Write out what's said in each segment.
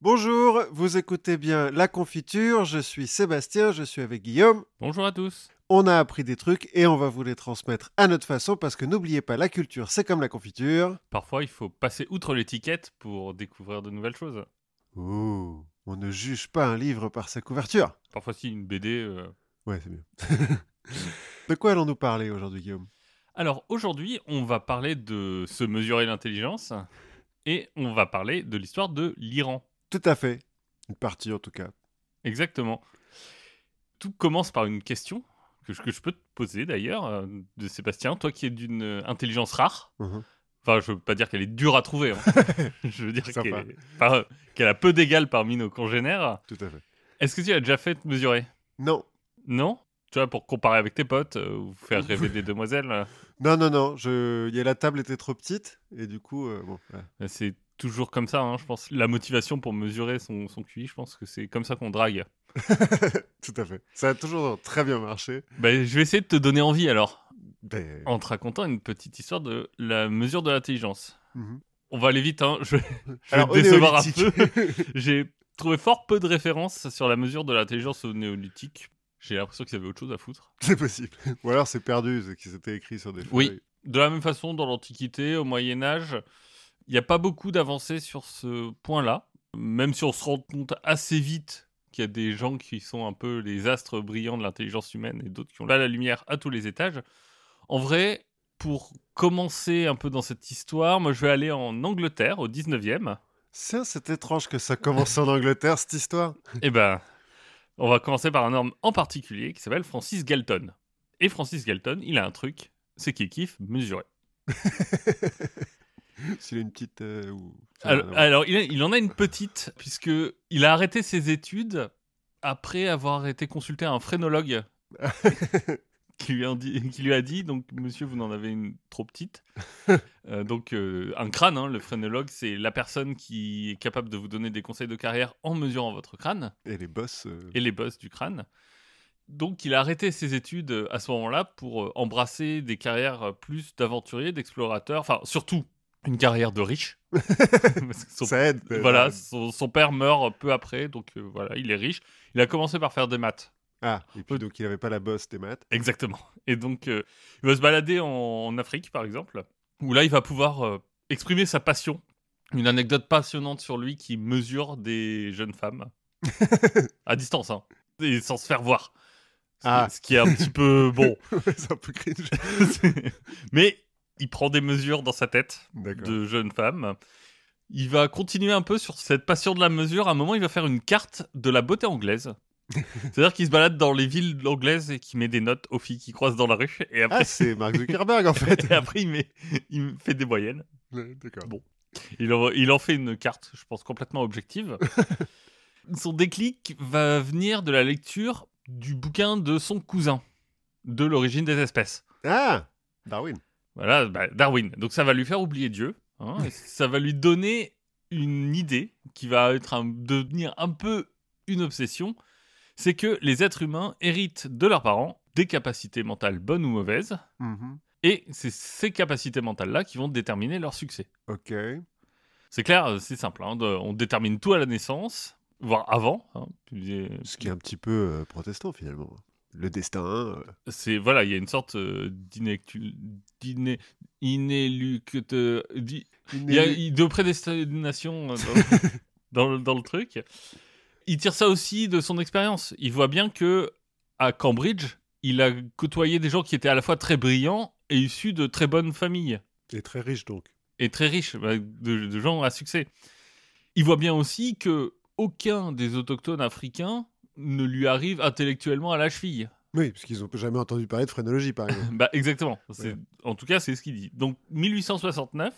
Bonjour, vous écoutez bien La Confiture, je suis Sébastien, je suis avec Guillaume. Bonjour à tous. On a appris des trucs et on va vous les transmettre à notre façon parce que n'oubliez pas, la culture c'est comme la confiture. Parfois, il faut passer outre l'étiquette pour découvrir de nouvelles choses. Ouh, on ne juge pas un livre par sa couverture. Parfois, si une BD. euh, Ouais, c'est bien. de quoi allons-nous parler aujourd'hui, Guillaume? Alors aujourd'hui, on va parler de se mesurer l'intelligence et on va parler de l'histoire de l'Iran. Tout à fait. Une partie en tout cas. Exactement. Tout commence par une question que je, que je peux te poser d'ailleurs, euh, de Sébastien, toi qui es d'une euh, intelligence rare. Mhm. Enfin, je veux pas dire qu'elle est dure à trouver. hein. je veux dire qu'elle enfin, a peu d'égal parmi nos congénères. Tout à fait. Est-ce que tu as déjà fait te mesurer? Non, Non? Tu vois, pour comparer avec tes potes euh, ou faire rêver des demoiselles, euh, non, non, non. Je... il y a- La table était trop petite et du coup, euh, bon. ouais. c'est toujours comme ça, hein, je pense. La motivation pour mesurer son, son QI, je pense que c'est comme ça qu'on drague. Tout à fait. Ça a toujours très bien marché. Ben, je vais essayer de te donner envie alors, Ben, en te racontant une petite histoire de la mesure de l'intelligence. mhm. On va aller vite, hein. je vais, je vais Alors, te décevoir un peu. J'ai trouvé fort peu de références sur la mesure de l'intelligence au néolithique. J'ai l'impression qu'ils avaient autre chose à foutre. C'est possible. Ou alors c'est perdu, c'est qu'ils étaient écrits sur des feuilles. Oui. De la même façon, dans l'Antiquité, au Moyen Âge, il n'y a pas beaucoup d'avancées sur ce point-là, même si on se rend compte assez vite qu'il y a des gens qui sont un peu les astres brillants de l'intelligence humaine et d'autres qui ont là la lumière à tous les étages. En vrai, pour commencer un peu dans cette histoire, moi je vais aller en Angleterre au 19e. Tiens, c'est étrange que ça commence en Angleterre, cette histoire. Eh ben, on va commencer par un homme en particulier qui s'appelle Francis Galton. Et Francis Galton, il a un truc, c'est qu'il kiffe mesurer. S'il a une petite... euh, ou... Alors, il, a- il en a une petite, puisque il a arrêté ses études après avoir été consulté à un phrénologue. Qui, lui a dit, qui lui a dit donc monsieur vous en avez une trop petite. Euh, donc euh, un crâne hein, le phrénologue c'est la personne qui est capable de vous donner des conseils de carrière en mesurant votre crâne. Et les boss... euh, et les bosses du crâne. Donc il a arrêté ses études à ce moment-là pour embrasser des carrières plus d'aventuriers d'explorateurs enfin surtout une carrière de riche son Ça aide. euh, voilà, son, son père meurt peu après, donc euh, voilà, il est riche. Il a commencé par faire des maths. Ah, et puis donc il avait pas la bosse des maths. Exactement. Et donc, euh, il va se balader en, en Afrique, par exemple, où là, il va pouvoir euh, exprimer sa passion. Une anecdote passionnante sur lui qui mesure des jeunes femmes. à distance, hein. Et sans se faire voir. Ce qui- Ah. Ce qui est un petit peu bon. c'est un peu cringe. Mais il prend des mesures dans sa tête. De jeunes femmes. Il va continuer un peu sur cette passion de la mesure. À un moment, il va faire une carte de la beauté anglaise. C'est-à-dire qu'il se balade dans les villes anglaises et qu'il met des notes aux filles qui croisent dans la rue. Et après, Ah, c'est Mark Zuckerberg en fait. et après il, met, il fait des moyennes. D'accord. Bon. Il en, il en fait une carte, je pense, complètement objective. son déclic va venir de la lecture du bouquin de son cousin, de l'origine des espèces. Ah Darwin. Voilà, bah, Darwin. Donc ça va lui faire oublier Dieu. hein, et ça va lui donner une idée qui va être un- devenir un peu une obsession. C'est que les êtres humains héritent de leurs parents des capacités mentales bonnes ou mauvaises. Mhm. Et c'est ces capacités mentales-là qui vont déterminer leur succès. Ok. C'est clair, c'est simple. hein, de- on détermine tout à la naissance, voire avant. hein, puis, euh, Ce qui est un petit peu euh, protestant finalement. Le destin. euh, c'est voilà, il y a une sorte euh, d'inécu- d'iné- inélucte- di- Il y a de prédestination euh, dans, dans le, dans le truc. Il tire ça aussi de son expérience. Il voit bien que à Cambridge, il a côtoyé des gens qui étaient à la fois très brillants et issus de très bonnes familles Et très riche donc. et très riches, bah, de, de gens à succès. Il voit bien aussi que aucun des autochtones africains ne lui arrive intellectuellement à la cheville. Oui, parce qu'ils n'ont jamais entendu parler de phrénologie par exemple. Bah exactement. Ouais. En tout cas, c'est ce qu'il dit. Donc 1869,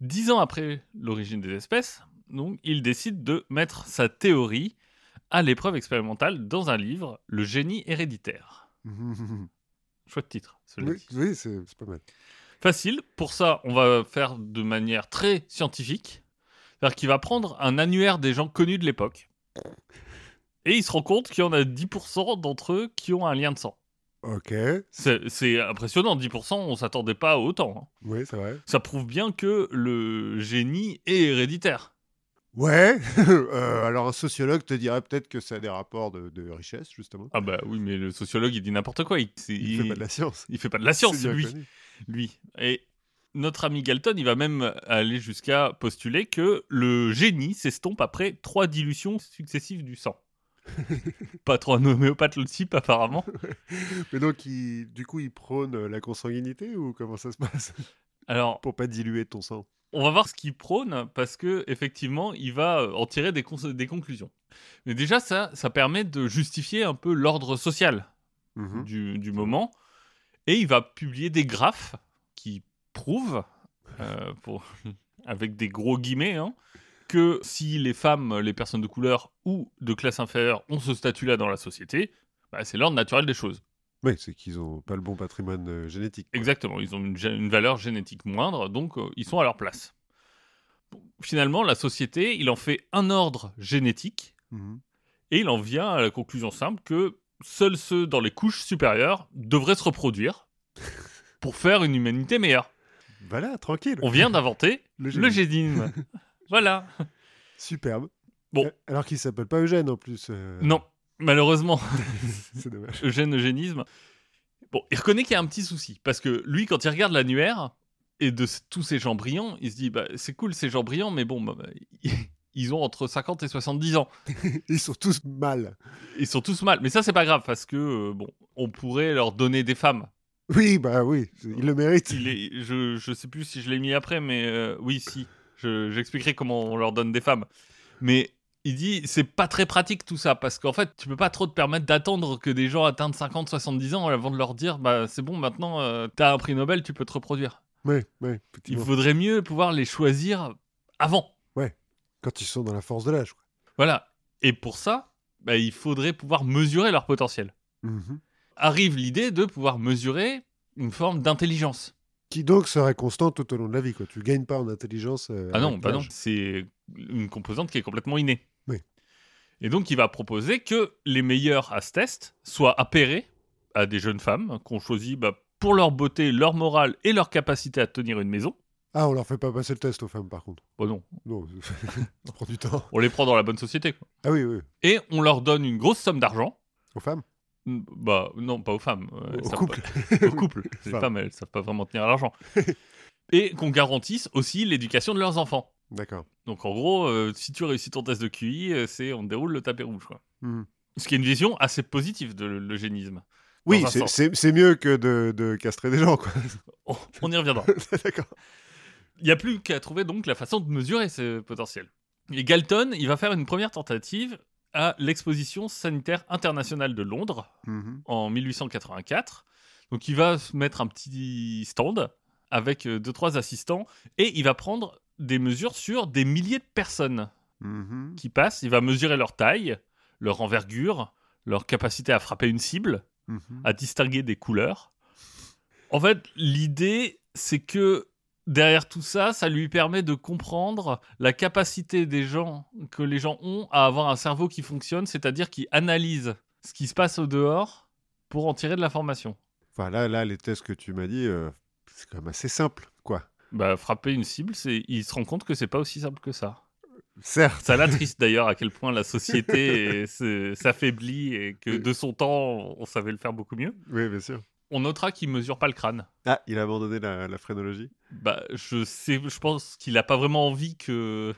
dix ans après l'origine des espèces, donc il décide de mettre sa théorie à l'épreuve expérimentale dans un livre, Le génie héréditaire. Chouette titre. oui, c'est pas mal. Facile. Pour ça, on va faire de manière très scientifique. C'est-à-dire qu'il va prendre un annuaire des gens connus de l'époque. Et il se rend compte qu'il y en a 10% d'entre eux qui ont un lien de sang. Ok, C'est impressionnant, 10%, on s'attendait pas à autant. hein. oui, c'est vrai. Ça prouve bien que le génie est héréditaire. Ouais, euh, alors un sociologue te dirait peut-être que ça a des rapports de, de richesse, justement. Ah bah oui, mais le sociologue, il dit n'importe quoi. Il, c'est- Il fait pas de la science. il fait pas de la science, bien lui. connu. lui. Et notre ami Galton, il va même aller jusqu'à postuler que le génie s'estompe après trois dilutions successives du sang. pas trop un homéopathe le type, apparemment. Mais donc, il- du coup, il prône euh, la consanguinité ou comment ça se passe? Alors, Pour pas diluer ton sang. on va voir ce qu'il prône parce que effectivement, il va euh, en tirer des, conclusions. Mais déjà, ça, ça permet de justifier un peu l'ordre social Mhm. du, du moment. Et il va publier des graphes qui prouvent, euh, pour, avec des gros guillemets, hein, que si les femmes, les personnes de couleur ou de classe inférieure ont ce statut-là dans la société, bah, c'est l'ordre naturel des choses. Oui, c'est qu'ils ont pas le bon patrimoine euh, génétique. quoi. Exactement, ils ont une, valeur génétique moindre, donc euh, ils sont à leur place. Bon, finalement, la société, il en fait un ordre génétique Mhm. et il en vient à la conclusion simple que seuls ceux dans les couches supérieures devraient se reproduire pour faire une humanité meilleure. Voilà, tranquille. On vient d'inventer Le le génisme. voilà. Superbe. Bon. Euh, Alors qu'il s'appelle pas Eugène en plus. euh, Non, malheureusement, C'est dommage. Eugène Eugénisme. Bon, il reconnaît qu'il y a un petit souci parce que lui, quand il regarde l'annuaire et de tous ces gens brillants, il se dit bah, c'est cool ces gens brillants, mais bon, bah, bah, ils ont entre 50 et 70 ans. Ils sont tous mal. Ils sont tous mal. Mais ça, c'est pas grave parce que, euh, bon, on pourrait leur donner des femmes. Oui, bah oui, il le mérite. Il est, je, je sais plus si je l'ai mis après, mais euh, oui, si. Je- J'expliquerai comment on leur donne des femmes. Mais il dit, c'est pas très pratique tout ça, parce qu'en fait, tu peux pas trop te permettre d'attendre que des gens atteignent 50, 70 ans avant de leur dire, bah c'est bon, maintenant, euh, t'as un prix Nobel, tu peux te reproduire. Oui, oui, Il faudrait mieux pouvoir les choisir avant. Quand ils sont dans la force de l'âge. Voilà. Et pour ça, bah, il faudrait pouvoir mesurer leur potentiel. Mhm. Arrive l'idée de pouvoir mesurer une forme d'intelligence. Qui donc serait constante tout au long de la vie. Quoi. Tu gagnes pas en intelligence. euh, Ah non, bah non, c'est une composante qui est complètement innée. Oui. Et donc, il va proposer que les meilleurs à ce test soient appairés à des jeunes femmes qu'on choisit bah, pour leur beauté, leur morale et leur capacité à tenir une maison. Ah, on leur fait pas passer le test aux femmes par contre. Bon, non, Non, ça prend du temps. on les prend dans la bonne société. quoi. Ah oui, oui. Et on leur donne une grosse somme d'argent. Aux femmes Mm, Bah, non, pas aux femmes. euh, Au couple. pas- Au couple. Les Femmes. elles savent pas vraiment tenir l'argent. et qu'on garantisse aussi l'éducation de leurs enfants. D'accord. Donc en gros, euh, si tu réussis ton test de QI, euh, c'est on déroule le tapis rouge. Quoi. Mhm. Ce qui est une vision assez positive de l'eugénisme. Oui, c'est- mieux que de, de castrer des gens, quoi. On, on y reviendra. D'accord. Il n'y a plus qu'à trouver donc la façon de mesurer ce potentiel. Et Galton, il va faire une première tentative à l'exposition sanitaire internationale de Londres Mhm. en 1884. Donc il va mettre un petit stand avec euh, deux trois assistants et il va prendre des mesures sur des milliers de personnes Mhm. qui passent. Il va mesurer leur taille, leur envergure, leur capacité à frapper une cible, Mhm. à distinguer des couleurs. En fait, l'idée, c'est que derrière tout ça, ça lui permet de comprendre la capacité des gens, que les gens ont à avoir un cerveau qui fonctionne, c'est-à-dire qui analyse ce qui se passe au dehors pour en tirer de l'information. Enfin, là, les tests que tu m'as dit, euh, c'est quand même assez simple, quoi. Bah, frapper une cible, c'est, il se rend compte que c'est pas aussi simple que ça. Certes. Ça l'attriste d'ailleurs à quel point la société s'affaiblit et que de son temps, on savait le faire beaucoup mieux. Oui, bien sûr. On notera qu'il mesure pas le crâne. Ah, il a abandonné la, la phrénologie Bah, je sais, je pense qu'il a pas vraiment envie que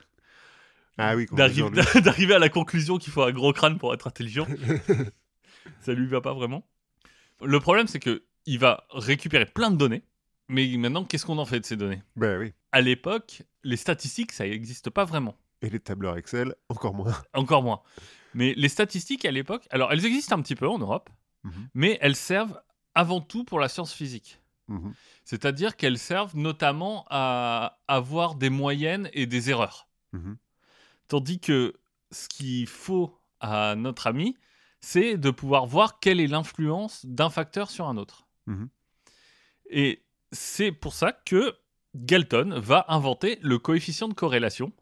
Ah oui, d'arriver à la conclusion qu'il faut un gros crâne pour être intelligent. Ça lui va pas vraiment. Le problème, c'est que il va récupérer plein de données, mais maintenant, qu'est-ce qu'on en fait de ces données? Ben oui. À l'époque, les statistiques, ça n'existe pas vraiment. Et les tableurs Excel, encore moins. Encore moins. Mais les statistiques à l'époque, alors elles existent un petit peu en Europe, Mhm. mais elles servent avant tout pour la science physique. Mhm. C'est-à-dire qu'elles servent notamment à avoir des moyennes et des erreurs. Mhm. Tandis que ce qu'il faut à notre ami, c'est de pouvoir voir quelle est l'influence d'un facteur sur un autre. Mhm. Et c'est pour ça que Galton va inventer le coefficient de corrélation,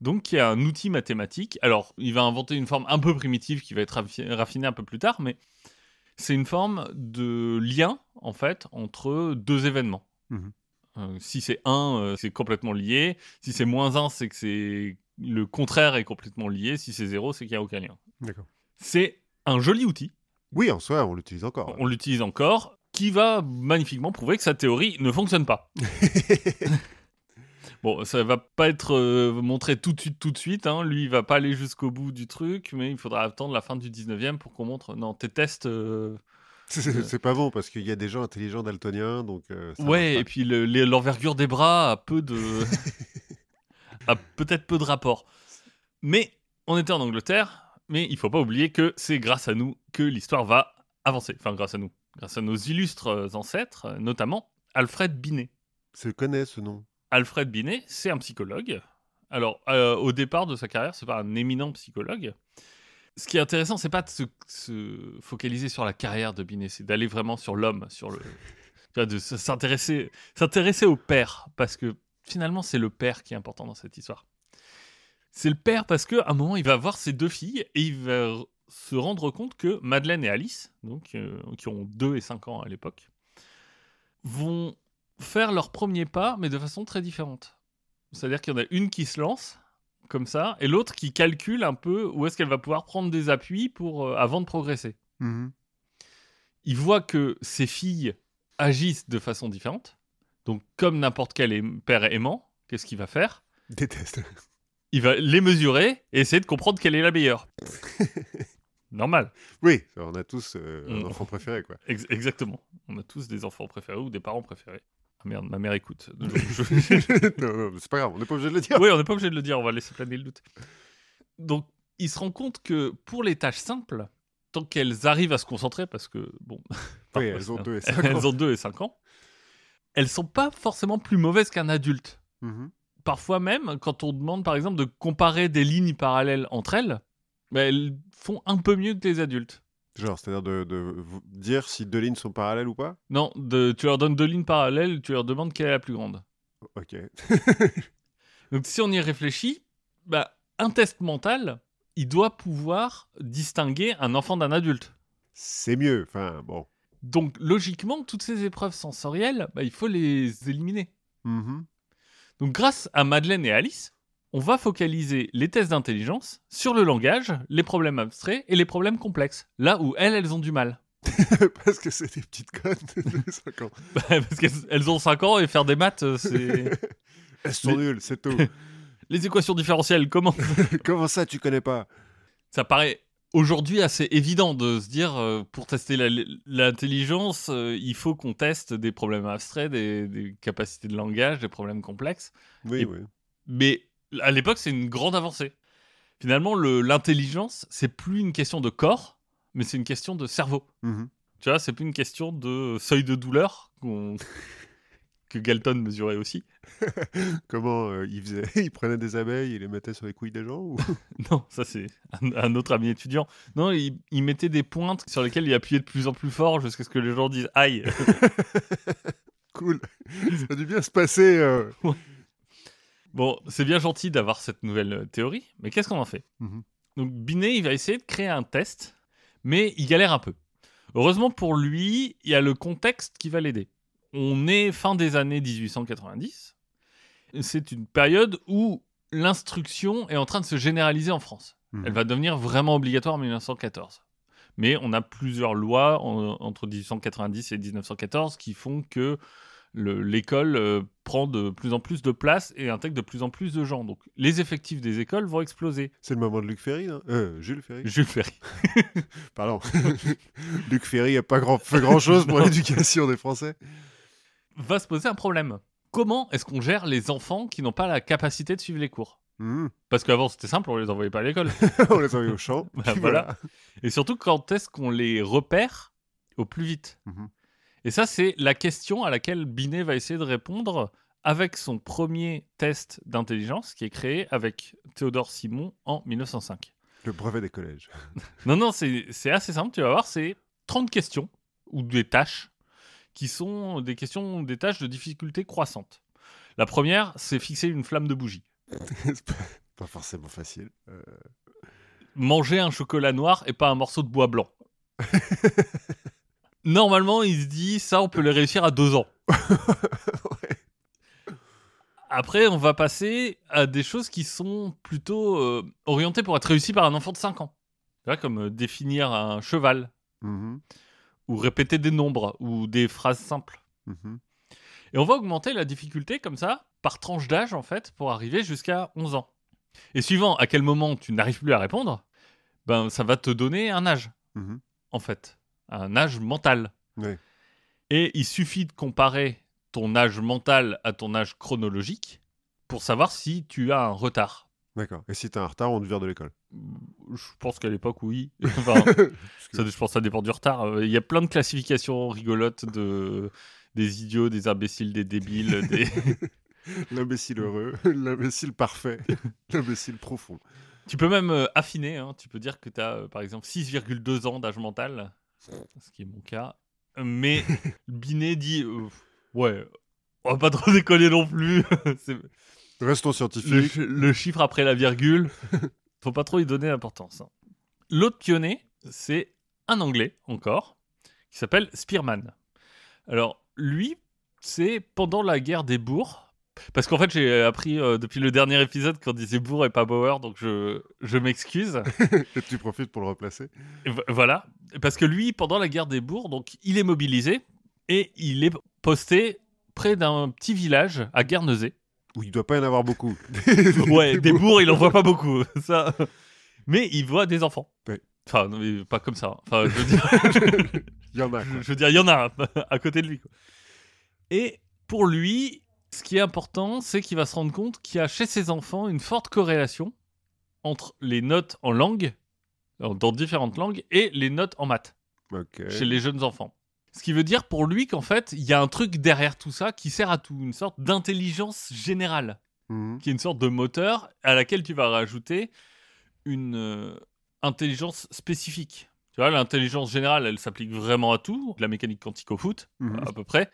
donc qui est un outil mathématique. Alors, il va inventer une forme un peu primitive qui va être raffi- raffinée un peu plus tard, mais c'est une forme de lien, en fait, entre deux événements. Mhm. Euh, si c'est 1, c'est complètement lié. Si c'est moins 1, c'est que c'est le contraire est complètement lié. Si c'est zéro, c'est qu'il n'y a aucun lien. D'accord. C'est un joli outil, Oui, en soi, on l'utilise encore. on l'utilise encore, qui va magnifiquement prouver que sa théorie ne fonctionne pas. Bon, ça va pas être euh, montré tout de suite, tout de suite. hein. Lui, il va pas aller jusqu'au bout du truc, mais il faudra attendre la fin du 19e pour qu'on montre. Non, tes tests. euh, C'est c'est pas bon parce qu'il y a des gens intelligents daltoniens, donc. euh, Ouais, et puis le- l'envergure des bras a peu de. a peut-être peu de rapport. Mais on était en Angleterre, mais il faut pas oublier que c'est grâce à nous que l'histoire va avancer. Enfin, grâce à nous. Grâce à nos illustres euh, ancêtres, euh, notamment Alfred Binet. Je connais ce nom. Alfred Binet, c'est un psychologue. Alors, euh, au départ de sa carrière, c'est pas un éminent psychologue. Ce qui est intéressant, c'est pas de se, se focaliser sur la carrière de Binet, c'est d'aller vraiment sur l'homme, sur le, de s'intéresser, s'intéresser au père, parce que finalement, c'est le père qui est important dans cette histoire. C'est le père parce qu'à un moment, il va voir ses deux filles et il va se rendre compte que Madeleine et Alice, donc, euh, qui ont 2 et 5 ans à l'époque, vont faire leur premier pas, mais de façon très différente. C'est-à-dire qu'il y en a une qui se lance, comme ça, et l'autre qui calcule un peu où est-ce qu'elle va pouvoir prendre des appuis pour, euh, avant de progresser. Mhm. Il voit que ses filles agissent de façon différente. Donc, comme n'importe quel aim- père aimant, qu'est-ce qu'il va faire? Déteste. Il va les mesurer et essayer de comprendre quelle est la meilleure. Normal. Oui, on a tous euh, un Mm. enfant préféré, quoi. Ex- exactement. On a tous des enfants préférés ou des parents préférés. Merde, ma mère écoute. Je- je- non, non, c'est pas grave, on n'est pas obligé de le dire. oui, on n'est pas obligé de le dire, on va laisser planer le doute. Donc, il se rend compte que pour les tâches simples, tant qu'elles arrivent à se concentrer, parce que, bon. Oui, elles ont deux et cinq ans. elles ont 2 et 5 ans. Elles sont pas forcément plus mauvaises qu'un adulte. Mhm. Parfois même, quand on demande par exemple de comparer des lignes parallèles entre elles, bah, elles font un peu mieux que les adultes. Genre, c'est-à-dire de, dire si deux lignes sont parallèles ou pas? Non, de, tu leur donnes deux lignes parallèles, tu leur demandes quelle est la plus grande. Ok. Donc si on y réfléchit, bah, un test mental, il doit pouvoir distinguer un enfant d'un adulte. C'est mieux. Enfin, bon. Donc logiquement, toutes ces épreuves sensorielles, bah, il faut les éliminer. Mhm. Donc grâce à Madeleine et Alice, on va focaliser les tests d'intelligence sur le langage, les problèmes abstraits et les problèmes complexes, là où elles, elles ont du mal. Parce que c'est des petites connes de 5 ans. Bah, Parce qu'elles elles ont 5 ans et faire des maths, euh, c'est... Elles sont nulles, c'est tout. les équations différentielles, comment Comment ça, tu connais pas? Ça paraît aujourd'hui assez évident de se dire, euh, pour tester l'intelligence, euh, il faut qu'on teste des problèmes abstraits, des, des capacités de langage, des problèmes complexes. Oui, Et- oui. Mais à l'époque, c'est une grande avancée. Finalement, le- l'intelligence, c'est plus une question de corps, mais c'est une question de cerveau. Mhm. Tu vois, c'est plus une question de seuil de douleur que Galton mesurait aussi. Comment euh, il faisait Il prenait des abeilles et les mettait sur les couilles des gens ou... Non, ça c'est un, un autre ami étudiant. Non, il, il mettait des pointes sur lesquelles il appuyait de plus en plus fort jusqu'à ce que les gens disent aïe. Cool. Ça a dû bien se passer. euh. Bon, c'est bien gentil d'avoir cette nouvelle euh, théorie, mais qu'est-ce qu'on en fait? Mhm. Donc Binet, il va essayer de créer un test, mais il galère un peu. Heureusement pour lui, il y a le contexte qui va l'aider. On est fin des années 1890. C'est une période où l'instruction est en train de se généraliser en France. Mhm. Elle va devenir vraiment obligatoire en 1914. Mais on a plusieurs lois en- entre 1890 et 1914 qui font que l'école euh, prend de plus en plus de place et intègre de plus en plus de gens. Donc les effectifs des écoles vont exploser. C'est le moment de Luc Ferry, non? Euh, Jules Ferry. Jules Ferry. Pardon. Luc Ferry a pas grand... fait grand-chose pour l'éducation des Français. va se poser un problème. Comment est-ce qu'on gère les enfants qui n'ont pas la capacité de suivre les cours? Mhm. Parce qu'avant c'était simple, on les envoyait pas à l'école. On les envoie au champ. Bah, voilà. Et surtout, quand est-ce qu'on les repère au plus vite? Mhm. Et ça, c'est la question à laquelle Binet va essayer de répondre avec son premier test d'intelligence qui est créé avec Théodore Simon en 1905. Le brevet des collèges. Non, non, c'est assez simple, tu vas voir, c'est 30 questions ou des tâches qui sont des questions, des tâches de difficulté croissante. La première, c'est fixer une flamme de bougie. Pas forcément facile. Euh, Manger un chocolat noir et pas un morceau de bois blanc. Normalement, il se dit, ça, on peut le réussir à deux ans. ouais. Après, on va passer à des choses qui sont plutôt euh, orientées pour être réussies par un enfant de 5 ans. Comme euh, définir un cheval, Mhm, ou répéter des nombres, ou des phrases simples. mhm. Et on va augmenter la difficulté comme ça, par tranche d'âge en fait, pour arriver jusqu'à 11 ans. Et suivant à quel moment tu n'arrives plus à répondre, ben ça va te donner un âge, Mhm. en fait. Un âge mental. Et il suffit de comparer ton âge mental à ton âge chronologique pour savoir si tu as un retard. D'accord. Et si t'as un retard, on te vire de l'école. Je pense qu'à l'époque, oui. Enfin, ça, je pense que ça dépend du retard. Euh, Il y a plein de classifications rigolotes de des idiots, des imbéciles, des débiles. Des... L'imbécile heureux, l'imbécile parfait, l'imbécile profond. tu peux même euh, affiner. hein. Tu peux dire que tu as, par exemple, 6,2 ans d'âge mental, ce qui est mon cas. Mais Binet dit euh, Ouais, on va pas trop déconner non plus. Restons le, scientifiques. le chiffre après la virgule, faut pas trop y donner d'importance. hein. L'autre pionnier, c'est un Anglais encore, qui s'appelle Spearman. Alors, lui, c'est pendant la guerre des bourgs. Parce qu'en fait, j'ai appris euh, depuis le dernier épisode qu'on disait bourg et pas Bauer, donc je, je m'excuse. Et tu profites pour le replacer. Voilà. Parce que lui, pendant la guerre des bourgs, donc, il est mobilisé et il est posté près d'un petit village à Guernesey. Où il doit pas y en avoir beaucoup. Ouais, des bourgs, il en voit pas beaucoup. Ça. Mais il voit des enfants. Ouais. Enfin, non, mais pas comme ça. Enfin, je veux dire, Il y en a. je, quoi. je veux dire, il y en a à côté de lui. quoi. Et pour lui, ce qui est important, c'est qu'il va se rendre compte qu'il y a chez ses enfants une forte corrélation entre les notes en langue, euh, dans différentes langues, et les notes en maths chez les jeunes enfants. Ce qui veut dire pour lui qu'en fait, il y a un truc derrière tout ça qui sert à tout, une sorte d'intelligence générale Mhm. qui est une sorte de moteur à laquelle tu vas rajouter une euh, intelligence spécifique. Tu vois, l'intelligence générale, elle s'applique vraiment à tout, la mécanique quantique au foot, Mhm. à peu près.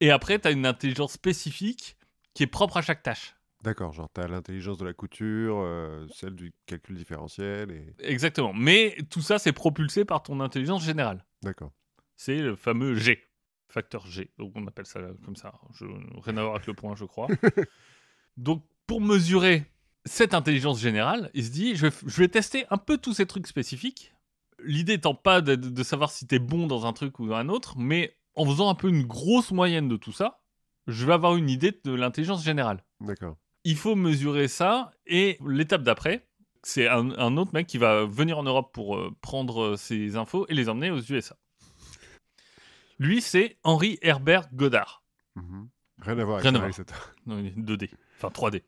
Et après, tu as une intelligence spécifique qui est propre à chaque tâche. D'accord, genre t'as l'intelligence de la couture, euh, celle du calcul différentiel et. Exactement. Mais tout ça, c'est propulsé par ton intelligence générale. D'accord. C'est le fameux G, facteur G. Donc on appelle ça comme ça. Je, rien à voir avec le point, je crois. Donc pour mesurer cette intelligence générale, il se dit je, je vais tester un peu tous ces trucs spécifiques. L'idée étant pas de, de savoir si tu es bon dans un truc ou dans un autre, mais en faisant un peu une grosse moyenne de tout ça, je vais avoir une idée de l'intelligence générale. D'accord. Il faut mesurer ça et l'étape d'après, c'est un, un autre mec qui va venir en Europe pour euh, prendre euh, ces infos et les emmener aux USA. Lui, c'est Henry Herbert Goddard. Mhm. Rien à voir avec Rien à Harry voir. Potter. Non, il est 2D, enfin 3D.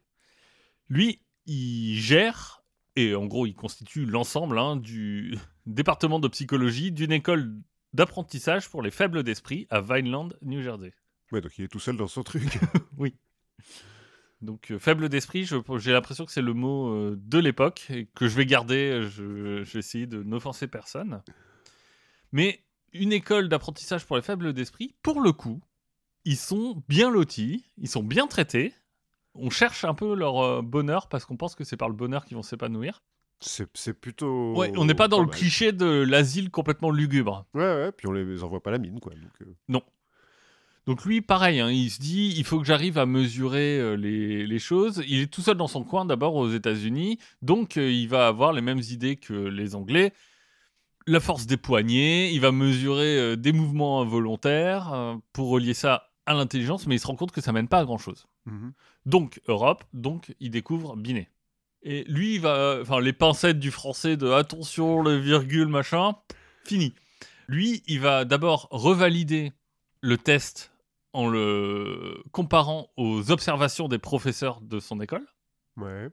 Lui, il gère, et en gros, il constitue l'ensemble hein, du département de psychologie d'une école d'apprentissage pour les faibles d'esprit à Vineland, New Jersey. Ouais, donc il est tout seul dans son truc. Donc, euh, faible d'esprit, j'ai l'impression que c'est le mot euh, de l'époque et que je vais garder. Je, je vais essayer de n'offenser personne. Mais une école d'apprentissage pour les faibles d'esprit, pour le coup, ils sont bien lotis, ils sont bien traités. On cherche un peu leur euh, bonheur parce qu'on pense que c'est par le bonheur qu'ils vont s'épanouir. C'est plutôt. Ouais, on n'est pas dans le mal. cliché de l'asile complètement lugubre. Ouais, ouais, puis on les envoie pas à la mine, quoi. Donc, euh, Donc lui, pareil, hein, il se dit, il faut que j'arrive à mesurer euh, les, les choses. Il est tout seul dans son coin, d'abord aux États-Unis, donc euh, il va avoir les mêmes idées que les Anglais. La force des poignets, il va mesurer euh, des mouvements involontaires pour relier ça à l'intelligence, mais il se rend compte que ça mène pas à grand-chose. mhm. Donc Europe, donc il découvre Binet. Et lui, il va, enfin les pincettes du français de attention, le virgule, machin, fini. Lui, il va d'abord revalider le test en le comparant aux observations des professeurs de son école. Ouais.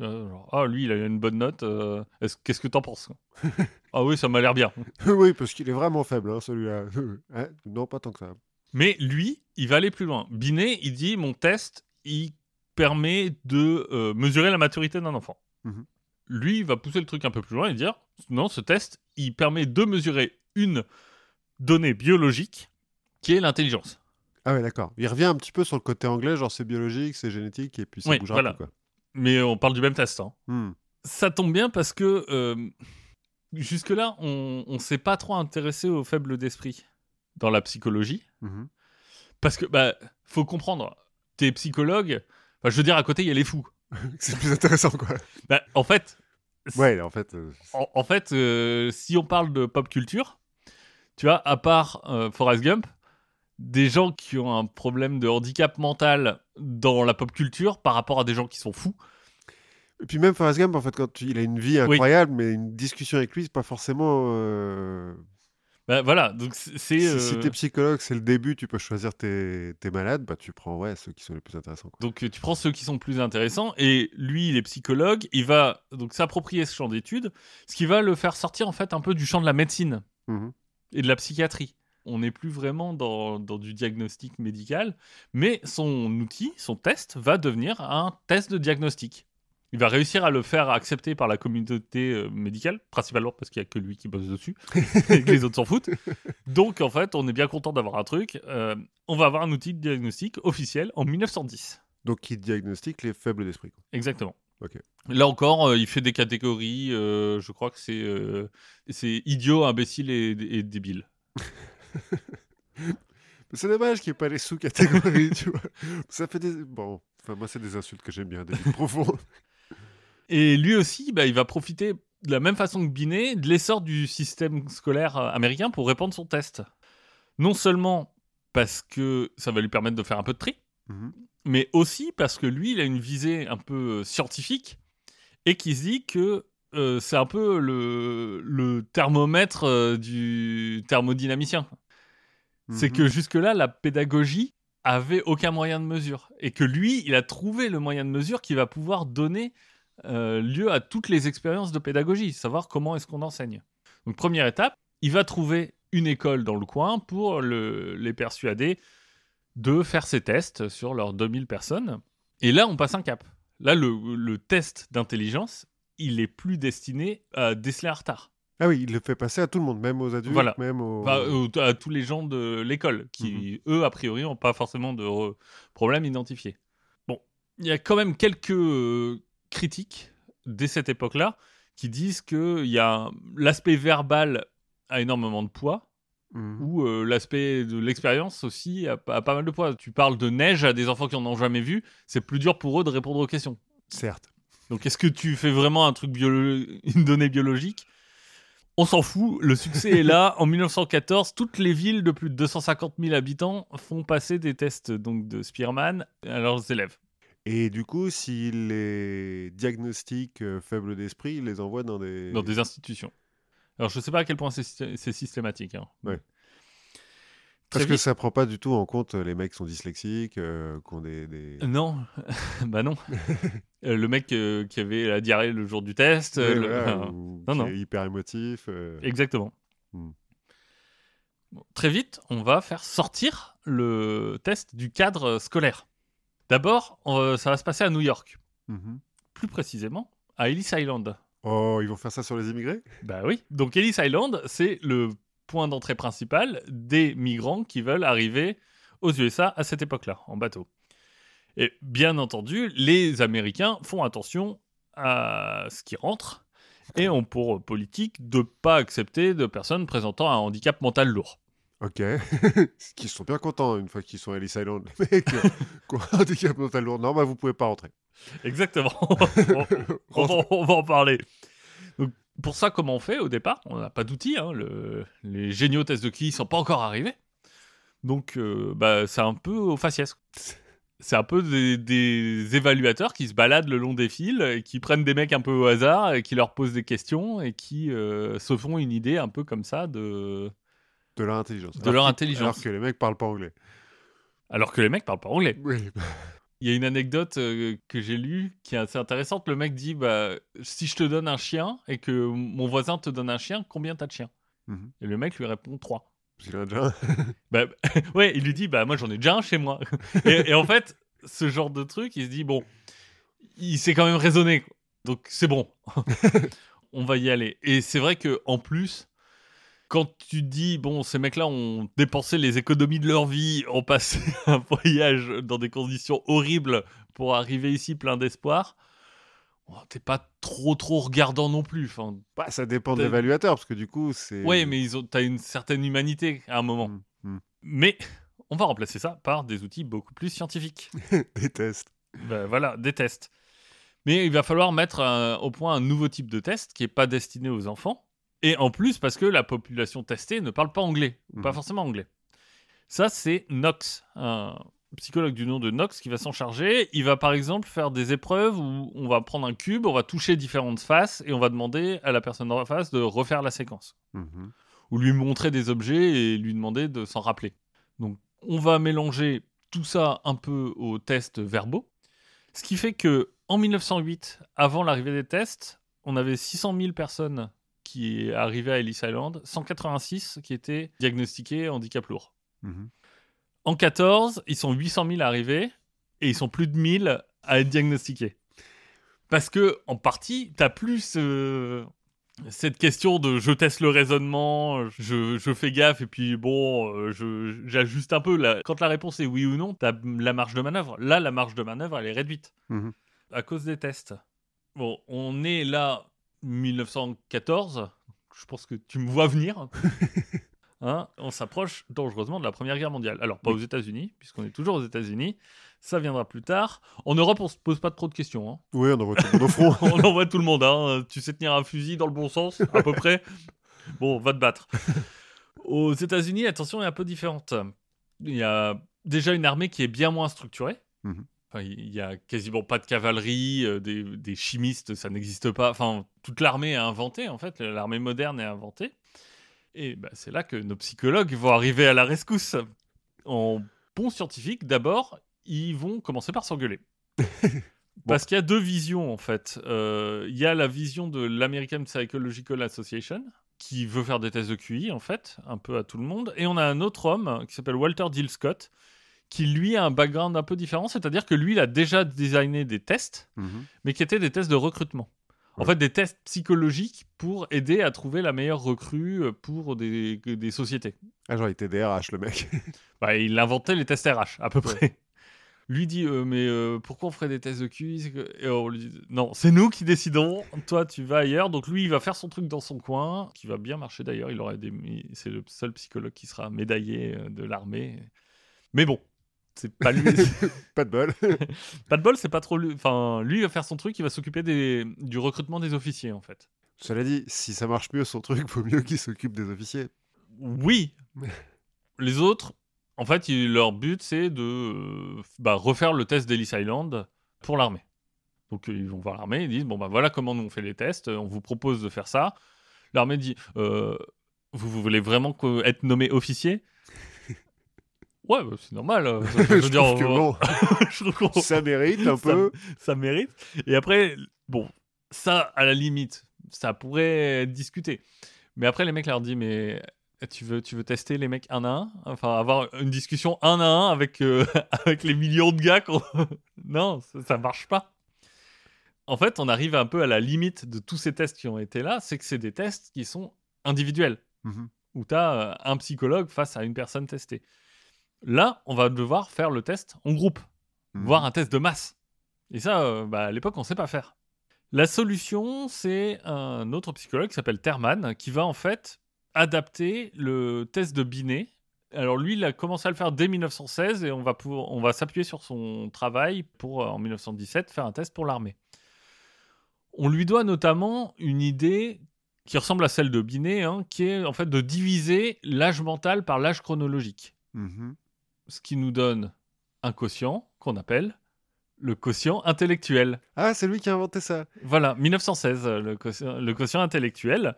Euh, genre, ah, lui, il a une bonne note. euh, est-ce- Qu'est-ce que t'en penses Ah oui, ça m'a l'air bien. oui, parce qu'il est vraiment faible, hein, celui-là. Hein? Non, pas tant que ça. Mais lui, il va aller plus loin. Binet, il dit mon test, il permet de euh, mesurer la maturité d'un enfant. Mhm. Lui, il va pousser le truc un peu plus loin et dire non, ce test, il permet de mesurer une donnée biologique qui est l'intelligence. Ah ouais, d'accord. Il revient un petit peu sur le côté anglais, genre c'est biologique, c'est génétique, et puis ça Oui, bougera voilà. plus, quoi. Mais on parle du même test. hein. Hmm. Ça tombe bien parce que euh, jusque-là, on ne s'est pas trop intéressé aux faibles d'esprit dans la psychologie. Mhm. Parce que, bah, faut comprendre, t'es psychologue, Enfin, je veux dire, à côté, il y a les fous. c'est plus intéressant, quoi. Bah, en fait, Ouais, en fait. euh, en, en fait euh, si on parle de pop culture, tu vois, à part euh, Forrest Gump, des gens qui ont un problème de handicap mental dans la pop culture par rapport à des gens qui sont fous. Et puis même Forrest Gump, en fait, quand tu- il a une vie incroyable, mais une discussion avec lui, c'est pas forcément. Bah, voilà, donc c'est. c'est, Si, euh, si t'es psychologue, c'est le début, tu peux choisir tes, tes malades, bah tu prends ouais ceux qui sont les plus intéressants. quoi. Donc euh, tu prends ceux qui sont plus intéressants et lui il est psychologue, il va donc s'approprier ce champ d'études, ce qui va le faire sortir en fait un peu du champ de la médecine Mhm. et de la psychiatrie. On n'est plus vraiment dans, dans du diagnostic médical, mais son outil, son test, va devenir un test de diagnostic. Il va réussir à le faire accepter par la communauté euh, médicale, principalement parce qu'il n'y a que lui qui bosse dessus et que les autres s'en foutent. Donc en fait, on est bien content d'avoir un truc. Euh, on va avoir un outil de diagnostic officiel en 1910. Donc qui diagnostique les faibles d'esprit. Exactement. Là encore, euh, il fait des catégories. euh, je crois que c'est c'est idiot, imbécile et, et débile. C'est dommage qu'il n'y ait pas les sous-catégories, tu vois. Ça fait des. Bon, enfin, moi, c'est des insultes que j'aime bien, des profondes. Et lui aussi, bah, il va profiter de la même façon que Binet de l'essor du système scolaire euh, américain pour répondre son test. Non seulement parce que ça va lui permettre de faire un peu de tri, Mhm. mais aussi parce que lui, il a une visée un peu euh, scientifique et qui se dit que euh, c'est un peu le, le thermomètre euh, du thermodynamicien. C'est Mhm. que jusque-là, la pédagogie avait aucun moyen de mesure. Et que lui, il a trouvé le moyen de mesure qui va pouvoir donner euh, lieu à toutes les expériences de pédagogie, savoir comment est-ce qu'on enseigne. Donc première étape, il va trouver une école dans le coin pour le- les persuader de faire ces tests sur leurs 2000 personnes. Et là, on passe un cap. Là, le, le test d'intelligence, il est plus destiné à déceler un retard. Ah oui, il le fait passer à tout le monde, même aux adultes, Voilà. même aux. Enfin, euh, à tous les gens de l'école, qui, eux, a priori, n'ont pas forcément de problème identifié. Bon, il y a quand même quelques critiques dès cette époque-là qui disent que il y a l'aspect verbal a énormément de poids, Mhm. ou euh, l'aspect de l'expérience aussi a, a pas mal de poids. Tu parles de neige à des enfants qui en ont jamais vu, c'est plus dur pour eux de répondre aux questions. Certes. Donc est-ce que tu fais vraiment un truc biolo- une donnée biologique? On s'en fout, le succès est là. En 1914, toutes les villes de plus de 250 000 habitants font passer des tests donc de Spearman à leurs élèves. Et du coup, s'il les diagnostique euh, faibles d'esprit, il les envoie dans des. dans des institutions. Alors je sais pas à quel point c'est systé- c'est systématique. hein. Ouais. Très Parce que vite- ça prend pas du tout en compte euh, les mecs qui sont dyslexiques, euh, qui ont des. des- Non, bah non. Euh, le mec euh, qui avait la diarrhée le jour du test. euh, Ouais, le- voilà, enfin, ou non, qui non. est hyper émotif. euh. Exactement. Hmm. Bon, très vite, on va faire sortir le test du cadre scolaire. D'abord, euh, ça va se passer à New York, Mhm. plus précisément à Ellis Island. Oh, ils vont faire ça sur les immigrés? Bah oui. Donc Ellis Island, c'est le point d'entrée principal des migrants qui veulent arriver aux USA à cette époque-là, en bateau. Et bien entendu, les Américains font attention à ce qui rentre et ont pour politique de pas accepter de personnes présentant un handicap mental lourd. Ok. Qui sont bien contents une fois qu'ils sont à Ellis Island, les mecs. euh, qui ont un handicap mental lourd. Non, bah vous pouvez pas rentrer. Exactement. on, on va, on va en parler. Donc, pour ça, comment on fait au départ? On n'a pas d'outils. hein, le- les géniaux tests de QI sont pas encore arrivés. Donc, euh, bah, c'est un peu au faciès. C'est un peu des, des évaluateurs qui se baladent le long des fils, et qui prennent des mecs un peu au hasard, et qui leur posent des questions, et qui euh, se font une idée un peu comme ça de... De leur intelligence. De Alors leur qu'ils- intelligence. Alors que les mecs parlent pas anglais. Alors que les mecs parlent pas anglais. Oui. Il y a une anecdote euh, que j'ai lue qui est assez intéressante. Le mec dit bah, si je te donne un chien et que mon voisin te donne un chien, combien t'as de chiens? Mhm. Et le mec lui répond 3. Parce qu'il en a déjà un. Bah, ouais, il lui dit bah, moi j'en ai déjà un chez moi. et, et en fait, ce genre de truc, il se dit bon, il s'est quand même raisonné. Donc c'est bon. On va y aller. Et c'est vrai que en plus, quand tu dis, bon, ces mecs-là ont dépensé les économies de leur vie, ont passé un voyage dans des conditions horribles pour arriver ici plein d'espoir, oh, t'es pas trop trop regardant non plus. Enfin, Bah, ça dépend de l'évaluateur, parce que du coup, c'est. ouais, mais ils ont, t'as une certaine humanité à un moment. Mm, mm. Mais on va remplacer ça par des outils beaucoup plus scientifiques. Des tests. Ben voilà, des tests. Mais il va falloir mettre euh, au point un nouveau type de test qui n'est pas destiné aux enfants. Et en plus, parce que la population testée ne parle pas anglais, ou pas Mhm. forcément anglais. Ça, c'est Knox, un psychologue du nom de Knox qui va s'en charger. Il va par exemple faire des épreuves où on va prendre un cube, on va toucher différentes faces et on va demander à la personne en face de refaire la séquence Mhm. ou lui montrer des objets et lui demander de s'en rappeler. Donc on va mélanger tout ça un peu aux tests verbaux, ce qui fait que en 1908, avant l'arrivée des tests, on avait 600 000 personnes qui arrivaient à Ellis Island, 186 qui étaient diagnostiquées handicap lourd. Mhm. En 14, ils sont 800 000 arrivés et ils sont plus de 1000 à être diagnostiqués. Parce que, en partie, t'as plus ce- cette question de je teste le raisonnement, je, je fais gaffe et puis bon, euh, j'ajuste un peu. La- Quand la réponse est oui ou non, t'as la marge de manœuvre. Là, la marge de manœuvre, elle est réduite Mhm. à cause des tests. Bon, on est là 1914. Je pense que tu me vois venir. Hein, on s'approche dangereusement de la Première Guerre mondiale. Alors, pas aux États-Unis, puisqu'on est toujours aux États-Unis. Ça viendra plus tard. En Europe, on se pose pas trop de questions. hein. Oui, on envoie tout le monde au front. On envoie tout le monde. hein. Tu sais tenir un fusil dans le bon sens, à peu près. Bon, va te battre. Aux États-Unis, attention est un peu différente. Il y a déjà une armée qui est bien moins structurée. Mhm. Enfin, il y a quasiment pas de cavalerie, euh, des, des chimistes, ça n'existe pas. Enfin, toute l'armée est inventée, en fait. L'armée moderne est inventée. Et bah, c'est là que nos psychologues vont arriver à la rescousse. En bon scientifique, d'abord, ils vont commencer par s'engueuler. Parce qu'il y a deux visions, en fait. Euh, Il y a la vision de l'American Psychological Association, qui veut faire des tests de QI, en fait, un peu à tout le monde. Et on a un autre homme qui s'appelle Walter Dill Scott, qui lui a un background un peu différent, c'est-à-dire que lui, il a déjà designé des tests, Mhm. mais qui étaient des tests de recrutement. En fait, des tests psychologiques pour aider à trouver la meilleure recrue euh, pour des, des sociétés. Ah, genre, il était DRH, le mec. Bah, il inventait les tests RH, à peu près. Lui dit, euh, mais euh, pourquoi on ferait des tests de QI Et on lui dit, non, c'est nous qui décidons. Toi, tu vas ailleurs. Donc lui, il va faire son truc dans son coin, qui va bien marcher d'ailleurs. Il aurait des... C'est le seul psychologue qui sera médaillé de l'armée. Mais bon, c'est pas lui. Pas de bol. pas de bol, c'est pas trop lui. Enfin, lui il va faire son truc. Il va s'occuper des... du recrutement des officiers, en fait. Cela dit, si ça marche mieux son truc, vaut mieux qu'il s'occupe des officiers. Oui. Les autres, en fait, leur but, c'est de euh, bah, refaire le test d'Ellis Island pour l'armée. Donc, euh, ils vont voir l'armée, ils disent Bon, bah voilà comment nous on fait les tests, on vous propose de faire ça. L'armée dit Euh, vous, vous voulez vraiment être nommé officier? Ouais, bah, c'est normal. euh, je veux dire, trouve que on- bon, je trouve qu'on- ça mérite un Ça- peu. ça mérite. Et après, bon, ça, à la limite, ça pourrait être discuté. Mais après, les mecs leur disent, mais tu veux, tu veux tester les mecs un à un? Enfin, avoir une discussion un à un avec, euh, avec les millions de gars qu'on- Non, ça, ça marche pas. En fait, on arrive un peu à la limite de tous ces tests qui ont été là, c'est que c'est des tests qui sont individuels, Mhm. où tu as un psychologue face à une personne testée. Là, on va devoir faire le test en groupe Mhm. voire un test de masse. Et ça, euh, bah, à l'époque, on ne sait pas faire. La solution, c'est un autre psychologue qui s'appelle Terman, qui va en fait adapter le test de Binet. Alors lui, il a commencé à le faire dès 1916 et on va, pour- on va s'appuyer sur son travail pour, euh, en 1917, faire un test pour l'armée. On lui doit notamment une idée qui ressemble à celle de Binet, hein, qui est en fait de diviser l'âge mental par l'âge chronologique Mhm. Ce qui nous donne un quotient qu'on appelle le quotient intellectuel. Ah, c'est lui qui a inventé ça. Voilà, 1916, euh, le quotient, le quotient intellectuel.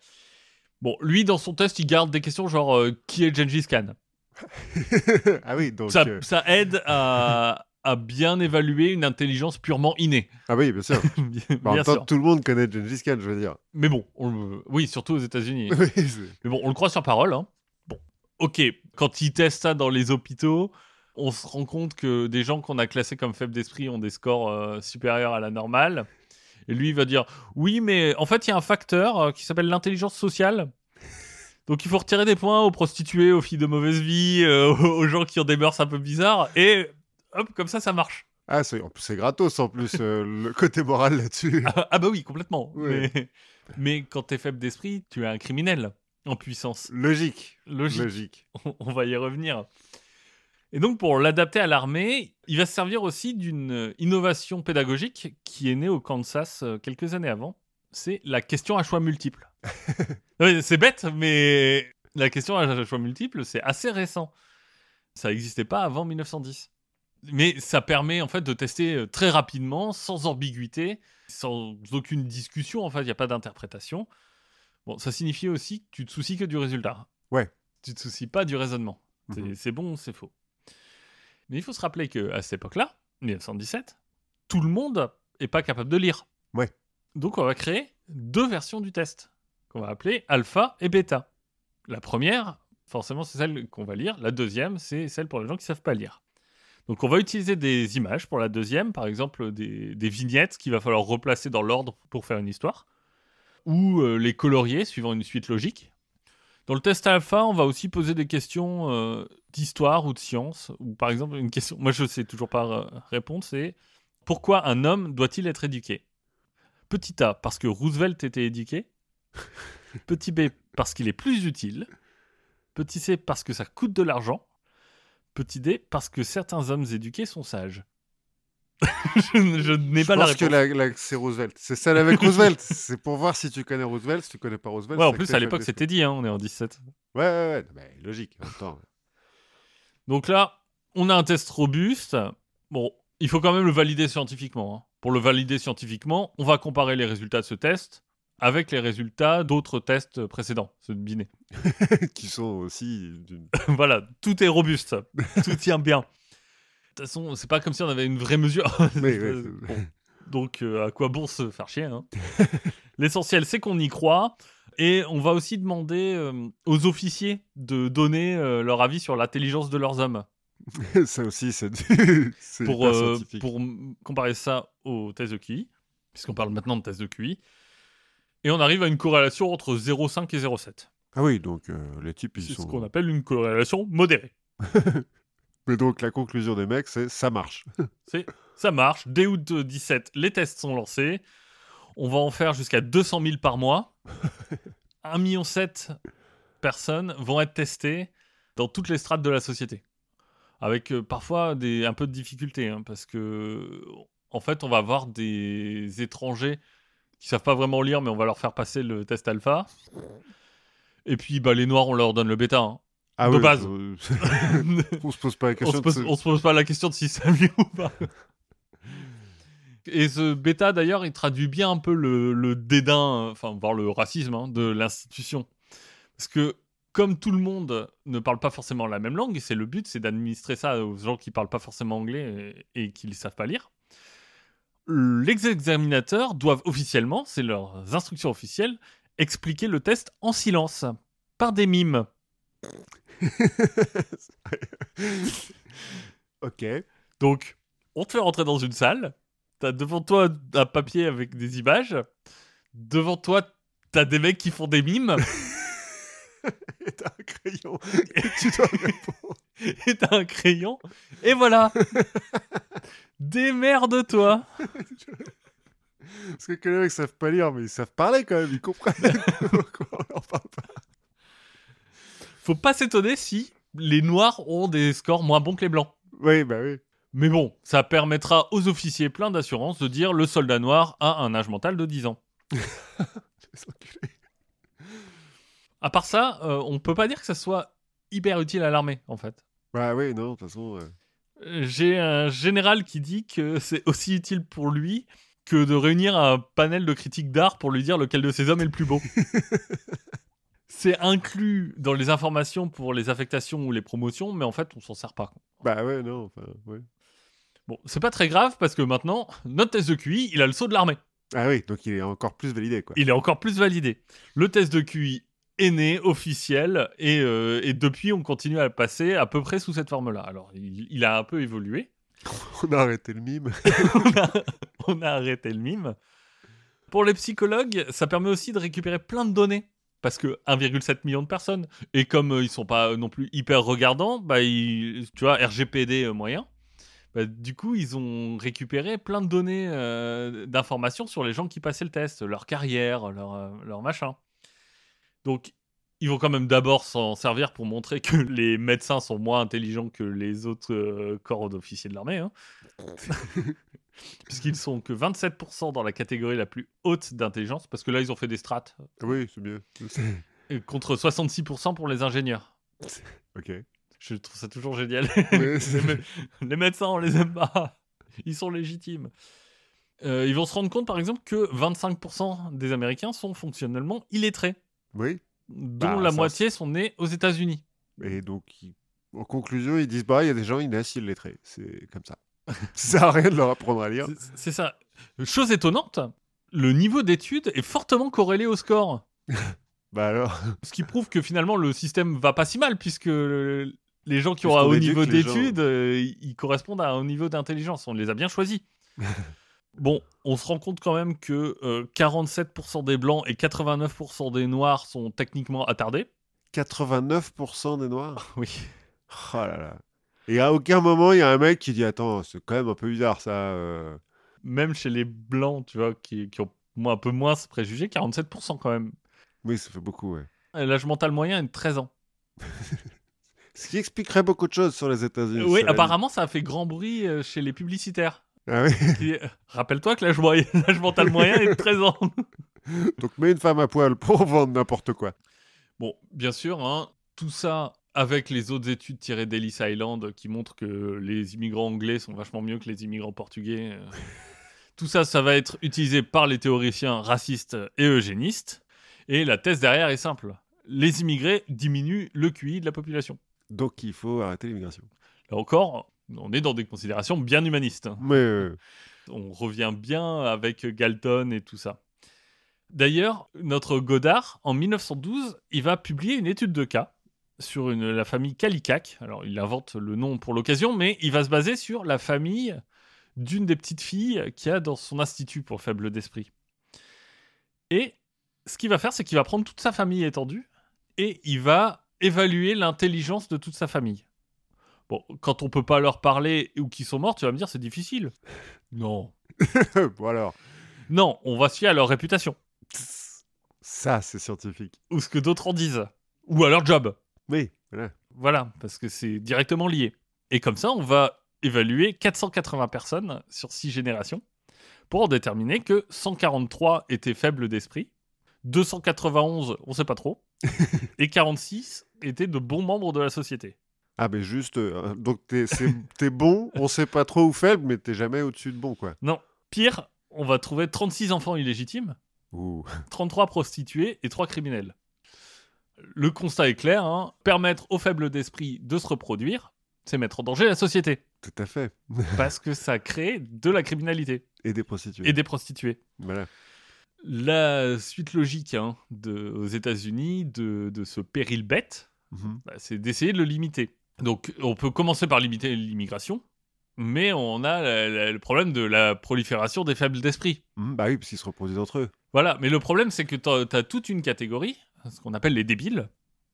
Bon, lui, dans son test, il garde des questions genre euh, qui est Gengis Khan? Ah oui, donc. ça, euh, ça aide à, à bien évaluer une intelligence purement innée. Ah oui, bien sûr. bien Bah, en sûr. temps, tout le monde connaît Gengis Khan, je veux dire. Mais bon, on oui, surtout aux États-Unis. Mais bon, on le croit sur parole. hein. Ok, quand ils testent ça dans les hôpitaux, on se rend compte que des gens qu'on a classés comme faibles d'esprit ont des scores euh, supérieurs à la normale. Et lui, il va dire Oui, mais en fait, il y a un facteur euh, qui s'appelle l'intelligence sociale. Donc, il faut retirer des points aux prostituées, aux filles de mauvaise vie, euh, aux gens qui ont des mœurs un peu bizarres. Et hop, comme ça, ça marche. Ah, c'est gratos en plus, le côté moral là-dessus. Ah, ah bah oui, complètement. Mais, mais quand t'es faible d'esprit, tu es un criminel en puissance. Logique. Logique. Logique. on va y revenir. Et donc, pour l'adapter à l'armée, il va se servir aussi d'une innovation pédagogique qui est née au Kansas euh, quelques années avant. C'est la question à choix multiples. Ouais, c'est bête, mais la question à choix multiples, c'est assez récent. Ça n'existait pas avant 1910. Mais ça permet en fait de tester euh, très rapidement, sans ambiguïté, sans aucune discussion. En fait, il n'y a pas d'interprétation. Bon, ça signifie aussi que tu te soucies que du résultat. Ouais. Tu te soucies pas du raisonnement. C'est- Mhm. C'est bon, c'est faux. Mais il faut se rappeler que à cette époque-là, 1917, tout le monde est pas capable de lire. Ouais. Donc on va créer deux versions du test qu'on va appeler alpha et bêta. La première, forcément, c'est celle qu'on va lire. La deuxième, c'est celle pour les gens qui savent pas lire. Donc on va utiliser des images pour la deuxième, par exemple des, des vignettes qu'il va falloir replacer dans l'ordre pour faire une histoire, ou euh, les colorier suivant une suite logique. Dans le test alpha, on va aussi poser des questions euh, d'histoire ou de science, ou par exemple une question, moi je sais toujours pas euh, répondre, c'est pourquoi un homme doit-il être éduqué? Petit A, parce que Roosevelt était éduqué. Petit B, parce qu'il est plus utile. Petit C, parce que ça coûte de l'argent. Petit D, parce que certains hommes éduqués sont sages. je, je n'ai Je pas la pense réponse. que la, la- c'est Roosevelt. C'est celle avec Roosevelt. c'est pour voir si tu connais Roosevelt. Si tu connais pas Roosevelt. Ouais, en plus, que à l'époque, c'était dit, hein, on est en 17. Ouais, ouais, ouais. Logique. En même temps. Donc là, on a un test robuste. Bon, il faut quand même le valider scientifiquement. hein. Pour le valider scientifiquement, on va comparer les résultats de ce test avec les résultats d'autres tests précédents, ceux de Binet. qui sont aussi voilà, tout est robuste, tout tient bien. Façon, c'est pas comme si on avait une vraie mesure. Euh, c'est- bon. Donc, euh, à quoi bon se faire chier hein L'essentiel, c'est qu'on y croit. Et on va aussi demander euh, aux officiers de donner euh, leur avis sur l'intelligence de leurs hommes. ça aussi, c'est c'est pour, pour comparer ça au test de QI, puisqu'on parle maintenant de test de QI. Et on arrive à une corrélation entre 0,5 et 0,7. Ah oui, donc les types, ils C'est sont. ce qu'on appelle une corrélation modérée. Mais donc la conclusion des mecs, c'est ça marche. C'est ça marche. Dès août 17, les tests sont lancés. On va en faire jusqu'à 200 000 par mois. 1,7 million personnes vont être testées dans toutes les strates de la société. Avec euh, parfois des, un peu de difficultés, hein, parce que en fait, on va avoir des étrangers qui savent pas vraiment lire, mais on va leur faire passer le test alpha. Et puis, bah, les noirs, on leur donne le bêta. hein. Ah De oui, base. euh, on se pose pas la on, question. se de pose, ce- on se pose pas la question de si ça mieux ou pas. Et ce bêta, d'ailleurs, il traduit bien un peu le, le dédain, enfin, voire le racisme hein, de l'institution. Parce que, comme tout le monde ne parle pas forcément la même langue, et c'est le but, c'est d'administrer ça aux gens qui parlent pas forcément anglais et, et qui ne savent pas lire, les examinateurs doivent officiellement, c'est leurs instructions officielles, expliquer le test en silence, par des mimes. ok. Donc, on te fait rentrer dans une salle. T'as devant toi un papier avec des images. Devant toi, t'as des mecs qui font des mimes. Et t'as un crayon. Et tu dois répondre. et t'as un crayon. Et voilà. Démerde-toi. Parce que les mecs savent pas lire, mais ils savent parler quand même, ils comprennent. Pourquoi on leur parle pas Faut pas s'étonner si les noirs ont des scores moins bons que les blancs. Oui, bah oui. Mais bon, ça permettra aux officiers pleins d'assurance de dire le soldat noir a un âge mental de 10 ans. À part ça, euh, on peut pas dire que ça soit hyper utile à l'armée, en fait. Bah oui, non, de toute façon. euh, Euh, J'ai un général qui dit que c'est aussi utile pour lui que de réunir un panel de critiques d'art pour lui dire lequel de ces hommes est le plus beau. c'est inclus dans les informations pour les affectations ou les promotions, mais en fait, on s'en sert pas. Bah ouais, non, enfin, ouais. Bon, c'est pas très grave parce que maintenant, notre test de QI, il a le saut de l'armée. Ah oui, donc il est encore plus validé, quoi. Il est encore plus validé. Le test de QI est né, officiel, et, euh, et depuis, on continue à le passer à peu près sous cette forme-là. Alors, il, il a un peu évolué. On a arrêté le mime. on, a, on a arrêté le mime. Pour les psychologues, ça permet aussi de récupérer plein de données. Parce que 1,7 million de personnes, et comme euh, ils sont pas non plus hyper regardants, bah, ils- tu vois, RGPD euh, moyen, bah, du coup, ils ont récupéré plein de données euh, d'informations sur les gens qui passaient le test, leur carrière, leur, euh, leur machin. Donc, ils vont quand même d'abord s'en servir pour montrer que les médecins sont moins intelligents que les autres corps d'officiers de l'armée. Hein. Puisqu'ils sont que 27% dans la catégorie la plus haute d'intelligence, parce que là, ils ont fait des strates, Oui, c'est bien. contre 66% pour les ingénieurs. ok. Je trouve ça toujours génial. Ouais, les, mé- les médecins, on les aime pas. Ils sont légitimes. Euh, ils vont se rendre compte, par exemple, que 25% des Américains sont fonctionnellement illettrés, oui. dont Bah, la ça, moitié sont nés aux États-Unis. Et donc, ils- en conclusion, ils disent bah, il y a des gens, ils naissent illettrés. C'est comme ça. ça sert à rien de leur apprendre à lire. C'est- ça. Chose étonnante, le niveau d'études est fortement corrélé au score. Bah alors, Ce qui prouve que finalement le système va pas si mal, puisque le- les gens qui ont un haut niveau gens. d'études, euh, ils ils correspondent à un haut niveau d'intelligence. On les a bien choisis. bon, on se rend compte quand même que euh, 47% des blancs et 89% des noirs sont techniquement attardés. 89% des noirs? Oui. Oh là là. Et à aucun moment, il y a un mec qui dit Attends, c'est quand même un peu bizarre ça. euh. Même chez les blancs, tu vois, qui, qui ont un peu moins ce préjugé, 47% quand même. Oui, ça fait beaucoup, ouais. Et L'âge mental moyen est de 13 ans. Ce qui expliquerait beaucoup de choses sur les États-Unis. oui, cela dit. apparemment, ça a fait grand bruit euh, chez les publicitaires. Ah oui Qui- Rappelle-toi que l'âge moyen- l'âge mental moyen est de 13 ans. Donc, mets une femme à poil pour vendre n'importe quoi. Bon, bien sûr, hein, tout ça avec les autres études tirées d'Ellis Island qui montrent que les immigrants anglais sont vachement mieux que les immigrants portugais. euh. tout ça, ça va être utilisé par les théoriciens racistes et eugénistes. Et la thèse derrière est simple. Les immigrés diminuent le QI de la population. Donc, il faut arrêter l'immigration. Là encore, on est dans des considérations bien humanistes. hein. Mais euh, On revient bien avec Galton et tout ça. D'ailleurs, notre Godard, en 1912, il va publier une étude de cas sur une- la famille Kallikak. Alors, il invente le nom pour l'occasion, mais il va se baser sur la famille d'une des petites filles qu'il y a dans son institut pour faible d'esprit. Et ce qu'il va faire, c'est qu'il va prendre toute sa famille étendue et il va évaluer l'intelligence de toute sa famille. Bon, quand on peut pas leur parler ou qu'ils sont morts, tu vas me dire c'est difficile. Non. bon alors, Non, on va se fier à leur réputation. ça c'est scientifique. Ou ce que d'autres en disent. Ou à leur job. Oui, voilà. Voilà, parce que c'est directement lié. Et comme ça, on va évaluer 480 personnes sur 6 générations pour en déterminer que 143 étaient faibles d'esprit, 291, on sait pas trop, et 46 étaient de bons membres de la société. Ah, mais juste, euh, donc t'es bon, on sait pas trop où faible, mais t'es jamais au-dessus de bon, quoi. Non, pire, on va trouver 36 enfants illégitimes, Ouh. 33 prostituées et 3 criminels. Le constat est clair, hein, permettre aux faibles d'esprit de se reproduire, c'est mettre en danger la société, Tout à fait. parce que ça crée de la criminalité Et des prostituées. et des prostituées. Voilà. La suite logique hein, de, aux États-Unis de, de ce péril bête, Mhm. bah, c'est d'essayer de le limiter. Donc on peut commencer par limiter l'immigration, mais on a la- la- le problème de la prolifération des faibles d'esprit. Mhm, Bah oui, parce qu'ils se reproduisent entre eux. Voilà, mais le problème, c'est que tu as toute une catégorie, ce qu'on appelle les débiles,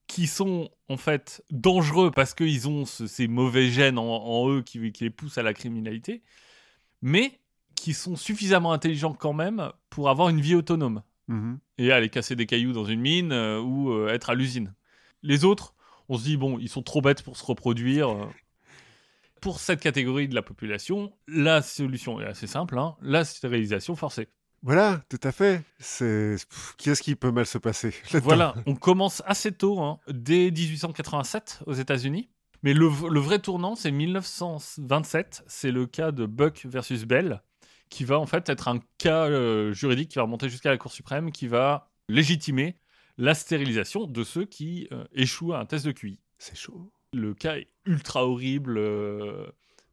qui sont en fait dangereux parce qu'ils ont ce- ces mauvais gènes en, en eux qui, qui les poussent à la criminalité, mais qui sont suffisamment intelligents quand même pour avoir une vie autonome Mhm. et aller casser des cailloux dans une mine euh, ou euh, être à l'usine. Les autres, on se dit, bon, ils sont trop bêtes pour se reproduire. euh. Pour cette catégorie de la population, la solution est assez simple, hein, la stérilisation forcée. Voilà, tout à fait. C'est Qu'est-ce qui peut mal se passer Voilà, on commence assez tôt, hein, dès 1887 aux États-Unis. Mais le vrai tournant, c'est 1927. C'est le cas de Buck versus Bell, qui va en fait être un cas euh, juridique qui va remonter jusqu'à la Cour suprême, qui va légitimer la stérilisation de ceux qui euh, échouent à un test de QI. C'est chaud. Le cas est ultra horrible. euh,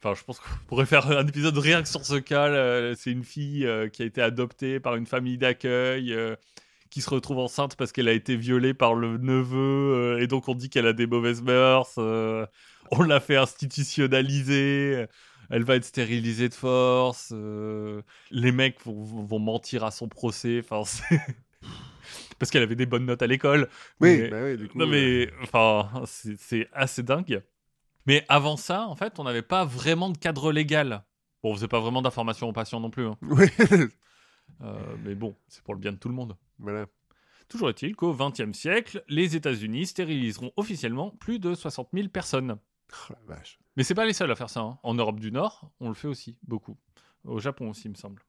Enfin, je pense qu'on pourrait faire un épisode rien que sur ce cas. C'est une fille euh, qui a été adoptée par une famille d'accueil, euh, qui se retrouve enceinte parce qu'elle a été violée par le neveu, euh, et donc on dit qu'elle a des mauvaises mœurs. on l'a fait institutionnaliser. Elle va être stérilisée de force. les mecs vont, vont mentir à son procès. Enfin, parce qu'elle avait des bonnes notes à l'école. Oui, Mais- bah oui, du coup. non mais enfin c'est assez dingue. Mais avant ça, en fait, on n'avait pas vraiment de cadre légal. Bon, on faisait pas vraiment d'information aux patients non plus. hein. Oui, Euh, mais bon, c'est pour le bien de tout le monde. voilà. Toujours est-il qu'au XXe siècle, les États-Unis stériliseront officiellement plus de 60 000 personnes. Oh la vache. Mais c'est pas les seuls à faire ça. hein. En Europe du Nord, on le fait aussi, beaucoup. Au Japon aussi, il me semble.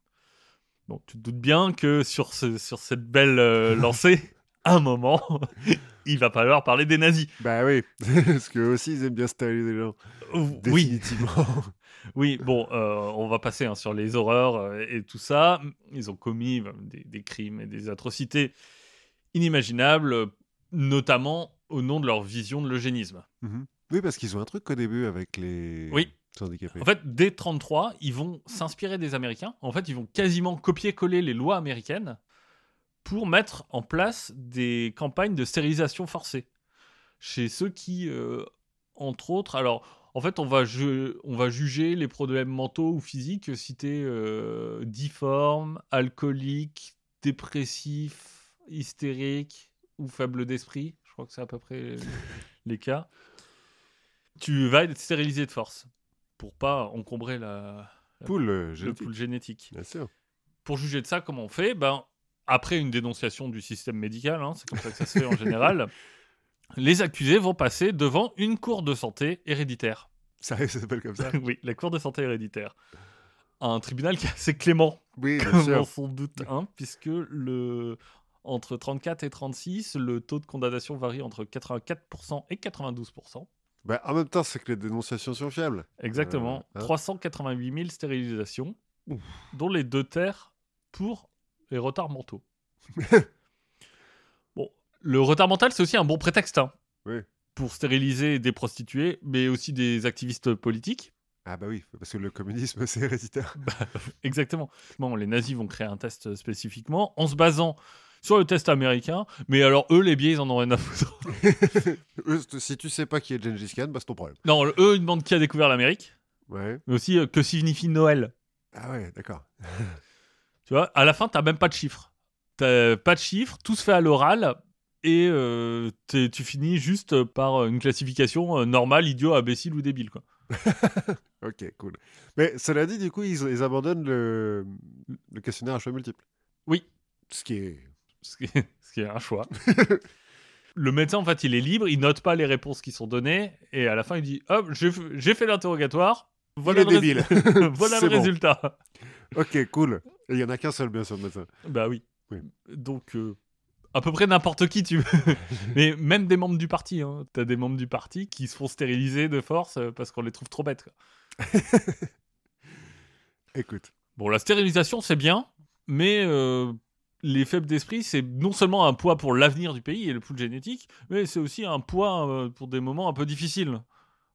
Bon, tu te doutes bien que sur, ce- sur cette belle euh, lancée, un moment, il va falloir parler des nazis. Bah oui, parce qu'eux aussi, ils aiment bien stériliser les gens. Oui, Définitivement. oui, bon, euh, on va passer hein, sur les horreurs euh, et tout ça. Ils ont commis euh, des, des crimes et des atrocités inimaginables, notamment au nom de leur vision de l'eugénisme. Mhm. Oui, parce qu'ils ont un truc au début avec les Oui. handicapés. En fait, dès 33, ils vont s'inspirer des Américains. En fait, ils vont quasiment copier-coller les lois américaines pour mettre en place des campagnes de stérilisation forcée chez ceux qui, euh, entre autres, alors en fait, on va, ju- on va juger les problèmes mentaux ou physiques si t'es euh, difforme, alcoolique, dépressif, hystérique ou faible d'esprit. Je crois que c'est à peu près les cas. Tu vas être stérilisé de force pour pas encombrer la, Poule le génétique, pool génétique. bien sûr. Pour juger de ça, comment on fait? Ben, après une dénonciation du système médical, hein, c'est comme ça que ça se fait en général, les accusés vont passer devant une cour de santé héréditaire. Ça, ça s'appelle comme ça oui, la cour de santé héréditaire. Un tribunal qui est assez clément, Oui, bien comme on s'en doute, hein, puisque le... entre 34 et 36, le taux de condamnation varie entre 84% et 92%. Bah, en même temps, c'est que les dénonciations sont fiables. Exactement. Euh, hein. 388 000 stérilisations, dont les deux terres pour les retards mentaux. bon, le retard mental, c'est aussi un bon prétexte hein, Oui. pour stériliser des prostituées, mais aussi des activistes politiques. Ah bah oui, parce que le communisme, c'est héréditaire. Exactement. Bon, les nazis vont créer un test spécifiquement en se basant sur le test américain, mais alors eux, les biais, ils en ont rien à foutre. Eux, si tu sais pas qui est Gengis Khan, bah c'est ton problème. non, eux, ils demandent qui a découvert l'Amérique, Ouais. mais aussi euh, que signifie Noël. Ah ouais, d'accord. Tu vois, à la fin, t'as même pas de chiffres. T'as pas de chiffres, tout se fait à l'oral, et euh, tu finis juste par une classification euh, normale, idiot, imbécile ou débile. Quoi. Ok, cool. Mais cela dit, du coup, ils, ils abandonnent le, le questionnaire à choix multiples. Oui. Ce qui est... Ce qui est, ce qui est un choix. le médecin, en fait, il est libre, il note pas les réponses qui sont données, et à la fin, il dit Hop, j'ai fait l'interrogatoire. Voilà est le, débile. voilà le bon. résultat. Ok, cool. Et il y en a qu'un seul, bien sûr, de médecin. Bah oui. Oui. Donc, euh, à peu près n'importe qui tu veux. Mais même des membres du parti. Hein. T'as des membres du parti qui se font stériliser de force euh, parce qu'on les trouve trop bêtes. quoi. Écoute. Bon, la stérilisation, c'est bien, mais euh, les faibles d'esprit, c'est non seulement un poids pour l'avenir du pays et le pool génétique, mais c'est aussi un poids euh, pour des moments un peu difficiles.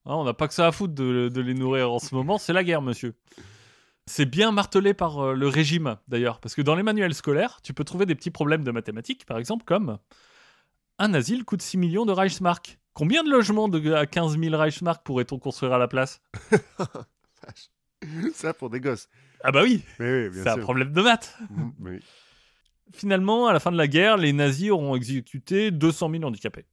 Hein, on n'a pas que ça à foutre de, de les nourrir en ce moment, c'est la guerre, monsieur. C'est bien martelé par euh, le régime, d'ailleurs, parce que dans les manuels scolaires, tu peux trouver des petits problèmes de mathématiques, par exemple, comme un asile coûte 6 millions de Reichsmark. Combien de logements de, à 15 000 Reichsmark pourrait-on construire à la place? Ça pour des gosses. Ah bah oui, c'est un problème de maths. Oui. Finalement, à la fin de la guerre, les nazis auront exécuté 200 000 handicapés.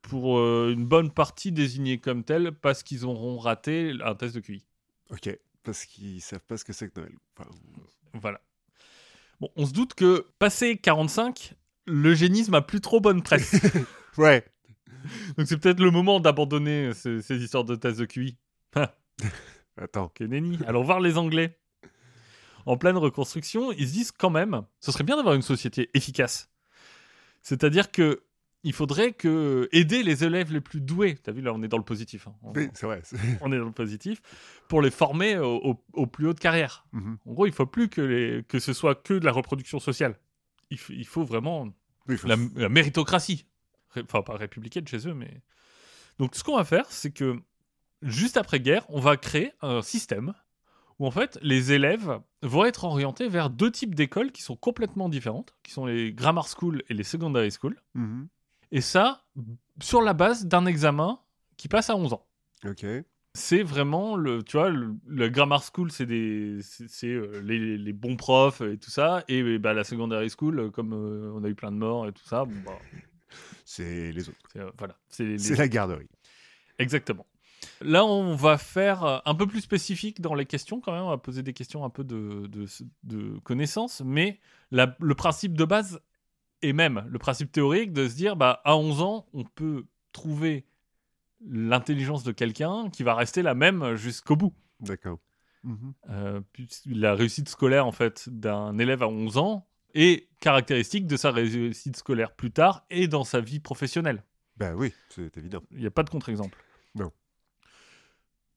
Pour euh, une bonne partie désignés comme tels parce qu'ils auront raté un test de QI. Ok. Parce qu'ils savent pas ce que c'est que Noël. Enfin, Voilà. Bon, on se doute que, passé 45, l'eugénisme a plus trop bonne presse. ouais. Donc c'est peut-être le moment d'abandonner ces, ces histoires de tests de QI. Attends. Que nenni. Allons voir les Anglais. En pleine reconstruction, ils se disent quand même, ce serait bien d'avoir une société efficace. C'est-à-dire que il faudrait que aider les élèves les plus doués. T'as vu là, on est dans le positif. hein. On, Oui, c'est vrai. on est dans le positif pour les former au, au- au plus haut de carrière. Mhm. En gros, il faut plus que, les- que ce soit que de la reproduction sociale. Il, f- il faut vraiment Oui, faut- la, la méritocratie. Ré- Enfin, pas républicaine chez eux, mais. Donc, ce qu'on va faire, c'est que juste après-guerre, on va créer un système où, en fait, les élèves vont être orientés vers deux types d'écoles qui sont complètement différentes, qui sont les grammar school et les secondary school. Mhm. Et ça, sur la base d'un examen qui passe à 11 ans. Ok. C'est vraiment le, tu vois, le, le grammar school, c'est des, c'est euh, les, les bons profs et tout ça, et euh, bah, la secondary school, euh, comme euh, on a eu plein de morts et tout ça, bon, bah, C'est les autres. c'est, euh, voilà, c'est les- C'est la garderie. exactement. Là, on va faire un peu plus spécifique dans les questions quand même. On va poser des questions un peu de, de, de connaissances, mais la- le principe de base Et même le principe théorique de se dire, bah, à 11 ans, on peut trouver l'intelligence de quelqu'un qui va rester la même jusqu'au bout. D'accord. Mhm. Euh, la réussite scolaire en fait d'un élève à 11 ans est caractéristique de sa réussite scolaire plus tard et dans sa vie professionnelle. Ben oui, c'est évident. Il n'y a pas de contre-exemple. Non.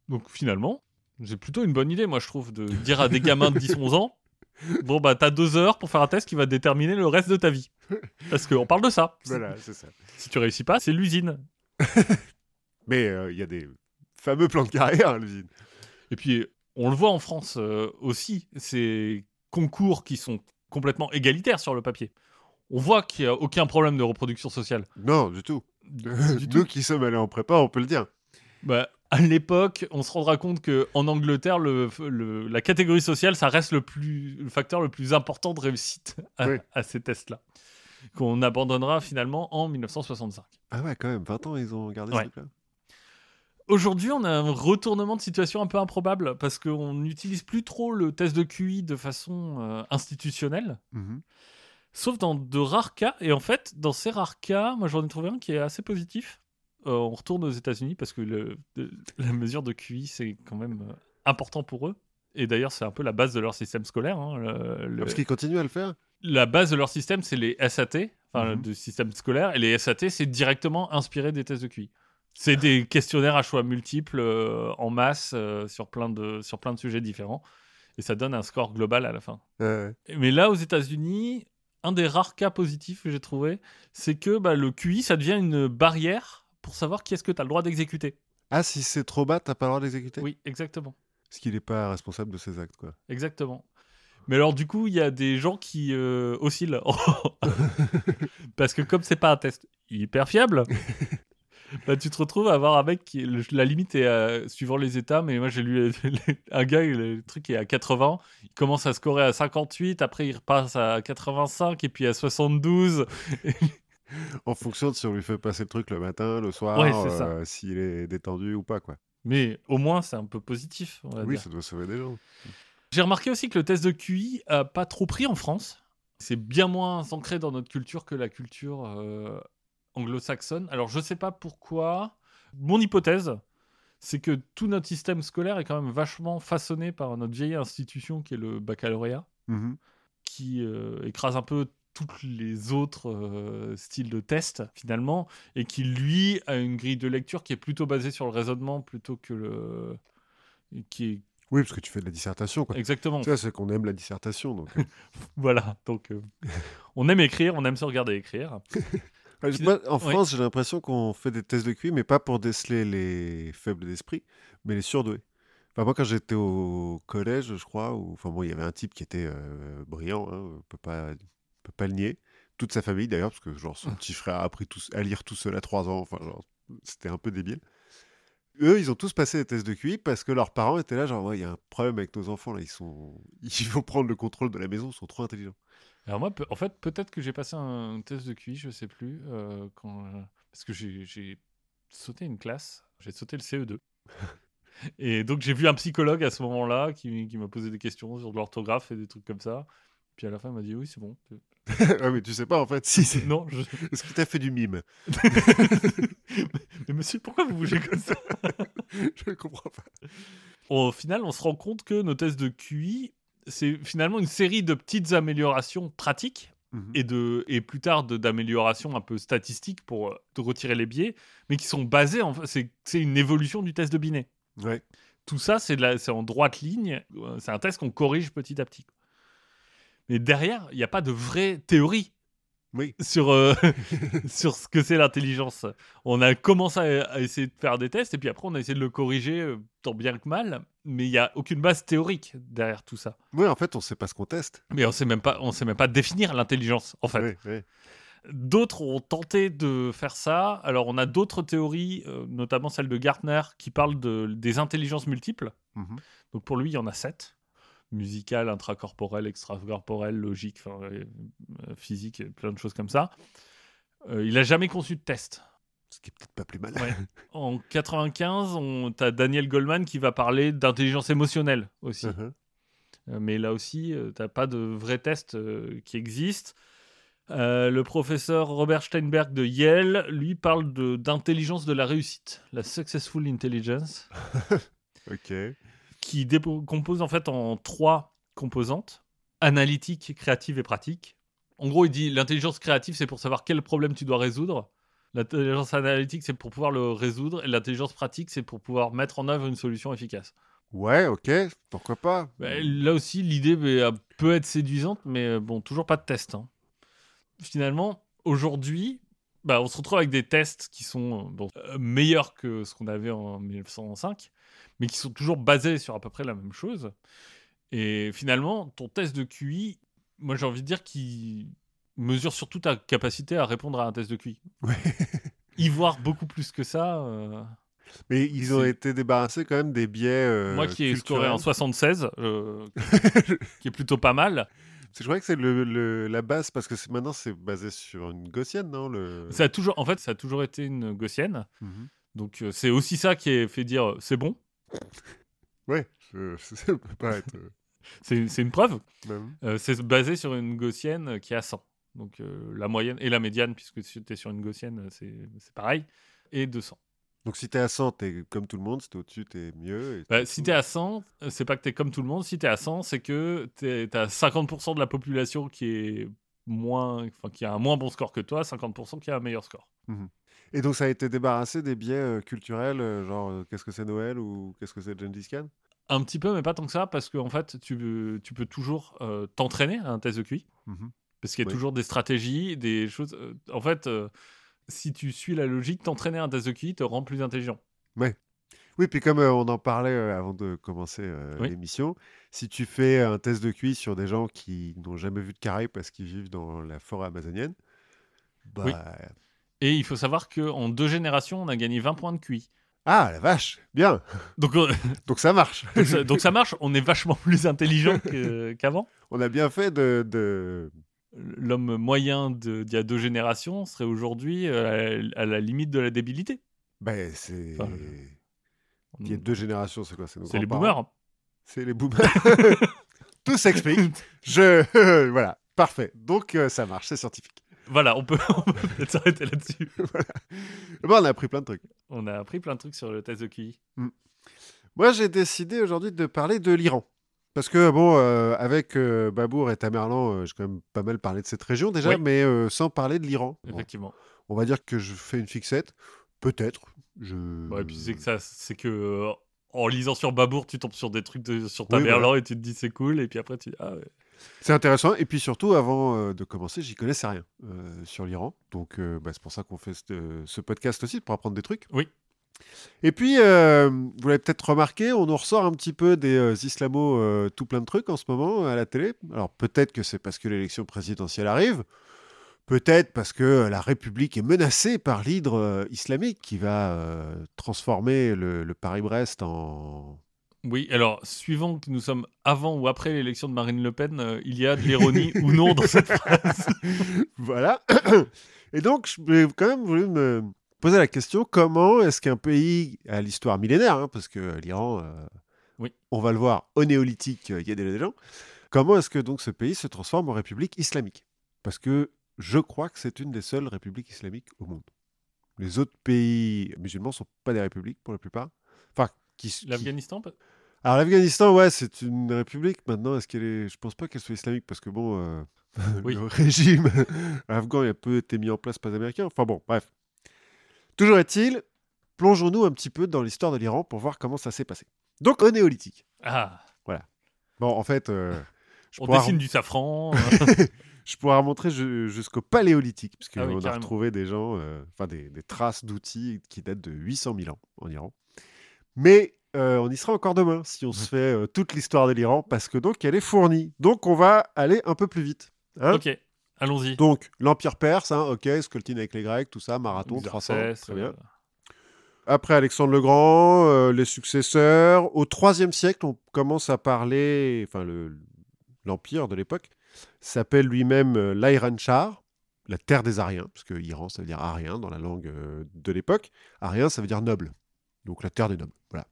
Donc finalement, c'est plutôt une bonne idée, moi je trouve, de dire à des gamins de 10-11 ans Bon, bah, t'as deux heures pour faire un test qui va déterminer le reste de ta vie. Parce qu'on parle de ça. Voilà, c'est ça. Si tu réussis pas, c'est l'usine. Mais euh, il y a des fameux plans de carrière à l'usine. Et puis, on le voit en France euh, aussi, ces concours qui sont complètement égalitaires sur le papier. On voit qu'il n'y a aucun problème de reproduction sociale. Non, du tout. Du Nous tout. qui sommes allés en prépa, on peut le dire. Bah, à l'époque, on se rendra compte que en Angleterre, le, le- la catégorie sociale, ça reste le, plus, le facteur le plus important de réussite à, Oui. à ces tests-là. Qu'on abandonnera finalement en 1965. Ah ouais, quand même, 20 ans, ils ont gardé Ouais. ce truc-là. Aujourd'hui, on a un retournement de situation un peu improbable parce qu'on n'utilise plus trop le test de QI de façon euh, institutionnelle, Mhm. sauf dans de rares cas. Et en fait, dans ces rares cas, moi j'en ai trouvé un qui est assez positif. Euh, on retourne aux États-Unis parce que le- de- la mesure de QI, c'est quand même euh, important pour eux. Et d'ailleurs, c'est un peu la base de leur système scolaire. hein, le- le- Parce qu'ils continuent à le faire La base de leur système, c'est les SAT, enfin Mhm. du système scolaire. Et les SAT, c'est directement inspiré des tests de QI. C'est des questionnaires à choix multiples euh, en masse euh, sur, plein de, sur plein de sujets différents. Et ça donne un score global à la fin. Ouais. Mais là, aux États-Unis, un des rares cas positifs que j'ai trouvé, c'est que bah, le QI, ça devient une barrière pour savoir qui est-ce que tu as le droit d'exécuter. Ah, si c'est trop bas, t'as pas le droit d'exécuter? Oui, exactement. Parce qu'il n'est pas responsable de ses actes, quoi. Exactement. Mais alors, du coup, il y a des gens qui euh, oscillent. Parce que comme c'est pas un test hyper fiable, bah, tu te retrouves à avoir un mec qui. le- la limite est euh, suivant les états, mais moi j'ai lu un gars, le truc est à 80, il commence à scorer à 58, après il repasse à 85 et puis à 72. En fonction de si on lui fait passer le truc le matin, le soir, Ouais, euh, s'il est détendu ou pas, quoi. Mais au moins, c'est un peu positif. on va Oui, dire. ça doit sauver des gens. J'ai remarqué aussi que le test de QI a pas trop pris en France. C'est bien moins ancré dans notre culture que la culture euh, anglo-saxonne. Alors je sais pas pourquoi. Mon hypothèse, c'est que tout notre système scolaire est quand même vachement façonné par notre vieille institution qui est le baccalauréat, Mhm. qui euh, écrase un peu tous les autres euh, styles de tests finalement, et qui lui a une grille de lecture qui est plutôt basée sur le raisonnement plutôt que le qui est Oui, parce que tu fais de la dissertation, quoi. exactement Tu c'est qu'on aime la dissertation, donc... euh. Voilà, donc euh, on aime écrire, on aime se regarder écrire. Moi, en. France, j'ai l'impression qu'on fait des tests de QI, mais pas pour déceler les faibles d'esprit, mais les surdoués. Enfin, moi, quand j'étais au collège, je crois, où, enfin bon, il y avait un type qui était euh, brillant, hein, on peut pas, on peut pas le nier. Toute sa famille, d'ailleurs, parce que genre son petit frère a appris tout- à lire tout seul à 3 ans. Enfin, genre, c'était un peu débile. Eux, ils ont tous passé les tests de QI parce que leurs parents étaient là, genre, ouais, il y a un problème avec nos enfants, là, ils sont, ils vont prendre le contrôle de la maison, ils sont trop intelligents. Alors moi, en fait, peut-être que j'ai passé un test de QI, je sais plus, euh, quand, euh, parce que j'ai j'ai sauté une classe, j'ai sauté le CE2. Et donc j'ai vu un psychologue à ce moment-là qui, qui m'a posé des questions sur de l'orthographe et des trucs comme ça. Puis à la fin, il m'a dit oui, c'est bon. Ouais, mais tu sais pas, en fait, si c'est. Non, je... Est-ce que t'as fait du mime? Mais monsieur, pourquoi vous bougez comme ça? Je ne comprends pas. Au final, on se rend compte que nos tests de QI, c'est finalement une série de petites améliorations pratiques Mhm. et, de, et plus tard de- d'améliorations un peu statistiques pour euh, de retirer les biais, mais qui sont basées en c'est c'est une évolution du test de Binet. Ouais. Tout ça, c'est de la- c'est en droite ligne. euh, C'est un test qu'on corrige petit à petit. Mais derrière, il n'y a pas de vraie théorie Oui. sur, euh, sur ce que c'est l'intelligence. On a commencé à, à essayer de faire des tests et puis après on a essayé de le corriger euh, tant bien que mal, mais il n'y a aucune base théorique derrière tout ça. Oui, en fait, on sait pas ce qu'on teste. Mais on sait même pas, on sait même pas définir l'intelligence en fait. D'autres ont tenté de faire ça. Alors on a d'autres théories, euh, notamment celle de Gartner, qui parle de, des intelligences multiples. Mhm. Donc pour lui, il y en a sept. Musical, intracorporel, extracorporel, logique, euh, physique, plein de choses comme ça. Euh, il a jamais conçu de test. Ce qui est peut-être pas plus mal. Ouais. En 95, on as Daniel Goldman qui va parler d'intelligence émotionnelle aussi. Mhm. Euh, mais là aussi, tu t'as pas de vrai test qui existe. Le professeur Robert Steinberg de Yale, lui, parle de- d'intelligence de, la réussite, la Successful Intelligence, Ok. Qui décompose en fait en trois composantes analytique, créative et pratique. En gros, il dit l'intelligence créative, c'est pour savoir quel problème tu dois résoudre. L'intelligence analytique, c'est pour pouvoir le résoudre. Et l'intelligence pratique, c'est pour pouvoir mettre en œuvre une solution efficace. Ouais, ok, pourquoi pas. Bah, là aussi, l'idée bah, peut être séduisante, mais euh, bon, toujours pas de test. hein. Finalement, aujourd'hui, bah, on se retrouve avec des tests qui sont euh, bon, euh, meilleurs que ce qu'on avait en 1905, mais qui sont toujours basés sur à peu près la même chose. Et finalement, ton test de QI, moi j'ai envie de dire qu'il mesure surtout ta capacité à répondre à un test de QI. Ouais. Y voir beaucoup plus que ça. euh, Mais ils ont été débarrassés quand même des biais. euh, Moi qui ai scoré en culturels. 76, euh, qui est plutôt pas mal. Je crois que c'est le, le- la base, parce que maintenant c'est basé sur une gaussienne, non le... Ça a toujours, en fait, ça a toujours été une gaussienne. Mhm. Donc euh, c'est aussi ça qui est fait dire euh, c'est bon. Ouais, ça peut pas être. euh, C'est une preuve. même. Euh, c'est basé sur une gaussienne qui a 100. Donc euh, la moyenne et la médiane, puisque si tu es sur une gaussienne, c'est pareil. Et 200. Donc si t'es à 100, t'es comme tout le monde, si t'es au-dessus, t'es mieux. et- Bah, si tu es à 100, euh, c'est pas que tu es comme tout le monde. Si tu es à 100, c'est que tu as 50% de la population qui est moins, enfin, qui a un moins bon score que toi, 50% qui a un meilleur score. Et donc ça a été débarrassé des biais euh, culturels, euh, genre euh, qu'est-ce que c'est Noël ou qu'est-ce que c'est Gengis Khan? Un petit peu, mais pas tant que ça, parce qu'en fait, tu, peux- tu peux toujours t'entraîner à un test de QI. Mhm. Parce qu'il y a Oui. toujours des stratégies, des choses. en fait, si tu suis la logique, t'entraîner à un test de QI te rend plus intelligent. Oui, puis comme on en parlait avant de commencer Oui. l'émission, si tu fais un test de QI sur des gens qui n'ont jamais vu de carré parce qu'ils vivent dans la forêt amazonienne, bah... Oui. Et il faut savoir qu'en deux générations, on a gagné 20 points de QI. Ah, la vache Bien Donc, euh, Donc ça marche donc, ça, donc ça marche, on est vachement plus intelligent qu'avant. On a bien fait de... de... L'homme moyen de- d'il y a deux générations serait aujourd'hui euh, à la limite de la débilité. Ben, c'est... Enfin, Il y a deux générations, c'est quoi? C'est les boomers. C'est les boomers. Tout s'explique. Je... voilà, parfait. Donc euh, ça marche, c'est scientifique. Voilà, on peut, on peut peut-être s'arrêter là-dessus. Bon, on a appris plein de trucs. On a appris plein de trucs sur le test de QI. Moi, j'ai décidé aujourd'hui de parler de l'Iran. Parce que, bon, euh, avec euh, Babour et Tamerlan, euh, j'ai quand même pas mal parlé de cette région déjà, Oui. mais sans parler de l'Iran. Bon, Effectivement. on va dire que je fais une fixette. Peut-être. Je... Ouais, et puis c'est que ça, c'est que en lisant sur Babour, tu tombes sur des trucs de, sur Oui, Tamerlan et tu te dis c'est cool, et puis après tu dis ah ouais. C'est intéressant. Et puis surtout, avant euh, de commencer, j'y connaissais rien euh, sur l'Iran. Donc, euh, bah, c'est pour ça qu'on fait ce, podcast aussi, pour apprendre des trucs. Oui. Et puis, vous l'avez peut-être remarqué, on nous ressort un petit peu des islamo tout plein de trucs en ce moment à la télé. Alors, peut-être que c'est parce que l'élection présidentielle arrive. Peut-être parce que la République est menacée par l'hydre islamique qui va transformer le, le Paris-Brest en, Oui, alors suivant que nous sommes avant ou après l'élection de Marine Le Pen, euh, il y a de l'ironie ou non dans cette phrase. voilà. Et donc, je voulais quand même voulu me poser la question comment est-ce qu'un pays à l'histoire millénaire, hein, parce que l'Iran, euh, Oui. on va le voir, au néolithique, euh, il y a des gens, comment est-ce que donc ce pays se transforme en république islamique? Parce que je crois que c'est une des seules républiques islamiques au monde. Les autres pays musulmans sont pas des républiques pour la plupart. Enfin, qui, qui- L'Afghanistan alors l'Afghanistan, ouais, c'est une république. Maintenant, est-ce qu'elle est Je pense pas qu'elle soit islamique parce que bon, euh, Oui. le régime afghan il a peu été mis en place par les Américains. Enfin bon, bref. Toujours est-il, plongeons-nous un petit peu dans l'histoire de l'Iran pour voir comment ça s'est passé. Donc au néolithique. Ah, Bon, en fait, euh, je, on dessine rem- du safran. euh, je pourrais remontrer ju- jusqu'au paléolithique, parce qu'on Ah oui, a carrément. retrouvé des gens, euh, enfin des, des traces d'outils qui datent de 800 000 ans en Iran. Mais euh, on y sera encore demain si on se fait euh, toute l'histoire de l'Iran, parce que donc elle est fournie. Donc on va aller un peu plus vite. hein. ok, allons-y. Donc l'Empire perse, hein, ok, Skoltine avec les Grecs, tout ça, marathon, 300, Xerxès, très bien. Après Alexandre le Grand, euh, les successeurs. Au IIIe siècle, on commence à parler, enfin le- l'empire de l'époque s'appelle lui-même l'Airan-Shar, la terre des Ariens, parce que Iran ça veut dire arien dans la langue de l'époque. Arien ça veut dire noble, donc la terre des nobles. Voilà.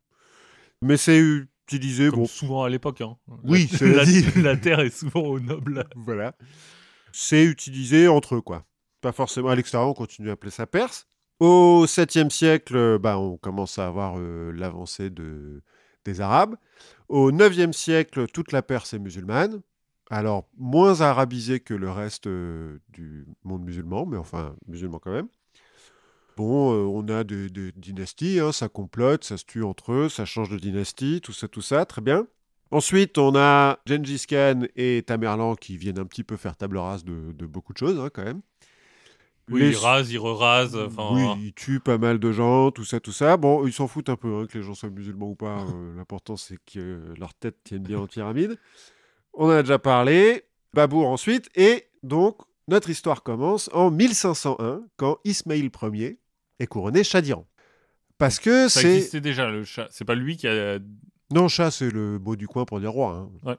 Mais c'est utilisé, comme bon, souvent à l'époque. hein. Oui, la, cela la- dit. la terre est souvent aux nobles. voilà. C'est utilisé entre eux, quoi. Pas forcément à l'extérieur, on continue à appeler ça Perse. Au 7e siècle, bah, on commence à avoir euh, l'avancée de, des Arabes. Au 9e siècle, toute la Perse est musulmane. Alors, moins arabisée que le reste euh, du monde musulman, mais enfin, musulman quand même. Bon, euh, on a des, des dynasties, hein, ça complote, ça se tue entre eux, ça change de dynastie, tout ça, tout ça, très bien. Ensuite, on a Gengis Khan et Tamerlan qui viennent un petit peu faire table rase de, de beaucoup de choses, hein, quand même. Oui, Les- ils rasent, ils re-rasent. Oui, ils tuent pas mal de gens, tout ça, tout ça. Bon, ils s'en foutent un peu, hein, que les gens soient musulmans ou pas. euh, L'important, c'est que leur tête tienne bien en pyramide. On en a déjà parlé. Babour ensuite. Et donc, notre histoire commence en 1501, quand Ismaïl Ier est couronné Shah d'Iran. Parce que ça c'est... existait déjà, le chat. C'est pas lui qui a. Non, Shah, c'est le mot du coin pour dire roi. hein. Ouais.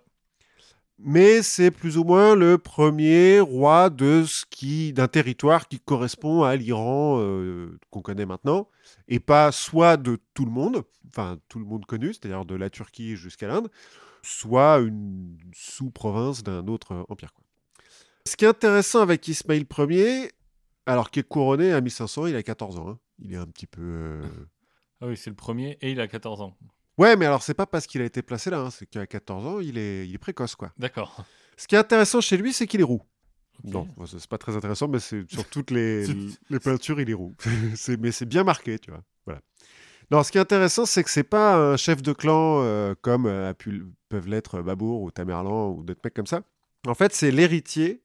Mais c'est plus ou moins le premier roi de ce qui d'un territoire qui correspond à l'Iran euh, qu'on connaît maintenant, et pas soit de tout le monde, enfin tout le monde connu, c'est-à-dire de la Turquie jusqu'à l'Inde, soit une sous-province d'un autre empire. quoi. Ce qui est intéressant avec Ismaïl Ier, alors qu'il est couronné à 1500, il a 14 ans. hein. Il est un petit peu... euh, Ah oui, c'est le premier et il a 14 ans. Ouais, mais alors c'est pas parce qu'il a été placé là, hein, c'est qu'à 14 ans, il est, il est précoce, quoi. D'accord. Ce qui est intéressant chez lui, c'est qu'il est roux. Ok. Non, c'est pas très intéressant, mais c'est sur toutes les, peintures, il est roux. Mais c'est bien marqué, tu vois. Voilà. Non, ce qui est intéressant, c'est que c'est pas un chef de clan euh, comme euh, pu- peuvent l'être Babour ou Tamerlan ou d'autres mecs comme ça. En fait, c'est l'héritier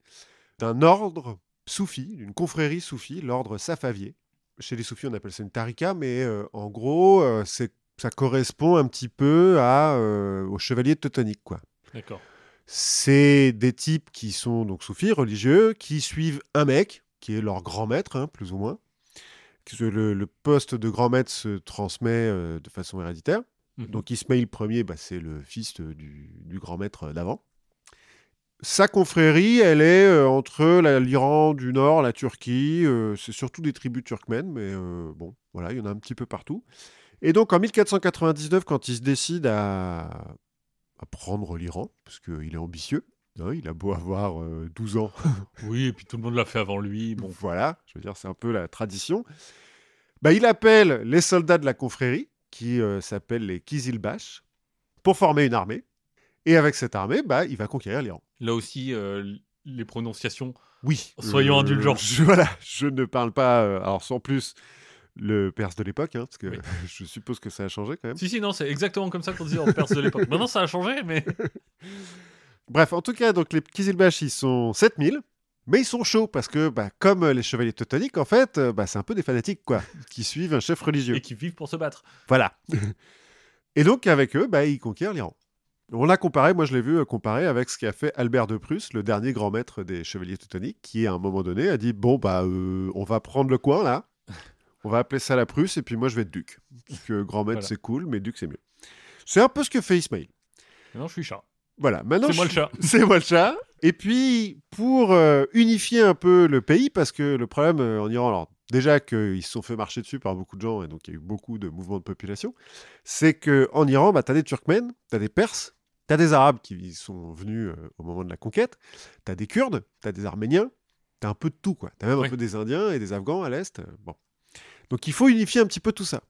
d'un ordre soufi, d'une confrérie soufi, l'ordre safavier. Chez les soufis, on appelle ça une tarika, mais euh, en gros, euh, c'est ça correspond un petit peu à, euh, aux chevaliers teutoniques, quoi. D'accord. C'est des types qui sont donc soufis, religieux, qui suivent un mec, qui est leur grand maître, hein, plus ou moins. Le, le poste de grand maître se transmet de façon héréditaire. Mhm. Donc Ismaïl Ier, bah, c'est le fils de- du, du grand maître d'avant. Sa confrérie, elle est euh, entre l'Iran du Nord, la Turquie. euh, c'est surtout des tribus turkmènes, mais euh, bon, voilà, il y en a un petit peu partout. Et donc en 1499, quand il se décide à, à prendre l'Iran, parce qu'il est ambitieux, hein, il a beau avoir euh, 12 ans, Oui, et puis tout le monde l'a fait avant lui. Bon. voilà, je veux dire, c'est un peu la tradition. Bah, il appelle les soldats de la confrérie, qui s'appellent les Kizilbash, pour former une armée. Et avec cette armée, bah, il va conquérir l'Iran. Là aussi, euh, les prononciations. Oui. Soyons indulgents. Je, voilà, je ne parle pas, euh, alors sans plus, le perse de l'époque, hein, parce que Oui. je suppose que ça a changé quand même. Si, si, non, c'est exactement comme ça qu'on disait en Perse de l'époque. Maintenant, ça a changé, mais. Bref, en tout cas, donc les Kizilbash, ils sont 7000, mais ils sont chauds, parce que, bah, comme euh, les chevaliers teutoniques, en fait, euh, bah, c'est un peu des fanatiques, quoi, qui suivent un chef religieux. Et qui vivent pour se battre. Voilà. Et donc, avec eux, bah, ils conquièrent l'Iran. On l'a comparé, moi je l'ai vu euh, comparé avec ce qu'a fait Albert de Prusse, le dernier grand maître des chevaliers teutoniques, qui à un moment donné a dit Bon, bah, euh, on va prendre le coin là, on va appeler ça la Prusse, et puis moi je vais être duc. Parce que grand maître Voilà. c'est cool, mais duc c'est mieux. C'est un peu ce que fait Ismaïl. Maintenant, je suis chat. Voilà, maintenant. C'est moi le chat. C'est moi le chat. Et puis, pour euh, unifier un peu le pays, parce que le problème euh, en Iran, alors déjà qu'ils se sont fait marcher dessus par beaucoup de gens, et donc il y a eu beaucoup de mouvements de population, c'est qu'en Iran, bah, tu as des Turkmènes, tu as des Perses, tu as des Arabes qui sont venus euh, au moment de la conquête, tu as des Kurdes, tu as des Arméniens, tu as un peu de tout, quoi. Tu as même Oui. un peu des Indiens et des Afghans à l'Est. euh, bon. Donc il faut unifier un petit peu tout ça.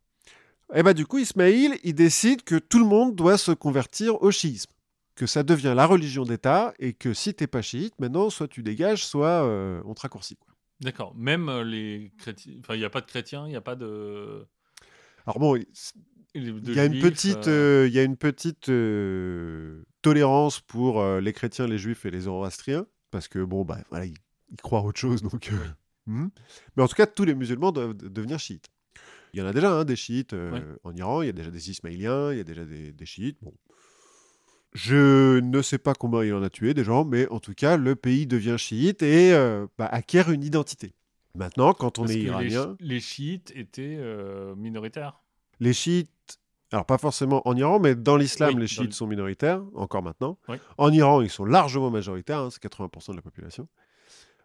Et bah du coup, Ismaïl, il décide que tout le monde doit se convertir au chiisme que ça devient la religion d'État et que si t'es pas chiite, maintenant, soit tu dégages, soit euh, on te raccourcit. D'accord. Même les chrétiens. Enfin, il n'y a pas de chrétiens, il n'y a pas de. Alors bon, il de y a une juifs, petite, euh, euh, il y a une petite euh, tolérance pour les chrétiens, les juifs et les zoroastriens, parce que bon, bah voilà, ils, ils croient à autre chose, donc. hmm. Mais en tout cas, tous les musulmans doivent de- devenir chiites. Il y en a déjà hein, des chiites euh, Ouais. en Iran, il y a déjà des ismaéliens, il y a déjà des, des chiites. Bon. Je ne sais pas combien il en a tué des gens, mais en tout cas, le pays devient chiite et euh, bah, acquiert une identité. Maintenant, quand on parce est les iranien, Les, chiites étaient euh, minoritaires. les chiites, alors pas forcément en Iran, mais dans l'islam, Oui, les chiites le- sont minoritaires, encore maintenant. Oui. En Iran, ils sont largement majoritaires, hein, c'est 80% de la population.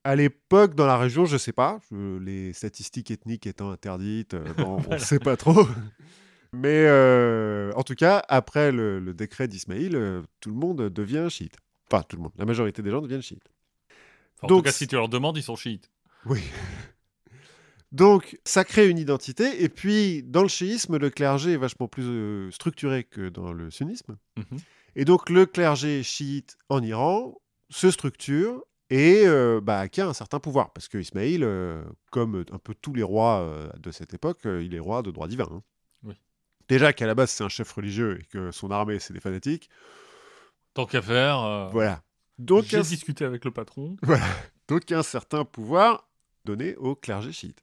À l'époque, dans la région, je sais pas, je- les statistiques ethniques étant interdites, euh, bon, on ne sait pas trop. Mais euh, en tout cas, après le, le décret d'Ismaïl, euh, tout le monde devient chiite. Enfin, tout le monde, la majorité des gens deviennent chiites. en Donc, tout cas, si tu leur demandes, ils sont chiites. Oui. Donc, ça crée une identité. Et puis, dans le chiisme, le clergé est vachement plus euh, structuré que dans le sunnisme. Mhm. Et donc, le clergé chiite en Iran se structure et euh, bah, acquiert un certain pouvoir. Parce que Ismaïl, euh, comme un peu tous les rois euh, de cette époque, il est roi de droit divin. hein. Oui. Déjà qu'à la base, c'est un chef religieux et que son armée, c'est des fanatiques. Tant qu'à faire, Voilà. Donc, j'ai un, discuté avec le patron. donc, un certain pouvoir donné au clergé chiite.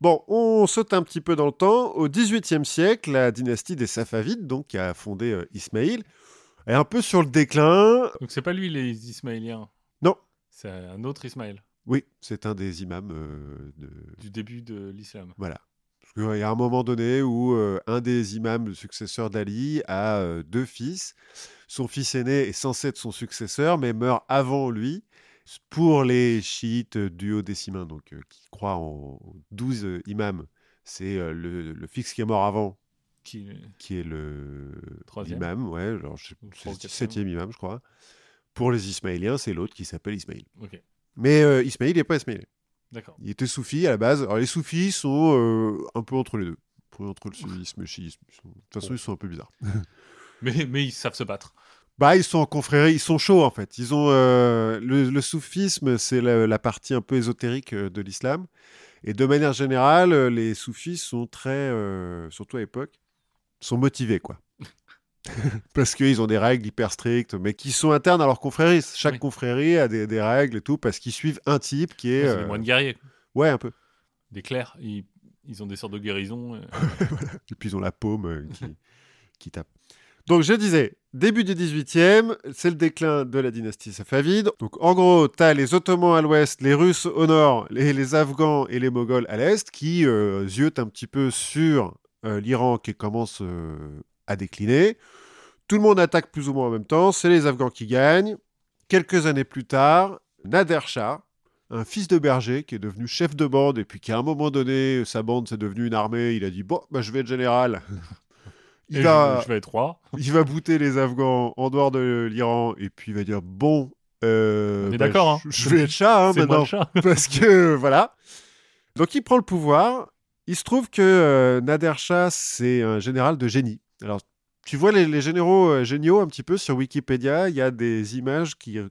Bon, on saute un petit peu dans le temps. Au XVIIIe siècle, la dynastie des Safavides, donc, qui a fondé euh, Ismaïl, est un peu sur le déclin. Donc c'est pas lui les Ismaéliens? Non. C'est un autre Ismaël? Oui, c'est un des imams euh, de, du début de l'islam. Voilà. Parce qu'il y a un moment donné où euh, un des imams, le successeur d'Ali, a euh, deux fils. Son fils aîné est censé être son successeur, mais meurt avant lui. Pour les chiites duodécimains, donc euh, qui croient en 12 euh, imams, c'est euh, le, le fils qui est mort avant, Qui... qui est le Troisième. l'imam, ouais, genre, je c'est septième imam, je crois. Pour les Ismaéliens, c'est l'autre qui s'appelle Ismaïl. Mais euh, Ismaïl n'est pas d'accord. Il était soufi à la base. Alors les soufis sont euh, un peu entre les deux. Entre le sunnisme et le chiisme. De toute façon, ils sont un peu bizarres. Mais, mais ils savent se battre. Bah, ils sont en confrérie, ils sont chauds en fait. Ils ont euh, le, le soufisme, c'est la, la partie un peu ésotérique euh, de l'islam. Et de manière générale, euh, les soufis sont très, euh, surtout à l'époque, sont motivés quoi. parce qu'ils ont des règles hyper strictes, mais qui sont internes à leur confrérie. Chaque Oui. confrérie a des, des règles et tout, parce qu'ils suivent un type qui est. C'est des euh, moines guerriers, Ouais, un peu. des clercs. Ils, ils ont des sortes de guérison. euh. Et puis ils ont la paume qui, qui tape. Donc je disais, début du 18e, c'est le déclin de la dynastie safavide. Donc en gros, tu as les Ottomans à l'ouest, les Russes au nord, les, les Afghans et les Moghols à l'est qui euh, ziotent un petit peu sur euh, l'Iran qui commence euh, à décliner. Tout le monde attaque plus ou moins en même temps, c'est les Afghans qui gagnent. Quelques années plus tard, Nader Shah, un fils de berger qui est devenu chef de bande et puis qui à un moment donné, sa bande c'est devenu une armée, il a dit bon, bah, je vais être général. Il va, je, vais il va bouter les Afghans en dehors de l'Iran et puis il va dire bon, euh, bah, d'accord, hein. je, vais être chat hein, maintenant chat. parce que voilà. Donc il prend le pouvoir. Il se trouve que euh, Nader Shah c'est un général de génie. Alors tu vois les, les généraux euh, géniaux un petit peu sur Wikipédia, il y a des images qui de,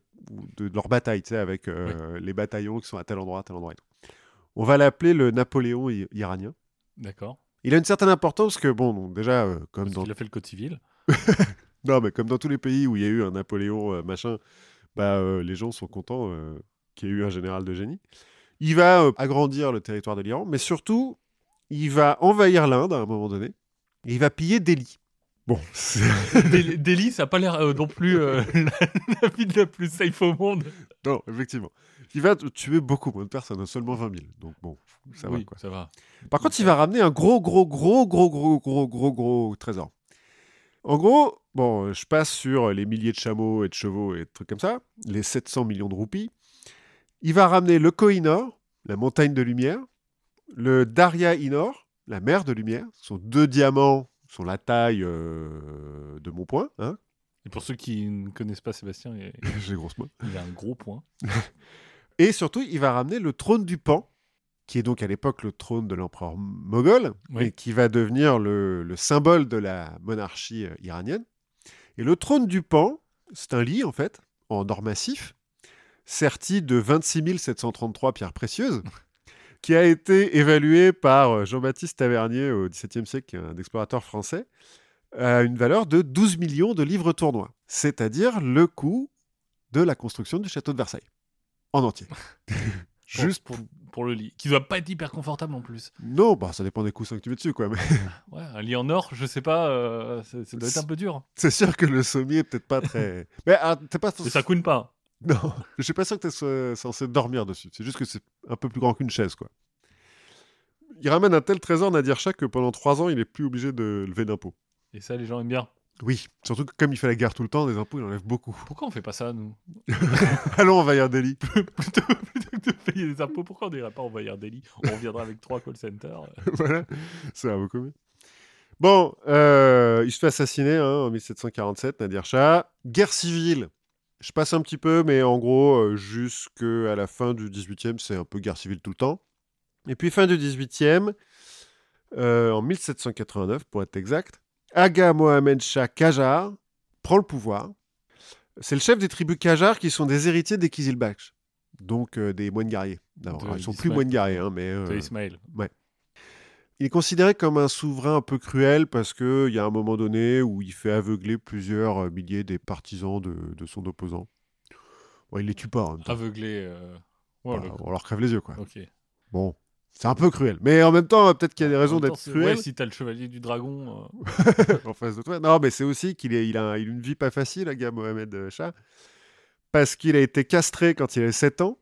de leur bataille, tu sais, avec euh, les bataillons qui sont à tel endroit, à tel endroit. et tout. On va l'appeler le Napoléon iranien. D'accord. Il a une certaine importance parce que bon, déjà euh, comme Parce dans qu'il a fait le code civil. non, mais comme dans tous les pays où il y a eu un Napoléon, euh, machin, bah, euh, les gens sont contents qu'il y ait eu un général de génie. Il va agrandir le territoire de l'Iran, mais surtout, il va envahir l'Inde à un moment donné, et il va piller Delhi. Bon, c'est- Delhi, ça n'a pas l'air non plus la ville la plus safe au monde. non, effectivement. Il va tuer beaucoup moins de personnes, seulement 20 000. Donc bon, ça va quoi. ça va. Par contre, il va ramener un gros, gros, gros, gros, gros, gros, gros, gros trésor. En gros, bon, euh, je passe sur les milliers de chameaux et de chevaux et de trucs comme ça, les 700 millions de roupies. Il va ramener le Koh-i-Noor, la montagne de lumière, le Darya-i-Noor, la mer de lumière. Ce sont deux diamants, sont la taille euh, de mon poing. Hein Et pour ceux qui ne connaissent pas Sébastien, il, J'ai grosse main. il a un gros point. Et surtout, il va ramener le trône du Pan, qui est donc à l'époque le trône de l'empereur moghol, Oui. et qui va devenir le, le symbole de la monarchie euh, iranienne. Et le trône du Pan, c'est un lit en fait, en or massif, serti de 26 733 pierres précieuses, qui a été évalué par euh, Jean-Baptiste Tavernier au XVIIe siècle, un explorateur français, à une valeur de 12 millions de livres tournois, c'est-à-dire le coût de la construction du château de Versailles, en entier. Juste pour, pour le lit. Qui doit pas être hyper confortable en plus. Non, bah ça dépend des coussins que tu mets dessus, quoi. Mais Ouais, un lit en or, je sais pas, euh, ça, ça doit être un peu dur. c'est sûr que le sommier est peut-être pas très. Mais ah, pas. Mais ça couine pas. Non, je suis pas sûr que tu sois censé dormir dessus. C'est juste que c'est un peu plus grand qu'une chaise, quoi. Il ramène un tel trésor, Nadir Shah, que pendant trois ans, il est plus obligé de lever d'impôts. Et ça, les gens aiment bien. Oui, surtout que comme il fait la guerre tout le temps, des impôts, il enlève beaucoup. Pourquoi on fait pas ça, nous? Allons envahir Delhi. plutôt, plutôt que de payer des impôts, pourquoi on dirait pas envahir Delhi On reviendra avec trois call centers. voilà, ça va beaucoup mieux. Bon, euh, il se fait assassiner hein, en 1747, Nadir Shah. Guerre civile Je passe un petit peu, mais en gros, euh, jusqu'à la fin du 18e, c'est un peu guerre civile tout le temps. Et puis fin du 18e, euh, en 1789 pour être exact, Aga Mohamed Shah Qajar prend le pouvoir. C'est le chef des tribus Qajar qui sont des héritiers des Kizilbash, donc euh, des moines guerriers. Alors, De ils sont plus moines guerriers, hein, mais... De euh, Ismaël. il est considéré comme un souverain un peu cruel parce qu'il y a un moment donné où il fait aveugler plusieurs euh, milliers des partisans de, de son opposant. Bon, il les tue pas en même temps. Aveuglé. euh, Bah, le- on leur crève les yeux, quoi. Ok. Bon, c'est un peu cruel. Mais en même temps, peut-être qu'il y a des raisons d'être cruel Ouais, si t'as le chevalier du dragon. euh, en face de toi. Non, mais c'est aussi qu'il il a, il a une vie pas facile, le gars Mohamed euh, Shah. Parce qu'il a été castré quand il avait 7 ans.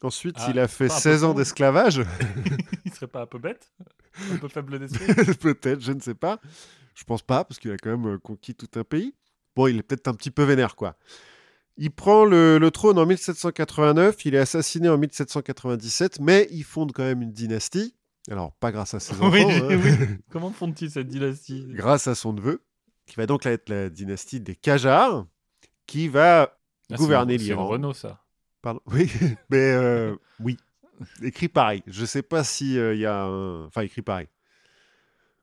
Ensuite, Ah, il a fait pas un peu 16 ans con. d'esclavage. il serait pas un peu bête? Un peu faible d'esprit? Peut-être, je ne sais pas. Je pense pas, parce qu'il a quand même euh, conquis tout un pays. Bon, il est peut-être un petit peu vénère, quoi. Il prend le, le trône en 1789, il est assassiné en 1797, mais il fonde quand même une dynastie. Alors, pas grâce à ses enfants, Oui, hein, oui. Comment font-ils cette dynastie? Grâce à son neveu, qui va donc être la dynastie des Qajars, qui va... Ah, gouverner une- C'est l'Iran. Renault, ça. Pardon, oui, mais euh, oui, écrit pareil. Je sais pas si euh, il y a un... Enfin, écrit pareil.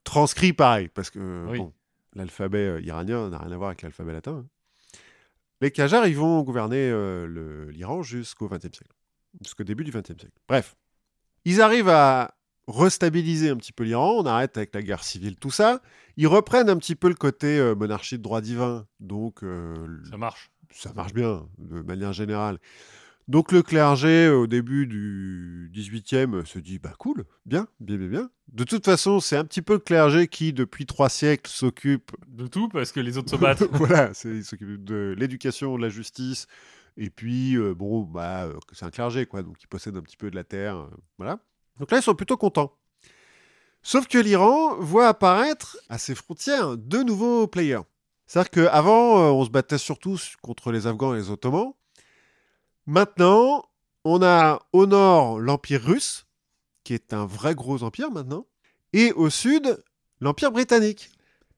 Transcrit pareil, parce que Oui. bon, l'alphabet euh, iranien n'a rien à voir avec l'alphabet latin. hein. Les Qajars, ils vont gouverner euh, l'Iran jusqu'au XXe siècle, jusqu'au début du XXe siècle. Bref, ils arrivent à restabiliser un petit peu l'Iran, on arrête avec la guerre civile, tout ça. Ils reprennent un petit peu le côté euh, monarchie de droit divin, donc euh, Ça marche. ça marche bien de manière générale. Donc le clergé au début du 18e se dit bah cool, bien, bien, bien, bien. De toute façon, c'est un petit peu le clergé qui depuis trois siècles s'occupe, De tout, parce que les autres se battent. voilà, il s'occupe de l'éducation, de la justice, et puis euh, bon bah euh, c'est un clergé quoi, donc il possède un petit peu de la terre, euh, voilà. Donc là ils sont plutôt contents. Sauf que l'Iran voit apparaître à ses frontières deux nouveaux players. C'est-à-dire qu'avant, on se battait surtout contre les Afghans et les Ottomans. Maintenant, on a au nord l'Empire russe, qui est un vrai gros empire maintenant, et au sud, l'Empire britannique.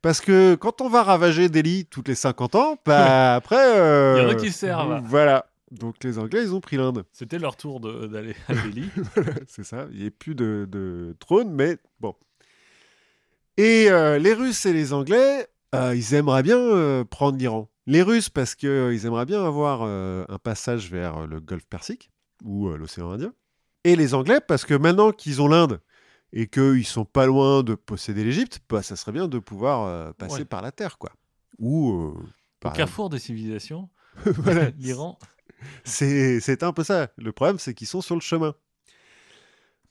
Parce que quand on va ravager Delhi toutes les 50 ans, bah après... euh, Il y en a qui se servent. Voilà. Donc les Anglais, ils ont pris l'Inde. C'était leur tour d'aller à Delhi. c'est ça. Il n'y a plus de, de trône, mais bon. Et euh, les Russes et les Anglais, euh, ils aimeraient bien prendre l'Iran. Les Russes, parce qu'ils aimeraient bien avoir euh, un passage vers le Golfe Persique ou euh, l'océan Indien. Et les Anglais, parce que maintenant qu'ils ont l'Inde et qu'ils sont pas loin de posséder l'Égypte, bah, ça serait bien de pouvoir euh, passer Ouais. par la terre, quoi. Ou euh, Au par carrefour des civilisations, l'Iran. C'est un peu ça. Le problème, c'est qu'ils sont sur le chemin.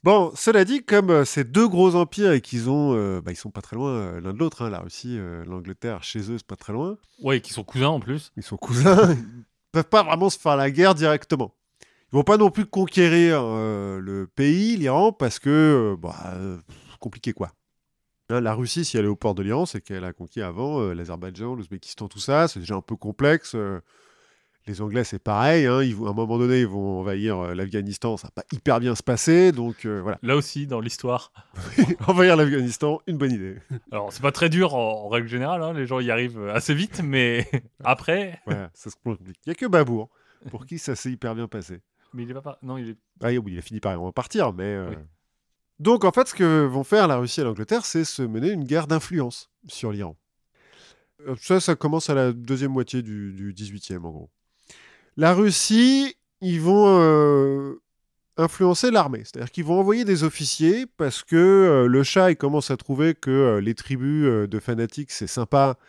Bon, cela dit, comme euh, ces deux gros empires et qu'ils ont, euh, bah, ils sont pas très loin euh, l'un de l'autre, hein, la Russie, euh, l'Angleterre, chez eux, c'est pas très loin. Ouais, qui sont cousins en plus. Ils sont cousins, ils peuvent pas vraiment se faire la guerre directement. Ils vont pas non plus conquérir le pays, l'Iran, parce que, bah, compliqué quoi. Hein, la Russie, si elle est au port de l'Iran, c'est qu'elle a conquis avant l'Azerbaïdjan, l'Ouzbékistan, tout ça. C'est déjà un peu complexe. Euh. les Anglais, c'est pareil. hein, ils à un moment donné, ils vont envahir euh, l'Afghanistan. Ça va pas hyper bien se passer. Donc euh, voilà. Là aussi, dans l'histoire. envahir l'Afghanistan, une bonne idée. Alors, c'est pas très dur en, en règle générale, hein, les gens y arrivent assez vite, mais après. Voilà, ça se complique. Il n'y a que Babour, pour qui ça s'est hyper bien passé. Mais il est pas. Non, il est. Ah oui, il a fini par partir, mais... euh, Oui. Donc en fait, ce que vont faire la Russie et l'Angleterre, c'est se mener une guerre d'influence sur l'Iran. Euh, Ça, ça commence à la deuxième moitié du, du 18e, en gros. La Russie, ils vont euh, influencer l'armée. C'est-à-dire qu'ils vont envoyer des officiers parce que euh, le Shah, il commence à trouver que euh, les tribus de fanatiques, c'est sympa,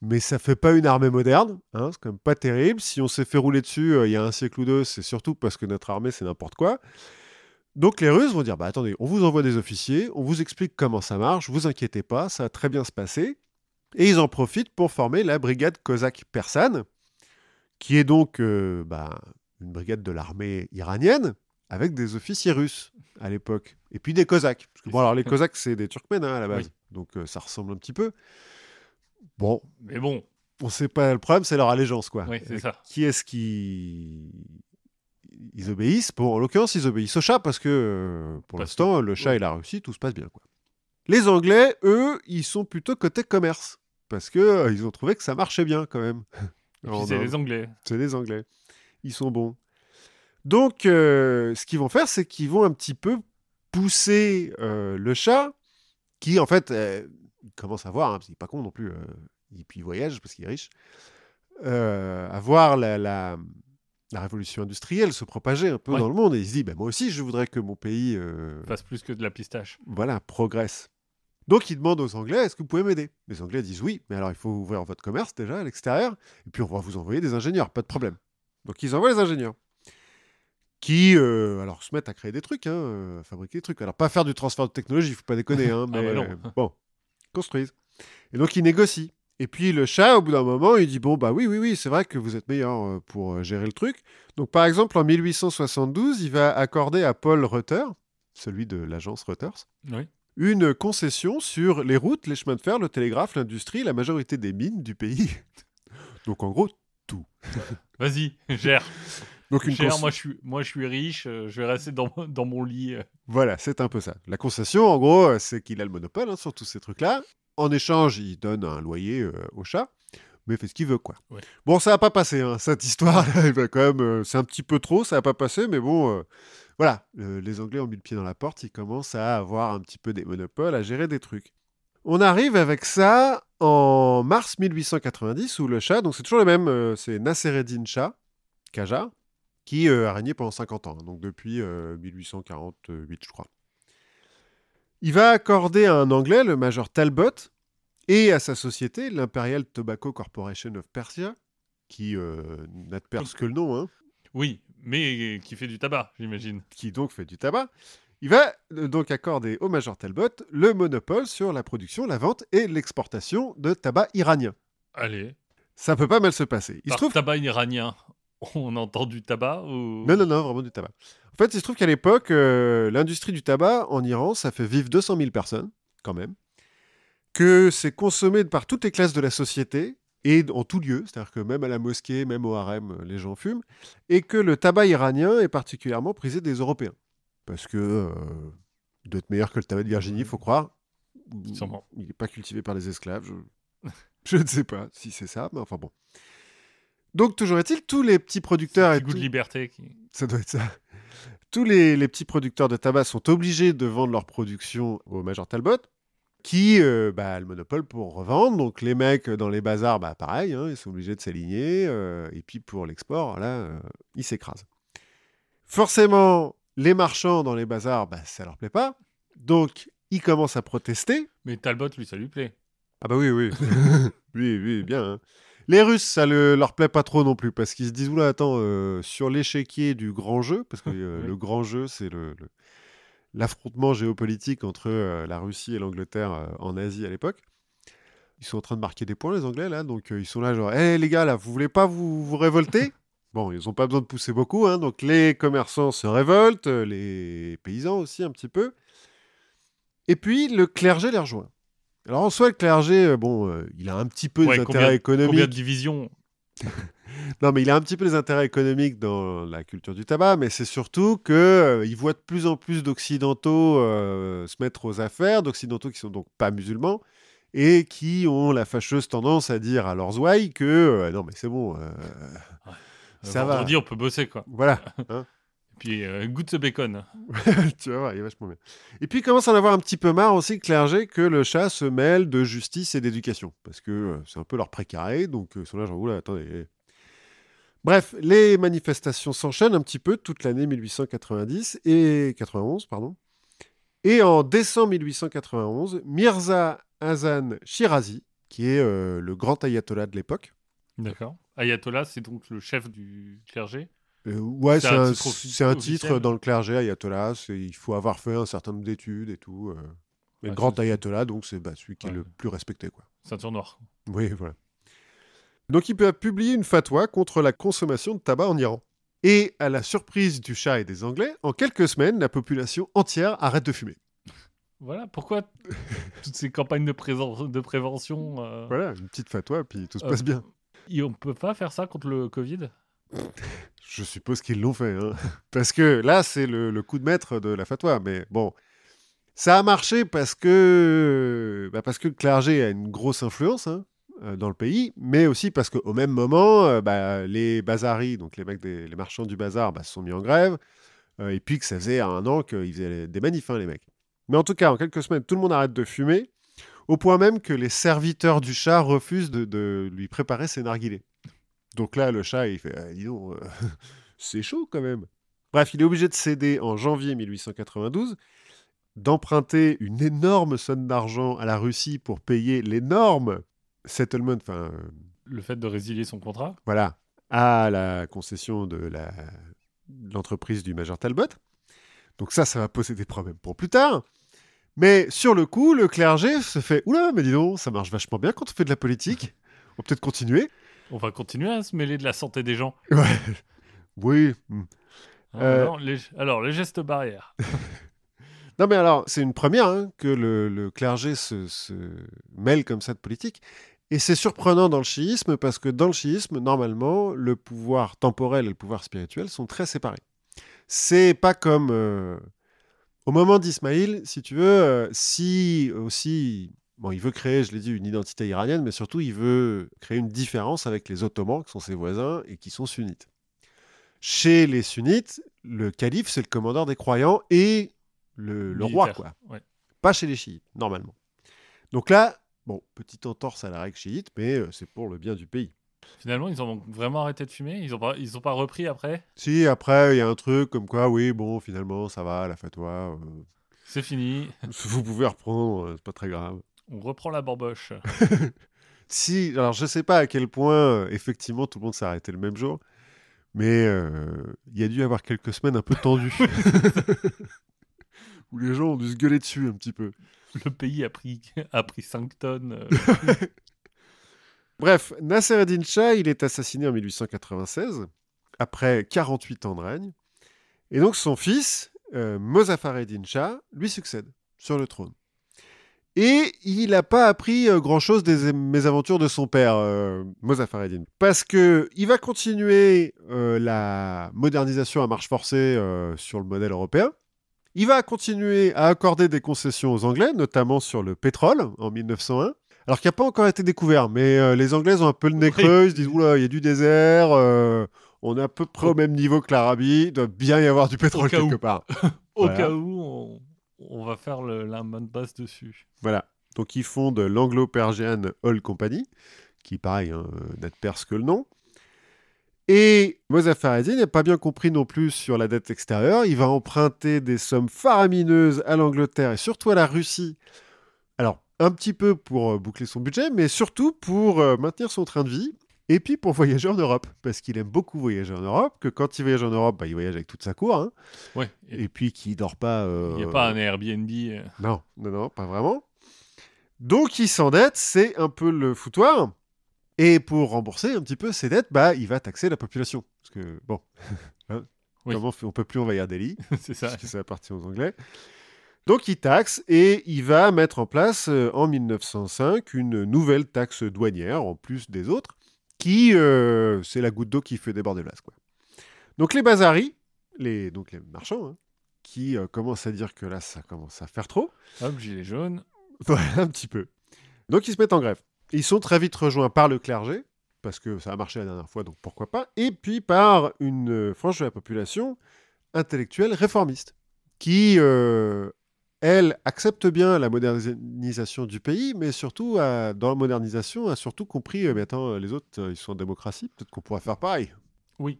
mais ça fait pas une armée moderne. hein, c'est quand même pas terrible. Si on s'est fait rouler dessus il y a un siècle ou deux, c'est surtout parce que notre armée, c'est n'importe quoi. Donc les Russes vont dire, bah attendez, on vous envoie des officiers, on vous explique comment ça marche, vous inquiétez pas, ça va très bien se passer. Et ils en profitent pour former la brigade cosaque persane, qui est donc euh, bah, une brigade de l'armée iranienne, avec des officiers russes à l'époque. Et puis des cosaques. Parce que, bon, alors les cosaques, c'est des turkmènes hein, à la base, Oui. donc euh, ça ressemble un petit peu. Bon, Mais bon, on sait pas, le problème, c'est leur allégeance, quoi. oui, c'est Euh, ça. Qui est-ce qui. Ils obéissent? Bon, en l'occurrence, ils obéissent au chat parce que euh, pour l'instant, le chat ouais. et la Russie, tout se passe bien. Quoi. Les Anglais, eux, ils sont plutôt côté commerce parce que euh, ils ont trouvé que ça marchait bien quand même. C'est les Anglais. C'est les Anglais. Ils sont bons. Donc, euh, ce qu'ils vont faire, c'est qu'ils vont un petit peu pousser euh, le chat, qui en fait euh, commence à voir, hein, parce qu'il n'est pas con non plus, et puis il voyage parce qu'il est riche, à voir la, la- la révolution industrielle se propager un peu Ouais. dans le monde. Et il se dit, ben, moi aussi, je voudrais que mon pays Fasse plus que de la pistache. voilà, progresse. Donc il demande aux Anglais, est-ce que vous pouvez m'aider? Les Anglais disent oui, mais alors il faut ouvrir votre commerce déjà à l'extérieur, et puis on va vous envoyer des ingénieurs, pas de problème. Donc ils envoient les ingénieurs, qui euh, alors se mettent à créer des trucs, hein, euh, à fabriquer des trucs. Alors pas faire du transfert de technologie, il faut pas déconner, hein, Ah mais bah non. euh, bon, construisent. Et donc ils négocient. Et puis le chat, au bout d'un moment, il dit bon bah oui oui oui, c'est vrai que vous êtes meilleur euh, pour gérer le truc. Donc par exemple en 1872, il va accorder à Paul Rutter, celui de l'agence Reuters, Oui. Une concession sur les routes, les chemins de fer, le télégraphe, l'industrie, la majorité des mines du pays. Donc en gros, Vas-y, gère. donc une Gère, moi je suis, moi je suis riche, euh, je vais rester dans, dans mon lit. euh. voilà, c'est un peu ça. La concession, en gros, euh, c'est qu'il a le monopole hein, sur tous ces trucs-là. En échange, il donne un loyer euh, au chat, mais il fait ce qu'il veut, quoi. Ouais. Bon, ça va pas passer, hein, cette histoire. il va quand même, euh, c'est un petit peu trop, ça va pas passer, mais bon, euh, voilà. Euh, les Anglais ont mis le pied dans la porte, ils commencent à avoir un petit peu des monopoles, à gérer des trucs. On arrive avec ça en mars 1890 où le chat, donc c'est toujours le même, euh, c'est Nassereddin Shah, Qajar, qui euh, a régné pendant 50 ans, hein, donc depuis euh, 1848, je crois. Il va accorder à un Anglais, le major Talbot, et à sa société, l'Imperial Tobacco Corporation of Persia, qui euh, n'a de perse que le nom, hein, Oui, mais qui fait du tabac, j'imagine. qui donc fait du tabac. Il va euh, donc accorder au major Talbot le monopole sur la production, la vente et l'exportation de tabac iranien. Allez. Ça peut pas mal se passer. Il se trouve tabac iranien, on entend du tabac ou... Non, non, non, vraiment du tabac. En fait, il se trouve qu'à l'époque, euh, l'industrie du tabac en Iran, ça fait vivre 200 000 personnes, quand même. Que c'est consommé par toutes les classes de la société et en tout lieu, c'est-à-dire que même à la mosquée, même au harem, euh, les gens fument. Et que le tabac iranien est particulièrement prisé des Européens. Parce que euh, il doit être meilleur que le tabac de Virginie, il faut croire. Sûrement. Il n'est pas cultivé par les esclaves. Je... je ne sais pas si c'est ça, mais enfin bon. Donc, toujours est-il, tous les petits producteurs petit goût de liberté. qui- ça doit être ça. Tous les, les petits producteurs de tabac sont obligés de vendre leur production au Major Talbot, qui euh, bah, a le monopole pour revendre. Donc les mecs dans les bazars, bah, pareil, hein, ils sont obligés de s'aligner. euh, et puis pour l'export, là, euh, ils s'écrasent. Forcément, les marchands dans les bazars, bah, ça leur plaît pas. Donc ils commencent à protester. Mais Talbot, lui, ça lui plaît. Ah bah oui, oui. oui, oui, bien. hein. Les Russes, ça le, leur plaît pas trop non plus, parce qu'ils se disent, oula, attends, euh, sur l'échiquier du grand jeu, parce que euh, Oui. le grand jeu, c'est le, le- l'affrontement géopolitique entre euh, la Russie et l'Angleterre euh, en Asie à l'époque. Ils sont en train de marquer des points, les Anglais, là, donc euh, ils sont là, genre, hé les gars, là, vous voulez pas vous, vous révolter? Bon, ils n'ont pas besoin de pousser beaucoup, hein, donc les commerçants se révoltent, les paysans aussi un petit peu. Et puis, le clergé les rejoint. Alors, en soi, le clergé, bon, il a un petit peu Ouais, des combien- intérêts économiques. Combien de divisions? Non, mais il a un petit peu des intérêts économiques dans la culture du tabac, mais c'est surtout que euh, il voit de plus en plus d'occidentaux euh, se mettre aux affaires, d'occidentaux qui sont donc pas musulmans et qui ont la fâcheuse tendance à dire à leurs ouailles que euh, non mais c'est bon, Ça va. On peut bosser, quoi. voilà, hein. Et puis, euh, goûte ce bacon. tu vas voir, il est vachement bien. Et puis il commence à en avoir un petit peu marre aussi, le clergé, que le chat se mêle de justice et d'éducation. Parce que euh, c'est un peu leur précaré, donc euh, ils sont là genre, oula, attendez. Bref, les manifestations s'enchaînent un petit peu toute l'année 1890 et 91, pardon. Et en décembre 1891, Mirza Hasan Shirazi, qui est euh, le grand ayatollah de l'époque, D'accord. Ayatollah, c'est donc le chef du clergé? Euh, ouais, C'est un un, titre un dans le clergé, ayatollah. Il faut avoir fait un certain nombre d'études et tout. euh. Mais le Ah, grand ayatollah, donc c'est bah, celui qui est le plus respecté. Quoi. Ceinture noire. Oui, voilà. Donc il peut a publié une fatwa contre la consommation de tabac en Iran. Et à la surprise du chat et des Anglais, en quelques semaines, la population entière arrête de fumer. Voilà, pourquoi toutes ces campagnes de, prévention euh, Voilà, une petite fatwa, puis tout se Euh, passe bien. et on peut pas faire ça contre le Covid? Je suppose qu'ils l'ont fait. hein. Parce que là, c'est le, le coup de maître de la fatwa. Mais bon, ça a marché parce que, bah, parce que le clergé a une grosse influence hein, dans le pays, mais aussi parce qu'au même moment, euh, bah, les bazaris, donc les mecs, les marchands du bazar, bah, se sont mis en grève, euh, et puis que ça faisait un an qu'ils faisaient des manifs, hein, les mecs. Mais en tout cas, en quelques semaines, tout le monde arrête de fumer, au point même que les serviteurs du chat refusent de, lui préparer ses narguilés. Donc là, le chat, il fait ah, dis donc, euh, c'est chaud quand même. Bref, il est obligé de céder en janvier 1892, d'emprunter une énorme somme d'argent à la Russie pour payer l'énorme settlement, enfin, euh, Le fait de résilier son contrat voilà, à la concession de l'entreprise du Major Talbot. Donc ça, ça va poser des problèmes pour plus tard. Mais sur le coup, le clergé se fait Oula, mais dis donc, ça marche vachement bien quand on fait de la politique. On peut peut-être continuer. On va continuer à se mêler de la santé des gens. Ouais. Oui. hmm. Euh. alors, les, alors, les gestes barrières. Non, mais alors, c'est une première hein, que le, le clergé se, se mêle comme ça de politique. Et c'est surprenant dans le chiisme parce que dans le chiisme, normalement, le pouvoir temporel et le pouvoir spirituel sont très séparés. C'est pas comme euh, au moment d'Ismaïl, si tu veux, euh, si aussi, bon, il veut créer, je l'ai dit, une identité iranienne, mais surtout il veut créer une différence avec les Ottomans, qui sont ses voisins et qui sont sunnites. Chez les sunnites, le calife, c'est le commandeur des croyants et le, le roi, quoi. Ouais. Pas chez les chiites, normalement. Donc là, bon, petite entorse à la règle chiite, mais euh, c'est pour le bien du pays. Finalement, ils ont vraiment arrêté de fumer? Ils ont pas, ils ont pas repris après? Si, après, il y a un truc comme quoi, oui, bon, finalement, ça va, la fatwa, euh, C'est fini. vous pouvez reprendre, euh, c'est pas très grave. On reprend la borboche. Si, alors je sais pas à quel point, effectivement, tout le monde s'est arrêté le même jour, mais euh, il y a dû y avoir quelques semaines un peu tendues. où les gens ont dû se gueuler dessus un petit peu. Le pays a pris, a pris 5 tonnes. euh, Bref, Nasser Eddin Shah, il est assassiné en 1896, après 48 ans de règne. Et donc son fils, euh, Mozaffar Eddin Shah, lui succède sur le trône. Et il n'a pas appris euh, grand-chose des mésaventures de son père, euh, Mozaffar Eddin. Parce qu'il va continuer euh, la modernisation à marche forcée sur le modèle européen. Il va continuer à accorder des concessions aux Anglais, notamment sur le pétrole en 1901. Alors qu'il n'a pas encore été découvert, mais euh, les Anglais ont un peu le nez Oui. creux, ils se disent Oula, il y a du désert, euh, on est à peu près au même niveau que l'Arabie, il doit bien y avoir du pétrole quelque où. part. Au Voilà. cas où, on, on va faire le, la main de base dessus. Voilà. Donc ils fondent l'Anglo-Persian Oil Company, qui pareil, hein, n'a de perse que le nom. Et Mozaffar Eddin n'a pas bien compris non plus sur la dette extérieure. Il va emprunter des sommes faramineuses à l'Angleterre et surtout à la Russie. Alors, un petit peu pour euh, boucler son budget, mais surtout pour euh, maintenir son train de vie. Et puis pour voyager en Europe, parce qu'il aime beaucoup voyager en Europe, que quand il voyage en Europe, bah, il voyage avec toute sa cour, hein, Ouais. Et et puis qu'il dort pas... il n'y euh, a pas un Airbnb. euh, non, non, non, pas vraiment. Donc il s'endette, c'est un peu le foutoir. Et pour rembourser un petit peu ses dettes, bah, il va taxer la population. Parce que, bon, hein, Oui. comment on peut plus envahir Delhi, c'est ça. puisque ça appartient aux Anglais. Donc il taxe et il va mettre en place euh, en 1905 une nouvelle taxe douanière, en plus des autres, qui, euh, c'est la goutte d'eau qui fait déborder. Quoi. Donc les bazaris, les, donc les marchands, hein, qui euh, commencent à dire que là, ça commence à faire trop, Hop, gilet jaune. voilà, un petit peu. Donc ils se mettent en grève. Ils sont très vite rejoints par le clergé, parce que ça a marché la dernière fois, donc pourquoi pas, et puis par une euh, frange de la population intellectuelle réformiste, qui, euh, elle, accepte bien la modernisation du pays, mais surtout, a- dans la modernisation, a surtout compris, euh, mais attends, les autres, ils sont en démocratie, peut-être qu'on pourrait faire pareil. Oui.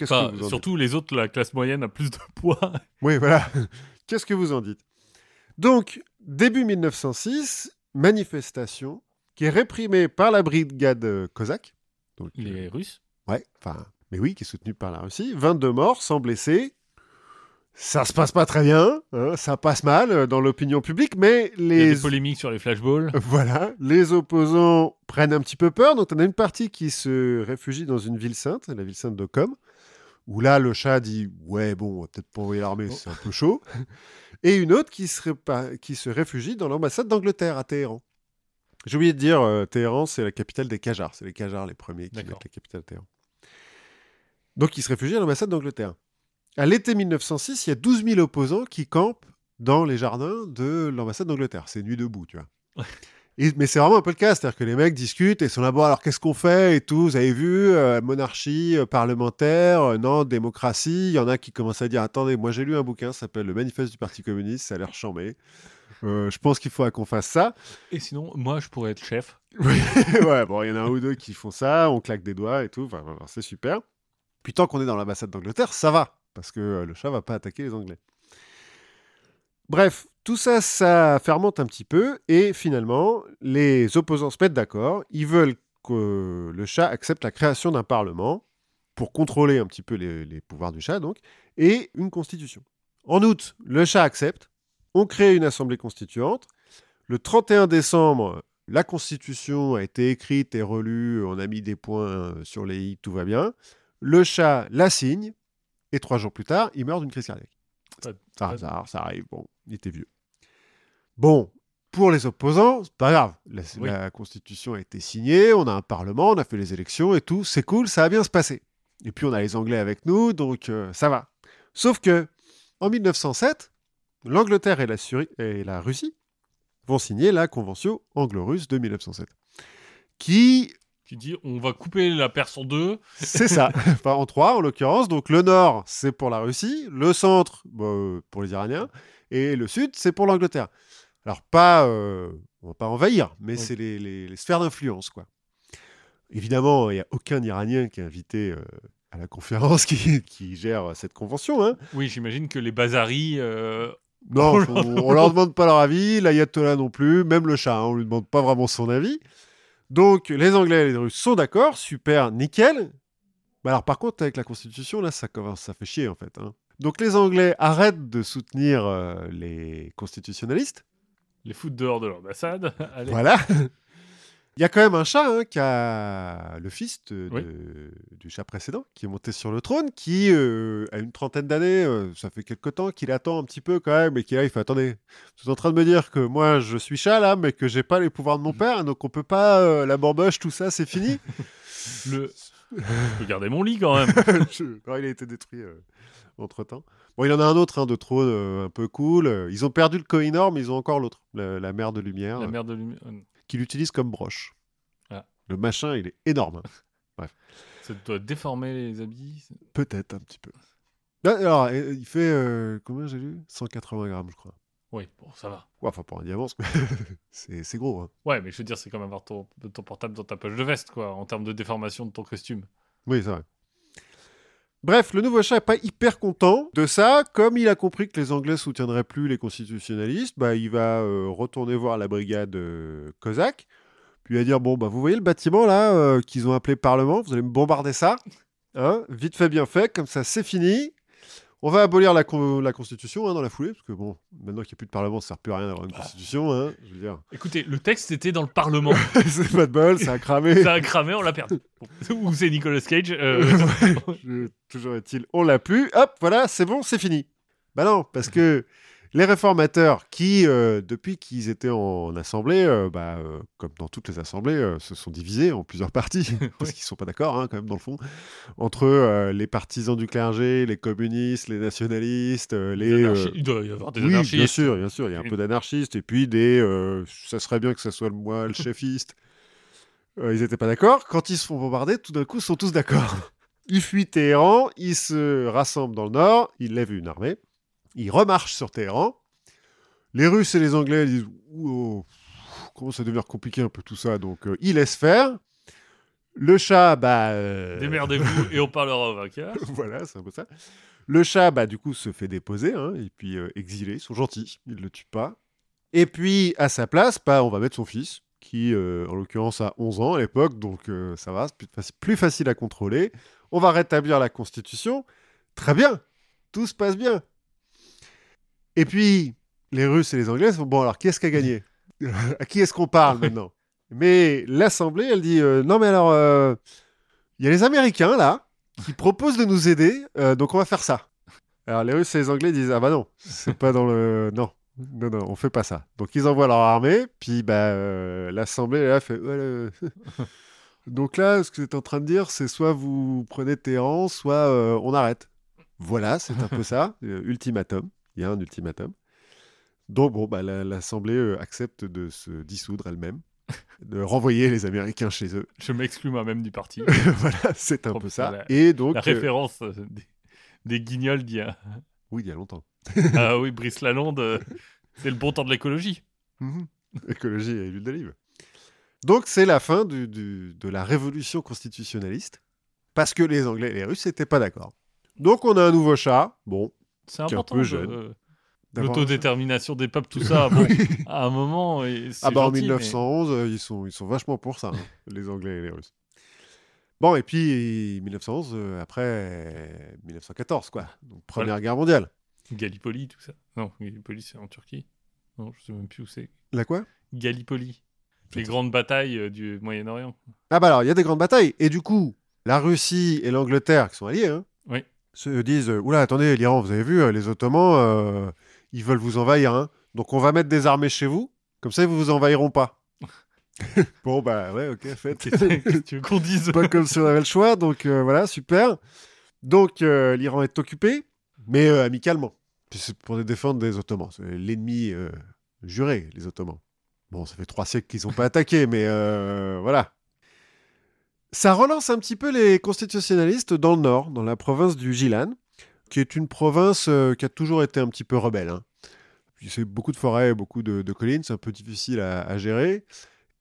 Enfin, que vous en dites? surtout les autres, la classe moyenne a plus de poids. Oui, voilà. Qu'est-ce que vous en dites? Donc, début 1906, manifestation qui est réprimée par la brigade euh, cosaque. Donc, Les Russes. euh, ouais, enfin, mais oui, qui est soutenue par la Russie. 22 morts, 100 blessés. Ça se passe pas très bien, hein, ça passe mal euh, dans l'opinion publique, mais Il y a les des polémiques sur les flashballs. voilà, les opposants prennent un petit peu peur. Donc, on a une partie qui se réfugie dans une ville sainte, la ville sainte de Com, où là, le chat dit Ouais, bon, on va peut-être pas envoyer l'armée, Oh. c'est un peu chaud. Et une autre qui se, répa- qui se réfugie dans l'ambassade d'Angleterre à Téhéran. J'ai oublié de dire, euh, Téhéran, c'est la capitale des Qajars. C'est les Qajars les premiers qui mettent la capitale Téhéran. Donc, ils se réfugient à l'ambassade d'Angleterre. À l'été 1906, il y a 12 000 opposants qui campent dans les jardins de l'ambassade d'Angleterre. C'est nuit debout, tu vois. Et- mais c'est vraiment un peu le cas, c'est-à-dire que les mecs discutent et sont là, bon, alors qu'est-ce qu'on fait et tout, vous avez vu, euh, monarchie, euh, parlementaire, euh, non, démocratie? Il y en a qui commencent à dire, attendez, moi j'ai lu un bouquin, ça s'appelle Le Manifeste du Parti communiste, ça a l'air chambé. Euh, je pense qu'il faudra qu'on fasse ça. Et sinon, moi, je pourrais être chef. ouais, bon, il y en a un ou deux qui font ça, on claque des doigts et tout, enfin, c'est super. Puis tant qu'on est dans l'ambassade d'Angleterre, ça va, parce que euh, le chat va pas attaquer les Anglais. Bref, tout ça, ça fermente un petit peu, et finalement, les opposants se mettent d'accord, ils veulent que le chat accepte la création d'un parlement, pour contrôler un petit peu les, les pouvoirs du chat, donc, et une constitution. En août, le chat accepte, on crée une assemblée constituante, le 31 décembre, la Constitution a été écrite et relue, on a mis des points euh, sur les i, tout va bien. Le chat la signe, et trois jours plus tard, il meurt d'une crise cardiaque. Pas- hasard, ça arrive, bon, il était vieux. Bon, pour les opposants, c'est pas grave. La, Oui. la Constitution a été signée, on a un Parlement, on a fait les élections et tout, c'est cool, ça va bien se passer. Et puis on a les Anglais avec nous, donc euh, ça va. Sauf que, en 1907, l'Angleterre et la, Suri- et la Russie vont signer la Convention anglo-russe de 1907. Qui, Tu dis, on va couper la Perse en deux. c'est ça, enfin en trois en l'occurrence. Donc le nord, c'est pour la Russie, le centre, bah, pour les Iraniens, et le sud, c'est pour l'Angleterre. Alors pas, euh, on va pas envahir, mais c'est les, les- les sphères d'influence, quoi. Évidemment, il n'y a aucun Iranien qui est invité euh, à la conférence qui, qui gère cette convention. Hein. Oui, j'imagine que les bazaris. euh, Non, On leur on leur demande pas leur avis, l'ayatollah non plus, même le chat, hein, on lui demande pas vraiment son avis. Donc les Anglais et les Russes sont d'accord, super, nickel. Bah alors par contre avec la Constitution là, ça commence, ça fait chier en fait. hein. Donc les Anglais arrêtent de soutenir euh, les constitutionnalistes. les foutent dehors de l'ambassade. Voilà. Il y a quand même un chat hein, qui a le fils de- Oui. de- du chat précédent qui est monté sur le trône, qui euh, a une trentaine d'années, euh, ça fait quelque temps qu'il attend un petit peu quand même, et qui là il fait attendez, vous êtes en train de me dire que moi je suis chat là, mais que j'ai pas les pouvoirs de mon père, donc on peut pas euh, la borboche, tout ça, c'est fini. Le... Je peux garder mon lit quand même. Non, il a été détruit entre temps. Bon, il y en a un autre hein, de trône un peu cool. Ils ont perdu le Kohinoor, mais ils ont encore l'autre, la, la mer de lumière. La mère de lumière. Qu'il utilise comme broche. Ah. Le machin, il est énorme. hein. Ça doit déformer les habits. Peut-être un petit peu. Ah, Alors, il fait euh, combien j'ai lu? 180 grammes, je crois. Oui, bon, ça va. Ouais, enfin, pour un diamant, c'est gros. hein. Ouais, mais je veux dire, c'est comme avoir ton, ton portable dans ta poche de veste, quoi, en termes de déformation de ton costume. Oui, c'est vrai. Bref, le nouveau chat n'est pas hyper content de ça. Comme il a compris que les Anglais soutiendraient plus les constitutionnalistes, bah, il va euh, retourner voir la brigade euh, cosaque. Puis il va dire Bon, bah, vous voyez le bâtiment là euh, qu'ils ont appelé Parlement, vous allez me bombarder ça. Hein Vite fait, bien fait, comme ça c'est fini. On va abolir la, con- la Constitution hein, dans la foulée, parce que bon, maintenant qu'il n'y a plus de Parlement, ça ne sert plus à rien d'avoir une Constitution. Hein, je veux dire, Écoutez, le texte était dans le Parlement. c'est pas de bol, ça a cramé. ça a cramé, on l'a perdu. Bon. Ou c'est Nicolas Cage. euh, Je- toujours est-il, on l'a plus. Hop, voilà, c'est bon, c'est fini. Bah non, parce que les réformateurs qui, euh, depuis qu'ils étaient en assemblée, euh, bah, euh, comme dans toutes les assemblées, se sont divisés en plusieurs partis, parce qu'ils sont pas d'accord, hein, quand même, dans le fond, entre les partisans du clergé, les communistes, les nationalistes, les... Il doit y avoir des oui, bien anarchistes. sûr, bien sûr, il y a un peu d'anarchistes, et puis des... ça serait bien que ça soit moi, le chefiste. Ils n'étaient pas d'accord. Quand ils se font bombarder, tout d'un coup, ils sont tous d'accord. Ils fuient Téhéran, ils se rassemblent dans le nord, ils lèvent une armée, ils remarchent sur Téhéran. Les Russes et les Anglais disent Ouh, comment ça devient compliqué un peu tout ça, donc euh, ils laissent faire. Le chat, bah. euh, Démerdez-vous et on parlera au vainqueur. voilà, c'est un peu ça. Le chat, bah, du coup, se fait déposer, hein, et puis euh, exilé. Ils sont gentils, ils ne le tuent pas. Et puis, à sa place, bah, on va mettre son fils, qui, euh, en l'occurrence, a 11 ans à l'époque, donc ça va, c'est plus, faci- plus facile à contrôler. On va rétablir la Constitution. Très bien, tout se passe bien. Et puis, les Russes et les Anglais sont, bon, alors, qui est-ce qui a gagné? À qui est-ce qu'on parle maintenant? Mais l'Assemblée, elle dit, euh, non, mais alors, euh, il y a les Américains, là, qui proposent de nous aider, euh, donc on va faire ça. Alors les Russes et les Anglais disent ah bah non, c'est pas dans le non non non on fait pas ça. Donc ils envoient leur armée, puis bah l'Assemblée là fait ouais, donc là ce que vous êtes en train de dire c'est soit vous prenez Téhéran, soit on arrête. Voilà c'est un peu ça ultimatum. Il y a un ultimatum. Donc, bon, bah, la- l'Assemblée euh, accepte de se dissoudre elle-même, de renvoyer les Américains chez eux. Je m'exclus moi-même du parti. voilà, c'est un peu ça. la- Et donc, La euh, référence euh, des, des guignols d'il y a. oui, il y a longtemps. Ah oui, Brice Lalonde, euh, c'est le bon temps de l'écologie. Mhm. Écologie et huile d'olive. Donc, c'est la fin du- du- de la révolution constitutionnaliste, parce que les Anglais et les Russes n'étaient pas d'accord. Donc, on a un nouveau chat. Bon, C'est un important. peu jeune. L'autodétermination des peuples, tout ça. Bon, à un moment, et Ah bah en gentil, mais- 1911, euh, ils, sont, ils sont vachement pour ça, hein, les Anglais et les Russes. Bon, et puis 1911, euh, après euh, 1914, quoi. Donc, Première Voilà. Guerre mondiale. Gallipoli, tout ça. Non, Gallipoli, c'est en Turquie. Non, je sais même plus où c'est. La quoi? Gallipoli. Les grandes batailles euh, du Moyen-Orient. Ah bah alors, il y a des grandes batailles. Et du coup, la Russie et l'Angleterre, qui sont alliés, hein, Oui. Se disent, euh, oula, attendez, l'Iran, vous avez vu, euh, les Ottomans, euh, ils veulent vous envahir. hein. Donc on va mettre des armées chez vous, comme ça ils vous envahiront pas. bon, bah ouais, ok, faites. Tu veux qu'on dise pas comme si on avait le choix, donc euh, voilà, super. Donc euh, l'Iran est occupé, mais amicalement. C'est pour les défendre des Ottomans. C'est l'ennemi juré, les Ottomans. Bon, ça fait trois siècles qu'ils n'ont pas attaqué, mais voilà. Ça relance un petit peu les constitutionnalistes dans le nord, dans la province du Gilan, qui est une province euh, qui a toujours été un petit peu rebelle. hein. C'est beaucoup de forêts, beaucoup de, de collines, c'est un peu difficile à, à gérer.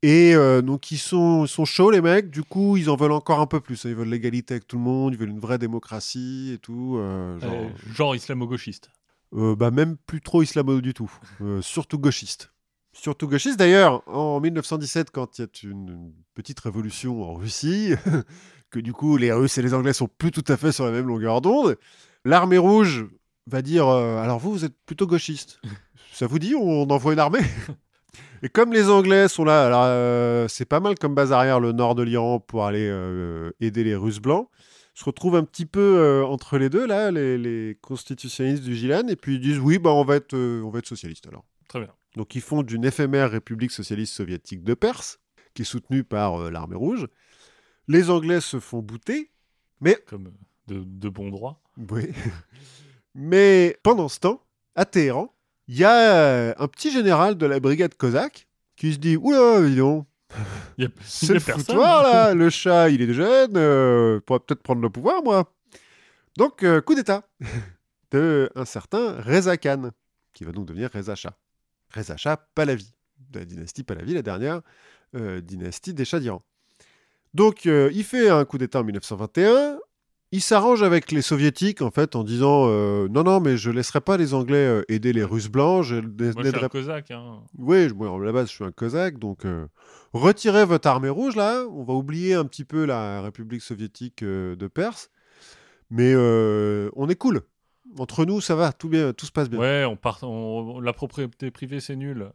Et euh, donc ils sont, chauds les mecs, du coup ils en veulent encore un peu plus. hein. Ils veulent l'égalité avec tout le monde, ils veulent une vraie démocratie et tout. euh, genre, Euh, Genre islamo-gauchiste. bah, même plus trop islamo du tout, surtout gauchiste. Surtout gauchiste d'ailleurs, en 1917 quand il y a une, petite révolution en Russie, que du coup les Russes et les Anglais sont plus tout à fait sur la même longueur d'onde, l'armée rouge va dire euh, alors vous vous êtes plutôt gauchiste, ça vous dit on envoie une armée? Et comme les Anglais sont là, alors euh, c'est pas mal comme base arrière le nord de l'Iran pour aller euh, aider les Russes blancs. Je retrouve un petit peu entre les deux là, les, les constitutionnalistes du Gilan, et puis ils disent oui bah on va être on va être socialiste alors. Très bien. Donc ils font d'une éphémère république socialiste soviétique de Perse, qui est soutenue par euh, l'armée rouge. Les Anglais se font bouter, mais Comme euh, de, de bon droit. oui. mais pendant ce temps, à Téhéran, il y a euh, un petit général de la brigade cosaque qui se dit oula, dis donc, c'est le foutoir là, le chat il est jeune, euh, pourrait peut-être prendre le pouvoir moi. Donc euh, coup d'état de un certain Reza Khan, qui va donc devenir Reza Shah. Reza Shah Pahlavi, de la dynastie Pahlavi, la dernière euh, dynastie des Shahs d'Iran. Donc euh, il fait un coup d'état en 1921. Il s'arrange avec les soviétiques en fait en disant euh, non non mais je laisserai pas les Anglais aider les Russes blancs, je Moi, je suis un cosaque. Hein. oui, je- moi, à la base, je suis un cosaque, donc euh, retirez votre armée rouge, là. On va oublier un petit peu la République soviétique euh, de Perse. Mais on est cool. Entre nous, ça va, tout, bien, tout se passe bien. Ouais, on part, on- la propriété privée, c'est nul.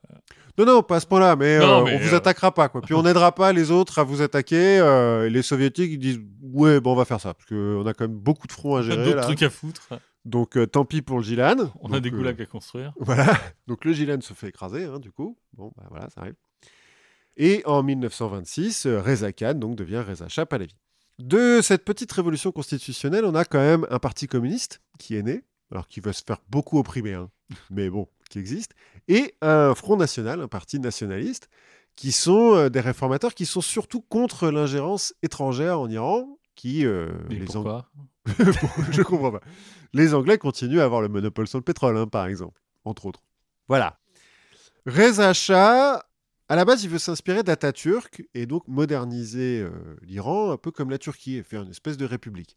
Non, non, pas à ce point-là, mais, Non, euh, mais, on vous attaquera pas. Quoi. Puis on n'aidera pas les autres à vous attaquer. euh, et les soviétiques, ils disent Ouais, bon, on va faire ça. Parce qu'on a quand même beaucoup de fronts à gérer. d'autres trucs à foutre. Donc euh, tant pis pour le Gilan. On a des euh, goulags à construire. Voilà. Donc le Gilan se fait écraser, hein, du coup. Bon, bah voilà, ça arrive. Et en 1926, euh, Reza Khan donc, devient Reza Shah Pahlavi. De cette petite révolution constitutionnelle, on a quand même un parti communiste qui est né, alors qui va se faire beaucoup opprimer, hein, mais bon, qui existe, et un Front National, un parti nationaliste, qui sont euh, des réformateurs qui sont surtout contre l'ingérence étrangère en Iran, qui... euh, les Ang- pourquoi? Je comprends pas. Les Anglais continuent à avoir le monopole sur le pétrole, hein, par exemple, entre autres. Voilà. Reza Shah, à la base, il veut s'inspirer d'Atatürk et donc moderniser euh, l'Iran un peu comme la Turquie et faire une espèce de république.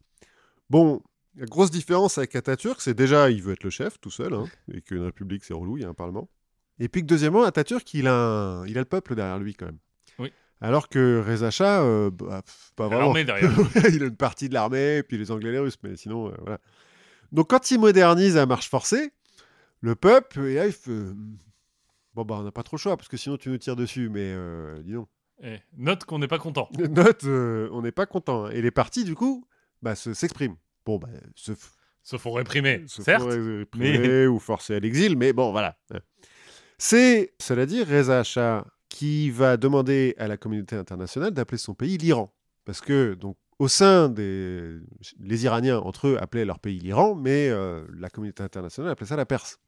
Bon, la grosse différence avec Atatürk, c'est déjà, il veut être le chef tout seul, hein, et qu'une république, c'est relou, il y a un parlement. Et puis que deuxièmement, Atatürk, il a, un- il a le peuple derrière lui quand même. Oui. Alors que Reza Shah, euh, bah, pff, pas vraiment. L'armée derrière. il a une partie de l'armée, et puis les Anglais et les Russes, mais sinon, euh, voilà. Donc quand il modernise à marche forcée, le peuple, et là, il fait... Bon, bah, on n'a pas trop le choix, parce que sinon tu nous tires dessus, mais euh, dis donc. Eh, note qu'on n'est pas content. Note, euh, on n'est pas content. hein. Et les partis, du coup, bah, se- s'expriment. Bon, bah, se, f- Se font réprimer, se certes. font réprimer ou forcer à l'exil, mais bon, voilà. C'est, cela dit, Reza Shah qui va demander à la communauté internationale d'appeler son pays l'Iran. Parce que, donc, au sein des... Les Iraniens, entre eux, appelaient leur pays l'Iran, mais euh, la communauté internationale appelait ça la Perse.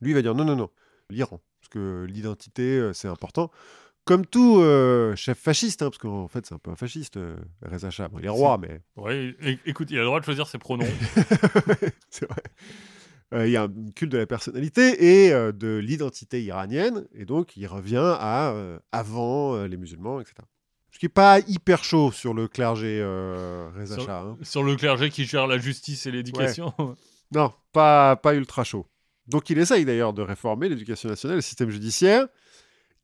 Lui il va dire non, non, non. l'Iran. Parce que l'identité, euh, c'est important. Comme tout euh, chef fasciste, hein, parce qu'en fait, c'est un peu un fasciste, euh, Reza Shah. Bon, il est roi, mais. Ouais, é- écoute, il a le droit de choisir ses pronoms. c'est vrai. Euh, il y a un culte de la personnalité et euh, de l'identité iranienne, et donc il revient à euh, avant les musulmans, etc. Ce qui n'est pas hyper chaud sur le clergé Reza Sur- Shah. hein. Sur le clergé qui gère la justice et l'éducation. Non, pas, pas ultra chaud. Donc il essaye d'ailleurs de réformer l'éducation nationale, le système judiciaire.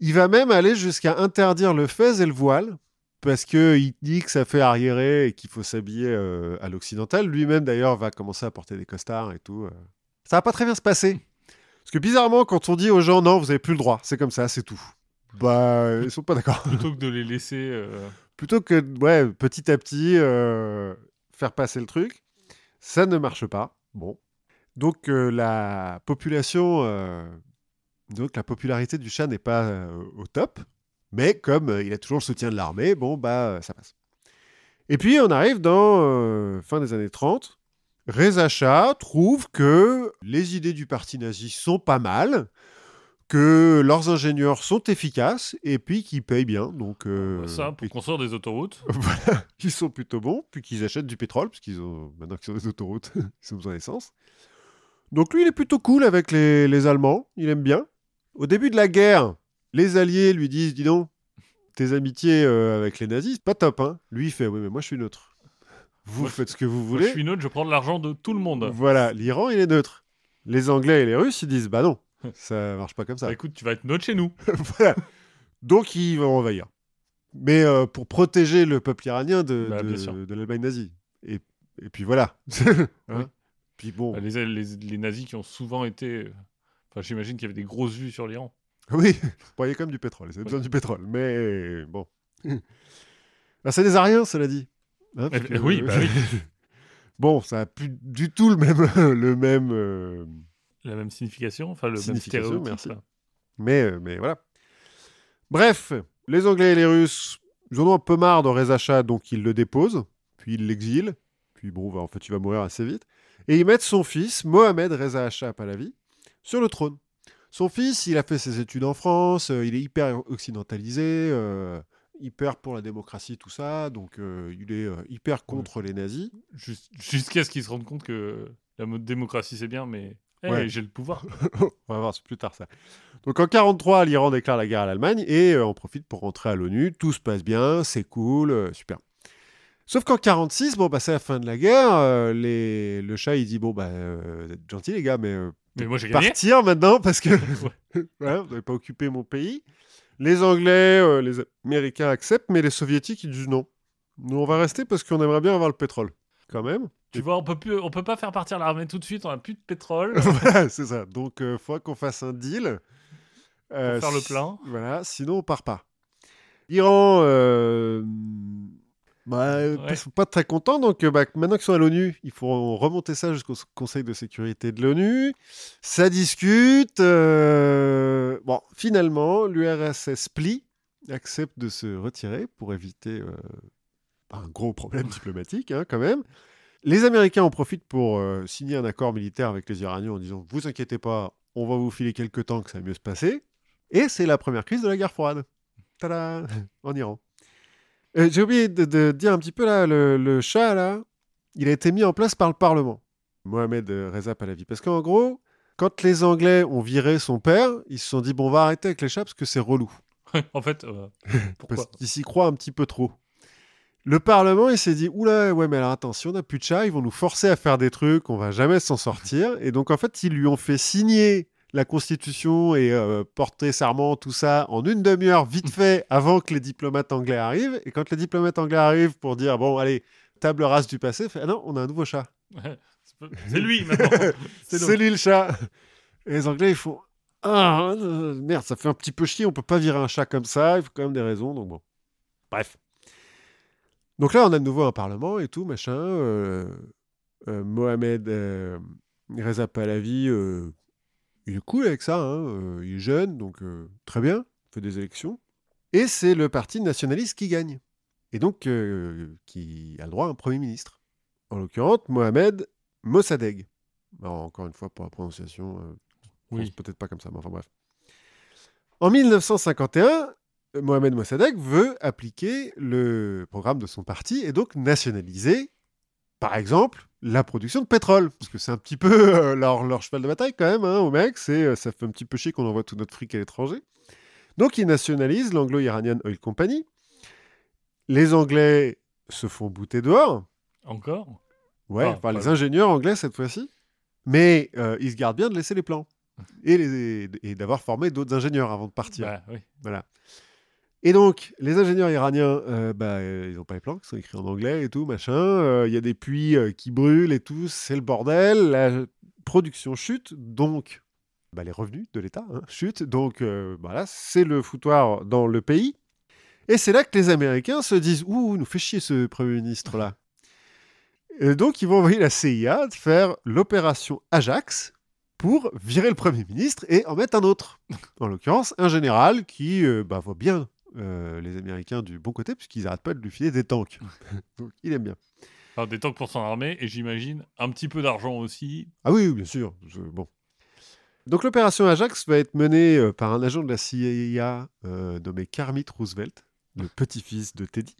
Il va même aller jusqu'à interdire le fez et le voile, parce qu'il dit que ça fait arriérer et qu'il faut s'habiller euh, à l'occidental. Lui-même d'ailleurs va commencer à porter des costards et tout. euh. Ça va pas très bien se passer. Parce que bizarrement, quand on dit aux gens non, vous avez plus le droit, c'est comme ça, c'est tout. Bah, ils sont pas d'accord. Plutôt que de les laisser. euh, Plutôt que, ouais, petit à petit, euh, faire passer le truc, ça ne marche pas. Bon. Donc, euh, la population, euh, donc la popularité du chat n'est pas euh, au top, mais comme il a toujours le soutien de l'armée, bon, bah, ça passe. Et puis, on arrive dans fin des années 30. Reza Shah trouve que les idées du parti nazi sont pas mal, que leurs ingénieurs sont efficaces et puis qu'ils payent bien. Donc, euh, ça, pour construire des autoroutes. voilà, qu'ils sont plutôt bons, puis qu'ils achètent du pétrole, parce qu'ils ont maintenant qu'ils ont des autoroutes, ils ont besoin d'essence. Donc lui, il est plutôt cool avec les, les Allemands, il aime bien. Au début de la guerre, les Alliés lui disent, dis donc, tes amitiés euh, avec les nazis, c'est pas top, hein. Lui, il fait, oui, mais moi, je suis neutre. Vous Moi, faites ce que vous Moi, voulez. je suis neutre, je prends de l'argent de tout le monde. Voilà, l'Iran, il est neutre. Les Anglais et les Russes, ils disent, bah non, ça marche pas comme ça. Bah, écoute, tu vas être neutre chez nous. voilà. Donc ils vont envahir. Mais euh, pour protéger le peuple iranien de, Bah, de- l'Allemagne nazie. Et, et puis voilà. Hein Oui. Puis bon, Les, les, les nazis qui ont souvent été. euh, Enfin, j'imagine qu'il y avait des grosses vues sur l'Iran. oui, bon, il y a quand même du pétrole. Ils avaient besoin du pétrole. Mais bon. Bah, c'est des Ariens, cela dit. Hein, parce Eh, oui, bah oui. bon, ça a plus du tout le même. le même euh, La même signification, enfin le même Signification, stéréotype. merci. là. Mais, euh, mais voilà. Bref, les Anglais et les Russes, ils en ont un peu marre de Reza Shah, donc ils le déposent, puis ils l'exilent, puis bon, bah, en fait, il va mourir assez vite. Et ils mettent son fils, Mohamed Reza Shah Pahlavi, sur le trône. Son fils, il a fait ses études en France, euh, il est hyper occidentalisé, euh, hyper pour la démocratie, tout ça, donc euh, il est euh, hyper contre les nazis. Jus- Jusqu'à ce qu'ils se rendent compte que la mode démocratie c'est bien, mais hey, Ouais. j'ai le pouvoir. On va voir c'est plus tard ça. Donc en 43, l'Iran déclare la guerre à l'Allemagne et on profite pour rentrer à l'ONU. Tout se passe bien, c'est cool, super. Sauf qu'en 46, bon bah c'est la fin de la guerre. euh, les... Le chat il dit bon bah euh, vous êtes gentils les gars, mais euh, Mais moi gagné. partir maintenant parce que voilà, vous n'avez pas occupé mon pays. Les Anglais, euh, les Américains acceptent, mais les Soviétiques ils disent non. Nous on va rester parce qu'on aimerait bien avoir le pétrole quand même. Tu vois, on peut plus, on peut pas faire partir l'armée tout de suite. On a plus de pétrole. voilà, c'est ça. Donc, il faudra qu'on fasse un deal. Euh, faire le si- plein. Voilà, sinon on part pas. L'Iran, euh, bah, ils sont pas très contents. Donc, euh, bah, maintenant qu'ils sont à l'ONU, il faut remonter ça jusqu'au Conseil de sécurité de l'ONU. Ça discute. euh, Bon, finalement, l'URSS plie, accepte de se retirer pour éviter euh, un gros problème diplomatique, hein, quand même. Les Américains en profitent pour euh, signer un accord militaire avec les Iraniens en disant Vous inquiétez pas, on va vous filer quelques temps que ça va mieux se passer. Et c'est la première crise de la guerre froide. Tada En Iran. Euh, J'ai oublié de, de dire un petit peu là, le, le chat là, il a été mis en place par le Parlement. Mohamed euh, Reza Pahlavi. Parce qu'en gros, quand les Anglais ont viré son père, ils se sont dit Bon, on va arrêter avec les chats parce que c'est relou. en fait, euh, pourquoi Parce qu'ils s'y croient un petit peu trop. Le Parlement, il s'est dit, oula, ouais, mais alors attends, si on n'a plus de chat, ils vont nous forcer à faire des trucs, on va jamais s'en sortir. Et donc, en fait, ils lui ont fait signer la Constitution et euh, porter serment, tout ça, en une demi-heure, vite fait, avant que les diplomates anglais arrivent. Et quand les diplomates anglais arrivent pour dire, bon, allez, table rase du passé, fait, ah non, on a un nouveau chat. C'est lui maintenant. C'est lui le chat. Et les Anglais, ils font Ah, merde, ça fait un petit peu chier, on peut pas virer un chat comme ça, il faut quand même des raisons, donc bon. Bref. Donc là, on a de nouveau un parlement et tout, machin. euh, euh, Mohamed euh, Reza Pahlavi, euh, il est cool avec ça, hein, euh, il est jeune, donc euh, très bien, il fait des élections. Et c'est le parti nationaliste qui gagne. Et donc, euh, qui a le droit à un Premier ministre. En l'occurrence, Mohamed Mossadegh. Alors, encore une fois, pour la prononciation, euh, Oui. peut-être pas comme ça, mais enfin bref. En 1951, Mohamed Mossadegh veut appliquer le programme de son parti et donc nationaliser, par exemple, la production de pétrole. Parce que c'est un petit peu euh, leur, leur cheval de bataille quand même, hein, au mec. C'est, euh, ça fait un petit peu chier qu'on envoie tout notre fric à l'étranger. Donc ils nationalisent l'Anglo-Iranian Oil Company. Les Anglais se font bouter dehors. Encore? Ouais, Ah, par les ingénieurs anglais cette fois-ci. Mais euh, ils se gardent bien de laisser les plans. Et, d'avoir formé d'autres ingénieurs avant de partir. Bah oui. Voilà. Et donc, les ingénieurs iraniens, euh, bah, euh, ils n'ont pas les plans, qui sont écrits en anglais et tout, machin. Euh, Il y a des puits qui brûlent et tout, c'est le bordel. La production chute, donc bah, les revenus de l'État hein, chutent. Donc voilà, c'est le foutoir dans le pays. Et c'est là que les Américains se disent Ouh, nous fait chier ce Premier ministre-là. Donc, ils vont envoyer la CIA faire l'opération Ajax pour virer le Premier ministre et en mettre un autre. En l'occurrence, un général qui euh, bah, voit bien euh, les Américains du bon côté, puisqu'ils n'arrêtent pas de lui filer des tanks. donc, il aime bien. Alors, des tanks pour son armée, et j'imagine un petit peu d'argent aussi. Ah oui, oui, bien sûr. je- bon. Donc l'opération Ajax va être menée euh, par un agent de la CIA euh, nommé Kermit Roosevelt, le petit-fils de Teddy.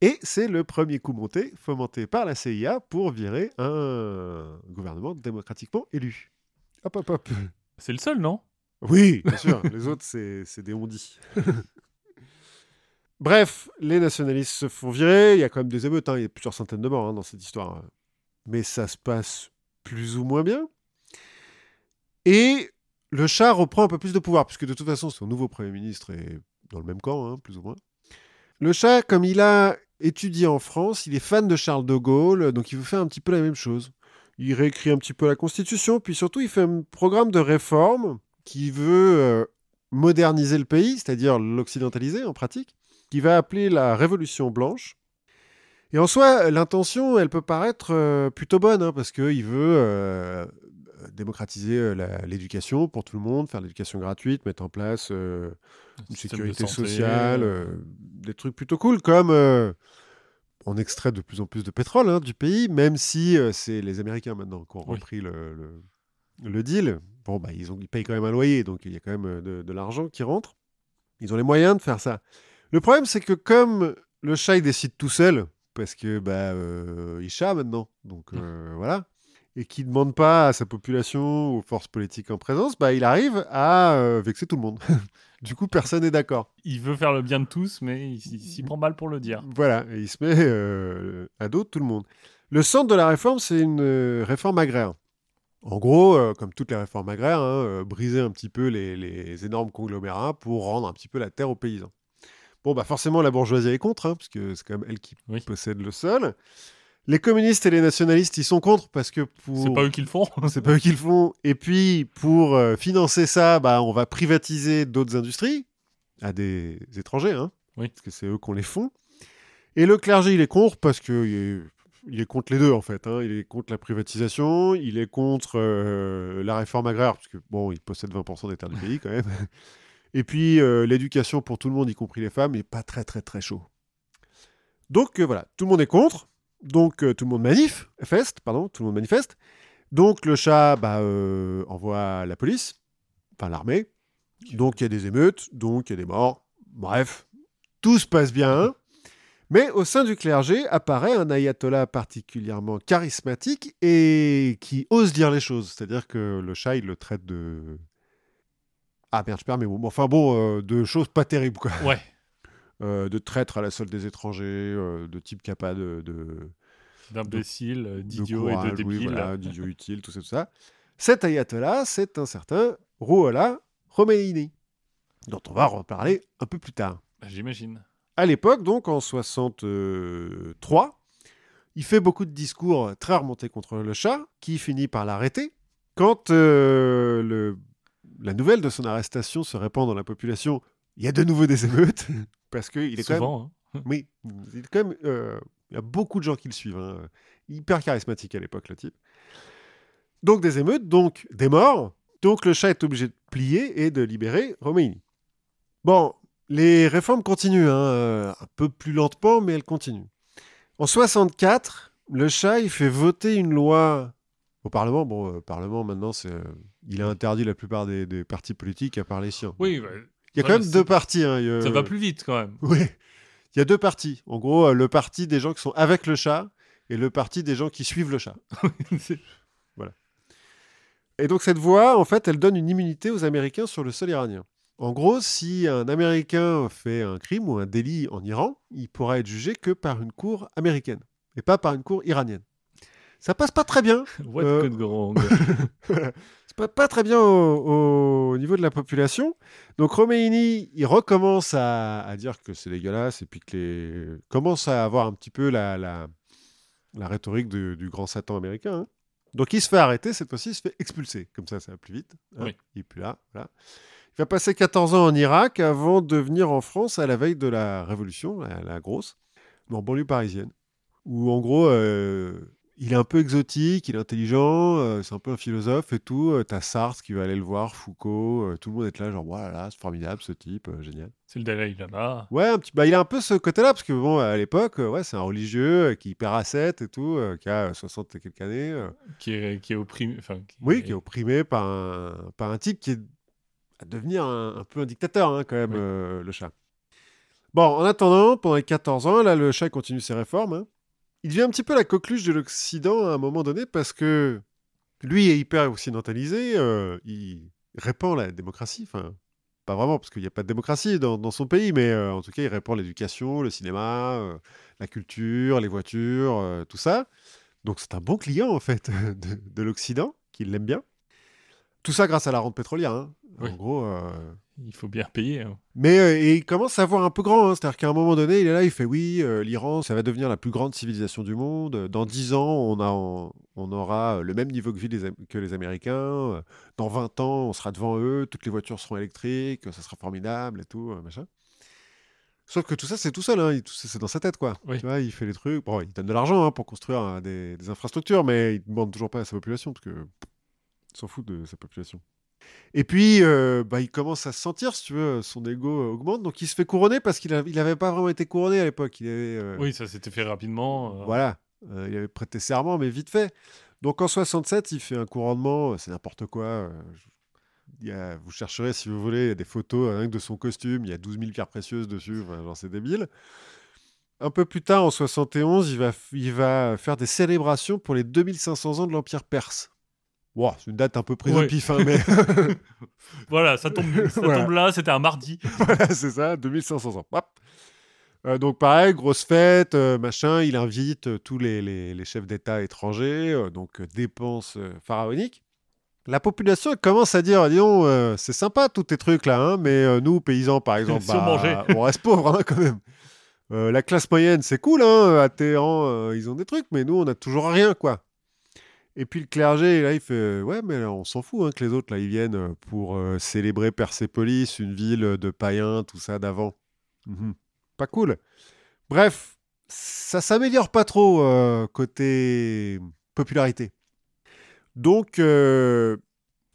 Et c'est le premier coup monté, fomenté par la CIA pour virer un gouvernement démocratiquement élu. Hop, hop, hop. C'est le seul, non? Oui, bien sûr. les autres, c'est c'est des ondis. Bref, les nationalistes se font virer. Il y a quand même des émeutes. hein. Il y a plusieurs centaines de morts hein, dans cette histoire. Mais ça se passe plus ou moins bien. Et le chat reprend un peu plus de pouvoir, puisque de toute façon, son nouveau Premier ministre est dans le même camp, hein, plus ou moins. Le chat, comme il a étudié en France, il est fan de Charles de Gaulle, donc il veut faire un petit peu la même chose. Il réécrit un petit peu la Constitution, puis surtout, il fait un programme de réforme qui veut euh, moderniser le pays, c'est-à-dire l'occidentaliser en pratique, qui va appeler la Révolution blanche. Et en soi, l'intention, elle peut paraître euh, plutôt bonne, hein, parce qu'il veut euh, démocratiser euh, l'éducation pour tout le monde, faire l'éducation gratuite, mettre en place euh, une de sécurité sociale, euh, des trucs plutôt cool, comme on extrait de plus en plus de pétrole hein, du pays, même si c'est les Américains maintenant qui ont Oui. repris le, le- le deal. Bon, bah, ils, ont, ils payent quand même un loyer, donc il y a quand même de, de l'argent qui rentre. Ils ont les moyens de faire ça. Le problème, c'est que comme le chat, il décide tout seul, parce que bah, euh, il chat maintenant, donc euh, voilà, et qui ne demande pas à sa population, aux forces politiques en présence, bah, il arrive à euh, vexer tout le monde. du coup, personne n'est d'accord. Il veut faire le bien de tous, mais il, il s'y prend mal pour le dire. Voilà, et il se met à dos de tout le monde. Le centre de la réforme, c'est une réforme agraire. En gros, euh, comme toutes les réformes agraires, hein, euh, briser un petit peu les, les énormes conglomérats pour rendre un petit peu la terre aux paysans. Bon, bah forcément, la bourgeoisie est contre, hein, parce que c'est quand même elle qui Oui. possède le sol. Les communistes et les nationalistes, ils sont contre, parce que pour... C'est pas eux qui le font. C'est pas eux qui le font. Et puis, pour euh, financer ça, bah, on va privatiser d'autres industries à des étrangers, hein, Oui. parce que c'est eux qu'on les font. Et le clergé, il est contre parce que il est, il est contre les deux, en fait. hein. Il est contre la privatisation, il est contre euh, la réforme agraire, parce que, bon, il possède 20% des terres du pays, quand même. Et puis, euh, l'éducation pour tout le monde, y compris les femmes, est pas très, très, très chaud. Donc, euh, voilà, tout le monde est contre. Donc, euh, tout le monde manif, pardon, tout le monde manifeste. Donc le chat bah, envoie la police, enfin l'armée. Donc il y a des émeutes, donc il y a des morts. Bref, tout se passe bien. Mais au sein du clergé apparaît un ayatollah particulièrement charismatique et qui ose dire les choses. C'est-à-dire que le chat, il le traite de... Ah merde, je perds mes mots. Bon, Enfin bon, euh, de choses pas terribles, quoi. Ouais. Euh, de traître à la solde des étrangers, euh, de type capable de... de d'idiots et de. Oui, voilà, d'idiots utiles, tout ça, tout ça. Cet ayatollah, c'est un certain Rouhollah Khomeini, dont on va reparler un peu plus tard. Bah, J'imagine. À l'époque, donc en 63, il fait beaucoup de discours très remontés contre le chat, qui finit par l'arrêter. Quand euh, le- la nouvelle de son arrestation se répand dans la population, il y a de nouveau des émeutes, parce qu'il est quand même Souvent. hein. oui, il, est quand même, euh, il y a beaucoup de gens qui le suivent. hein. Hyper charismatique à l'époque, le type. Donc des émeutes, donc des morts. Donc le chat est obligé de plier et de libérer Romaini. Bon, les réformes continuent, hein, euh, un peu plus lentement, mais elles continuent. En 64, le chat, il fait voter une loi au Parlement. Bon, le Parlement, maintenant, c'est, euh, il a interdit la plupart des, des partis politiques à part les siens. Oui, bah, Il y a quand même deux parties. hein, a- Ça va plus vite quand même. Oui. Il y a deux parties. En gros, euh, le parti des gens qui sont avec le chat et le parti des gens qui suivent le chat. C'est- Et donc cette voie, en fait, elle donne une immunité aux Américains sur le sol iranien. En gros, si un Américain fait un crime ou un délit en Iran, il pourra être jugé que par une cour américaine et pas par une cour iranienne. Ça passe pas très bien. What Euh, could go wrong C'est pas, pas très bien au, au niveau de la population. Donc Khomeini, il recommence à, à dire que c'est dégueulasse et puis que les commence à avoir un petit peu la, la, la rhétorique de- du grand Satan américain. hein. Donc il se fait arrêter, cette fois-ci, il se fait expulser. Comme ça, ça va plus vite. hein. Oui. Il est plus là. Voilà. Il va passer 14 ans en Irak avant de venir en France à la veille de la Révolution, la, la grosse, en banlieue parisienne. Où en gros, euh, il est un peu exotique, il est intelligent, euh, c'est un peu un philosophe et tout. Euh, T'as Sartre qui va aller le voir, Foucault, euh, tout le monde est là, genre, voilà, c'est formidable ce type, génial. C'est le Dalai Lama. Ouais, un petit... bah, il a un peu ce côté-là, parce que bon, à l'époque, ouais, c'est un religieux qui est hyper ascète et tout, qui a euh, 60 et quelques années. Qui est, qui est opprimé. Enfin, qui oui, qui est opprimé par un, par un type qui est à devenir un, un peu un dictateur, hein, quand même, Oui. le chat. Bon, en attendant, pendant les 14 ans, là, le chat continue ses réformes. hein. Il devient un petit peu la coqueluche de l'Occident à un moment donné parce que lui est hyper occidentalisé, euh, il répand la démocratie, enfin, pas vraiment, parce qu'il n'y a pas de démocratie dans, son pays, mais euh, en tout cas, il répand l'éducation, le cinéma, euh, la culture, les voitures, tout ça. Donc c'est un bon client, en fait, de, de l'Occident, qui l'aime bien. Tout ça grâce à la rente pétrolière, hein. Oui. en gros. euh, Il faut bien payer. hein. mais euh, et il commence à voir un peu grand, hein. c'est-à-dire qu'à un moment donné, il est là, il fait oui, euh, l'Iran, ça va devenir la plus grande civilisation du monde. Dans 10 ans, on, a, on aura le même niveau de vie que les Américains. Dans 20 ans, on sera devant eux, toutes les voitures seront électriques, ça sera formidable et tout, machin. Sauf que tout ça, c'est tout seul, hein, c'est dans sa tête, quoi. Oui. Tu vois, il fait les trucs. Bon, il donne de l'argent hein, pour construire hein, des, des infrastructures, mais il ne demande toujours pas à sa population, parce que s'en fout de sa population. Et puis, euh, bah, il commence à se sentir, si tu veux, son ego augmente, donc il se fait couronner parce qu'il n'avait pas vraiment été couronné à l'époque. Il avait, euh, Oui, ça s'était fait rapidement. euh, voilà, euh, il avait prêté serment, mais vite fait. Donc en 67, il fait un couronnement, c'est n'importe quoi. euh, il y a- vous chercherez si vous voulez, il y a des photos rien que de son costume, il y a 12 000 pierres précieuses dessus, enfin, genre c'est débile. Un peu plus tard, en 71, il va, il va faire des célébrations pour les 2500 ans de l'Empire perse. Wow, c'est une date un peu prise au pif, hein, mais Voilà, ça tombe, ça Voilà. tombe là, c'était un mardi. Voilà, c'est ça, 2500 ans. Hop. Euh, donc pareil, grosse fête, euh, machin, il invite euh, tous les, les- les chefs d'État étrangers, euh, donc dépenses pharaoniques. La population commence à dire, dis donc, euh, c'est sympa tous tes trucs là, hein, mais nous, paysans par exemple, Si on reste pauvres hein, quand même. La classe moyenne, c'est cool, hein, à Téhéran, ils ont des trucs, mais nous, on a toujours rien, quoi. Et puis le clergé, là, il fait Ouais, mais là, on s'en fout hein, que les autres, là, ils viennent euh, pour euh, célébrer Persépolis, une ville de païens, tout ça d'avant. Mhm. Pas cool. Bref, ça s'améliore pas trop euh, côté popularité. Donc, euh,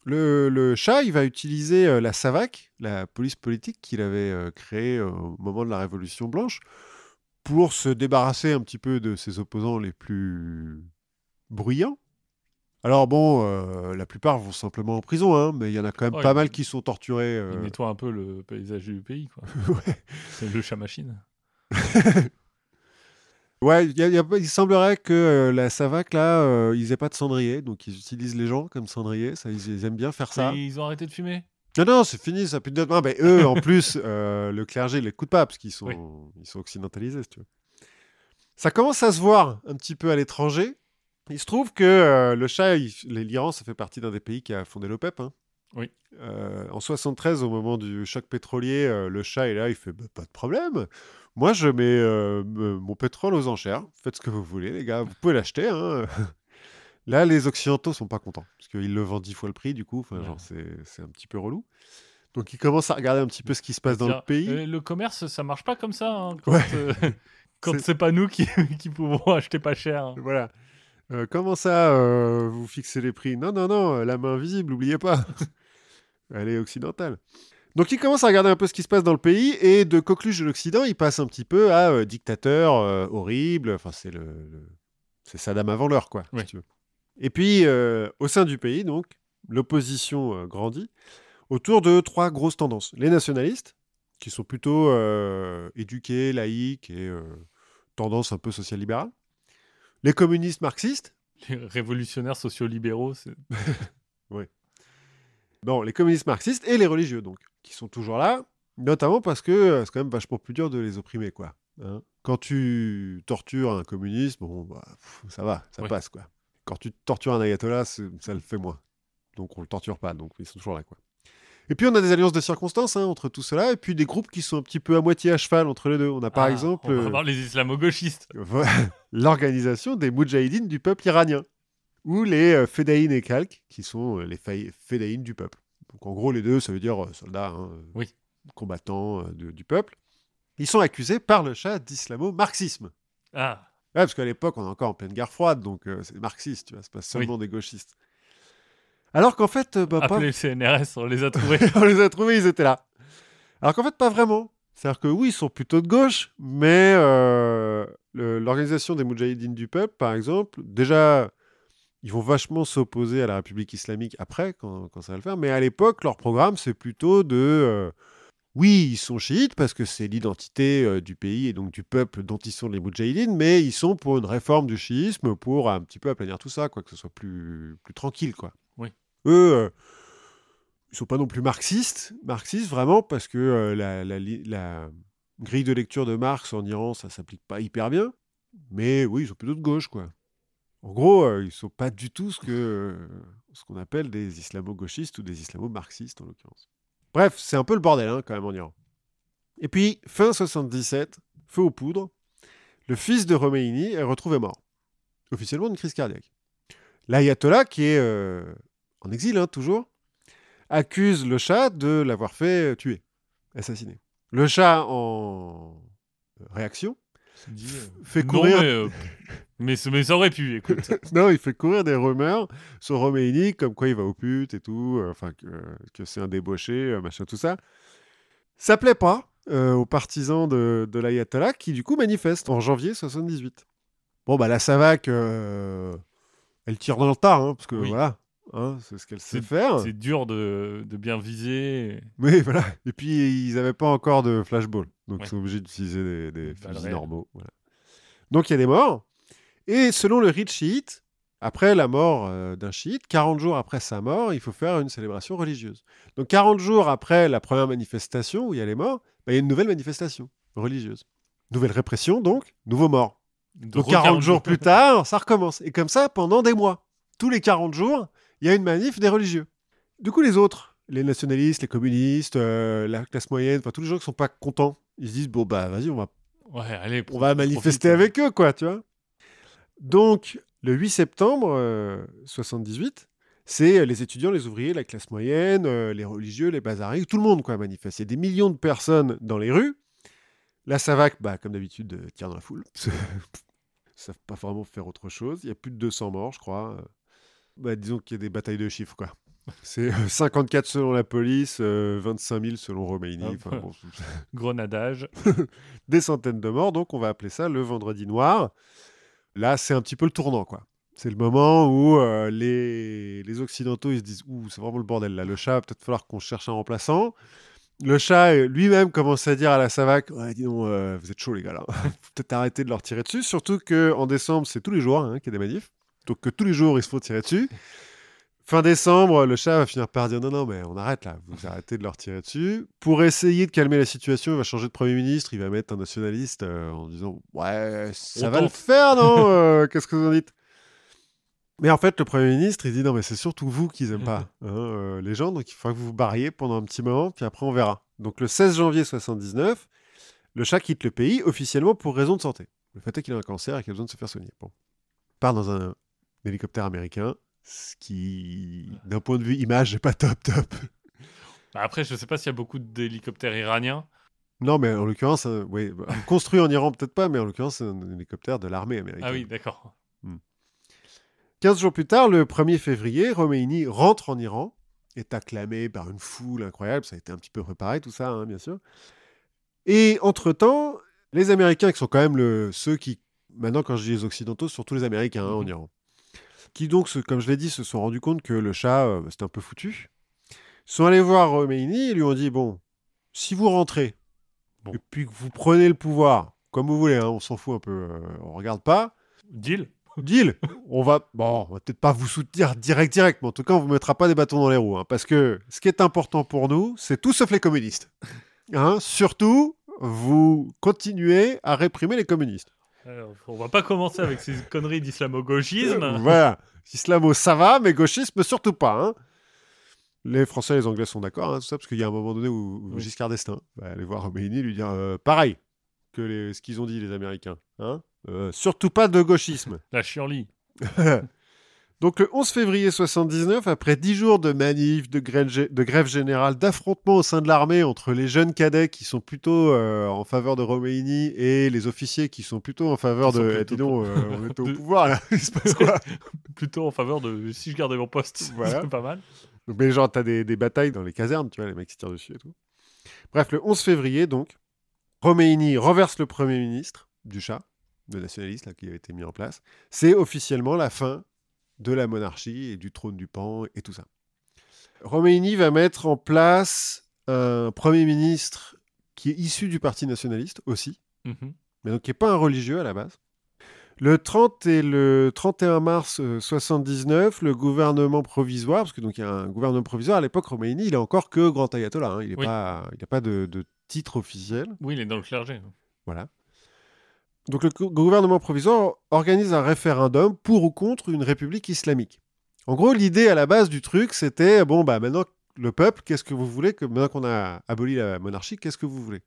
le, le chat, il va utiliser euh, la SAVAK, la police politique qu'il avait euh, créée euh, au moment de la Révolution blanche, pour se débarrasser un petit peu de ses opposants les plus bruyants. Alors bon, euh, la plupart vont simplement en prison, hein, mais il y en a quand même Ouais, pas mal qui sont torturés. Il euh, nettoie un peu le paysage du pays. quoi. ouais. C'est le chat machine. Ouais, il y a- il y a- il semblerait que euh, la Savac, là, euh, ils aient pas de cendrier, donc ils utilisent les gens comme cendrier, ça, ils, ils aiment bien faire ça. Et Ils ont arrêté de fumer? Non, non, c'est fini, ça plus de ah, ben, eux, en plus, le clergé, ils l'écoutent pas, parce qu'ils sont, Oui. ils sont occidentalisés, si tu veux. Ça commence à se voir un petit peu à l'étranger. Il se trouve que euh, le chat, l'Iran, ça fait partie d'un des pays qui a fondé l'OPEP. hein. Oui. Euh, en 73, au moment du choc pétrolier, euh, le chat est là, il fait bah, pas de problème. Moi, je mets euh, mon pétrole aux enchères. Faites ce que vous voulez, les gars. Vous pouvez l'acheter. hein. Là, les Occidentaux sont pas contents parce qu'ils le vendent dix fois le prix, du coup. Ouais. c'est un petit peu relou. Donc, ils commencent à regarder un petit peu ce qui se passe dans le pays. le commerce, ça marche pas comme ça. hein, quand Ouais. euh, quand C'est- pas nous qui, qui pouvons acheter pas cher. hein. Voilà. Euh, comment ça, euh, vous fixez les prix? Non, non, non, la main visible, n'oubliez pas. Elle est occidentale. Donc il commence à regarder un peu ce qui se passe dans le pays et de coqueluche de l'Occident, il passe un petit peu à euh, dictateur horrible. Enfin, c'est le, le- c'est Saddam avant l'heure, quoi. si Oui. tu veux. Et puis, au sein du pays, donc, l'opposition grandit. autour de trois grosses tendances. Les nationalistes, qui sont plutôt éduqués, laïques et tendance un peu social-libérale. Les communistes marxistes? Les révolutionnaires sociolibéraux, c'est... oui. Bon, les communistes marxistes et les religieux, donc, qui sont toujours là, notamment parce que euh, c'est quand même vachement plus dur de les opprimer, quoi. Hein. Quand tu tortures un communiste, bon, bah, pff, ça va, ça passe, quoi. Quand tu tortures un ayatollah, ça le fait moins. Donc on le torture pas, donc ils sont toujours là, quoi. Et puis on a des alliances de circonstances hein, entre tout cela, et puis des groupes qui sont un petit peu à moitié à cheval entre les deux. On a par Ah, exemple On va euh, voir les islamo-gauchistes. l'organisation des Moudjahidines du peuple iranien, ou les euh, Fedaïn et Khalq, qui sont euh, les faï- Fedaïn du peuple. Donc en gros, les deux, ça veut dire soldats, hein, Oui. combattants de- du peuple. Ils sont accusés par le chat d'islamo-marxisme. Ah, Ouais, parce qu'à l'époque, on est encore en pleine guerre froide, donc euh, c'est marxiste, tu vois, c'est pas seulement des gauchistes. Alors qu'en fait, euh, bah, pas- le CNRS, on les a trouvés. on les a trouvés, ils étaient là. Alors qu'en fait, pas vraiment. C'est-à-dire que oui, ils sont plutôt de gauche, mais euh, l'organisation des Moudjahidines du peuple, par exemple, déjà, ils vont vachement s'opposer à la République islamique après, quand, quand ça va le faire, mais à l'époque, leur programme, c'est plutôt de... euh, oui, ils sont chiites parce que c'est l'identité euh, du pays et donc du peuple dont ils sont les Moudjahidines, mais ils sont pour une réforme du chiisme, pour un petit peu aplanir tout ça, quoi, que ce soit plus, plus tranquille, quoi. Eux, euh, ils sont pas non plus marxistes, marxistes vraiment parce que euh, la, grille de lecture de Marx en Iran, ça s'applique pas hyper bien, mais oui, ils sont plutôt de gauche, quoi. En gros, euh, ils sont pas du tout ce que euh, ce qu'on appelle des islamo-gauchistes ou des islamo-marxistes en l'occurrence. Bref, c'est un peu le bordel hein, quand même en Iran. Et puis, fin 77, feu aux poudres, le fils de Khomeini est retrouvé mort, officiellement d'une crise cardiaque. L'ayatollah, qui est en exil hein, toujours, accuse le chat de l'avoir fait tuer, assassiner. Le chat, en réaction, Dit, euh, fait non, courir mais, euh, mais, ça- mais ça aurait pu, écoute. non, il fait courir des rumeurs sur Roméini, comme quoi il va aux putes et tout, euh, enfin que, que c'est un débauché, euh, machin, tout ça. Ça plaît pas euh, aux partisans de, de l'ayatollah qui du coup manifestent en janvier 78. Bon bah la Savac, euh, elle tire dans le tas, hein, parce que Oui. voilà, hein, c'est ce qu'elle sait faire. C'est dur de, de bien viser. Oui, voilà. Et puis, ils n'avaient pas encore de flashball. Donc, Ouais. ils sont obligés d'utiliser des, des fusils normaux. voilà. Donc, il y a des morts. Et selon le rite chiite, après la mort euh, d'un chiite, 40 jours après sa mort, il faut faire une célébration religieuse. Donc, 40 jours après la première manifestation où il y a les morts, bah, il y a une nouvelle manifestation religieuse. Nouvelle répression, donc, nouveau mort. Donc, 40 jours plus tard, ça recommence. Et comme ça, pendant des mois. Tous les 40 jours, il y a une manif des religieux. Du coup, les autres, les nationalistes, les communistes, euh, la classe moyenne, enfin tous les gens qui sont pas contents, ils se disent bon bah vas-y, on va, Ouais, allez, on va manifester avec eux quoi, tu vois. Donc le 8 septembre euh, 78, c'est les étudiants, les ouvriers, la classe moyenne, euh, les religieux, les bazaris, tout le monde quoi manifeste. Il y a des millions de personnes dans les rues. La Savac, bah, comme d'habitude, euh, tire dans la foule. Ils savent pas vraiment faire autre chose. Il y a plus de 200 morts, je crois. Bah, disons qu'il y a des batailles de chiffres, quoi. C'est euh, 54 selon la police, euh, 25 000 selon Romaini. Hop. Enfin, bon, Grenadage. des centaines de morts, donc on va appeler ça le vendredi noir. Là, c'est un petit peu le tournant, quoi. C'est le moment où euh, les, les Occidentaux ils se disent Ouh, c'est vraiment le bordel là. Le chat, peut-être falloir qu'on cherche un remplaçant. Le chat euh, lui-même commence à dire à la Savac Ouais, dis donc, euh, vous êtes chaud, les gars, là. Peut-être arrêter de leur tirer dessus. Surtout qu'en décembre, c'est tous les jours hein, qu'il y a des manifs. Donc que tous les jours, il se faut tirer dessus. Fin décembre, le chat va finir par dire non, non, mais on arrête là, vous arrêtez de leur tirer dessus. Pour essayer de calmer la situation, il va changer de Premier ministre, il va mettre un nationaliste euh, en disant ouais, ça On va le faire, non Euh, Qu'est-ce que vous en dites? Mais en fait, le Premier ministre, il dit non, mais c'est surtout vous qu'ils n'aiment pas, hein, euh, les gens, donc il faudra que vous vous barriez pendant un petit moment, puis après on verra. Donc le 16 janvier 79, le chat quitte le pays officiellement pour raison de santé. Le fait est qu'il a un cancer et qu'il a besoin de se faire soigner. Bon. Il part dans un hélicoptère américain, ce qui, d'un point de vue image, n'est pas top top. Bah, Après, je sais pas s'il y a beaucoup d'hélicoptères iraniens. Non, mais en l'occurrence, euh, bah, construit en Iran peut-être pas, mais en l'occurrence, c'est un hélicoptère de l'armée américaine. Ah oui, d'accord. 15 jours plus tard, le 1er février, Romeini rentre en Iran, est acclamé par une foule incroyable, ça a été un petit peu préparé tout ça, hein, bien sûr. Et entre-temps, les Américains, qui sont quand même le, ceux qui, maintenant quand je dis les Occidentaux, surtout les Américains hein, en Mhm. Iran, qui donc, comme je l'ai dit, se sont rendus compte que le chat, euh, c'était un peu foutu. Ils sont allés voir Khomeini et lui ont dit bon, si vous rentrez Bon. et puis que vous prenez le pouvoir, comme vous voulez, hein, on s'en fout un peu, euh, on regarde pas. Deal Deal. On va, bon, on va peut-être pas vous soutenir direct, direct, mais en tout cas, on vous mettra pas des bâtons dans les roues, hein, parce que ce qui est important pour nous, c'est tout sauf les communistes. Hein, surtout, vous continuez à réprimer les communistes. Alors, On va pas commencer avec ces conneries d'islamo-gauchisme. voilà. Islamo, ça va, mais gauchisme, surtout pas. hein. Les Français et les Anglais sont d'accord, hein, tout ça, parce qu'il y a un moment donné où, où Oui. Giscard d'Estaing va aller voir Khomeini et lui dire euh, pareil que les- ce qu'ils ont dit, les Américains. hein. Euh, surtout pas de gauchisme. La chienlit. Donc le 11 février 79, après 10 jours de manifs, de grève, gé- de grève générale, d'affrontements au sein de l'armée entre les jeunes cadets qui sont plutôt euh, en faveur de Romeini et les officiers qui sont plutôt en faveur de... Eh, plutôt dis donc, euh, on est au de- pouvoir là, il se passe quoi? Plutôt en faveur de si je gardais mon poste. Voilà. C'est pas mal. Donc, mais genre, t'as des, des batailles dans les casernes, tu vois, les mecs qui tirent dessus et tout. Bref, le 11 février, donc, Romeini renverse le Premier ministre du chat, le nationaliste là, qui avait été mis en place. C'est officiellement la fin de la monarchie et du trône du pan et tout ça. Romeini va mettre en place un Premier ministre qui est issu du Parti nationaliste aussi, Mhm. mais donc qui n'est pas un religieux à la base. Le 30 et le 31 mars euh, 79, le gouvernement provisoire, parce que donc il y a un gouvernement provisoire à l'époque, Khomeini, il est encore que grand ayatollah, hein, il n'a Oui. pas, il a pas de, de titre officiel, Oui, il est dans le clergé. voilà. Donc le gou- gouvernement provisoire organise un référendum pour ou contre une république islamique. En gros, l'idée à la base du truc, c'était bon bah maintenant le peuple, qu'est-ce que vous voulez que maintenant qu'on a aboli la monarchie, qu'est-ce que vous voulez?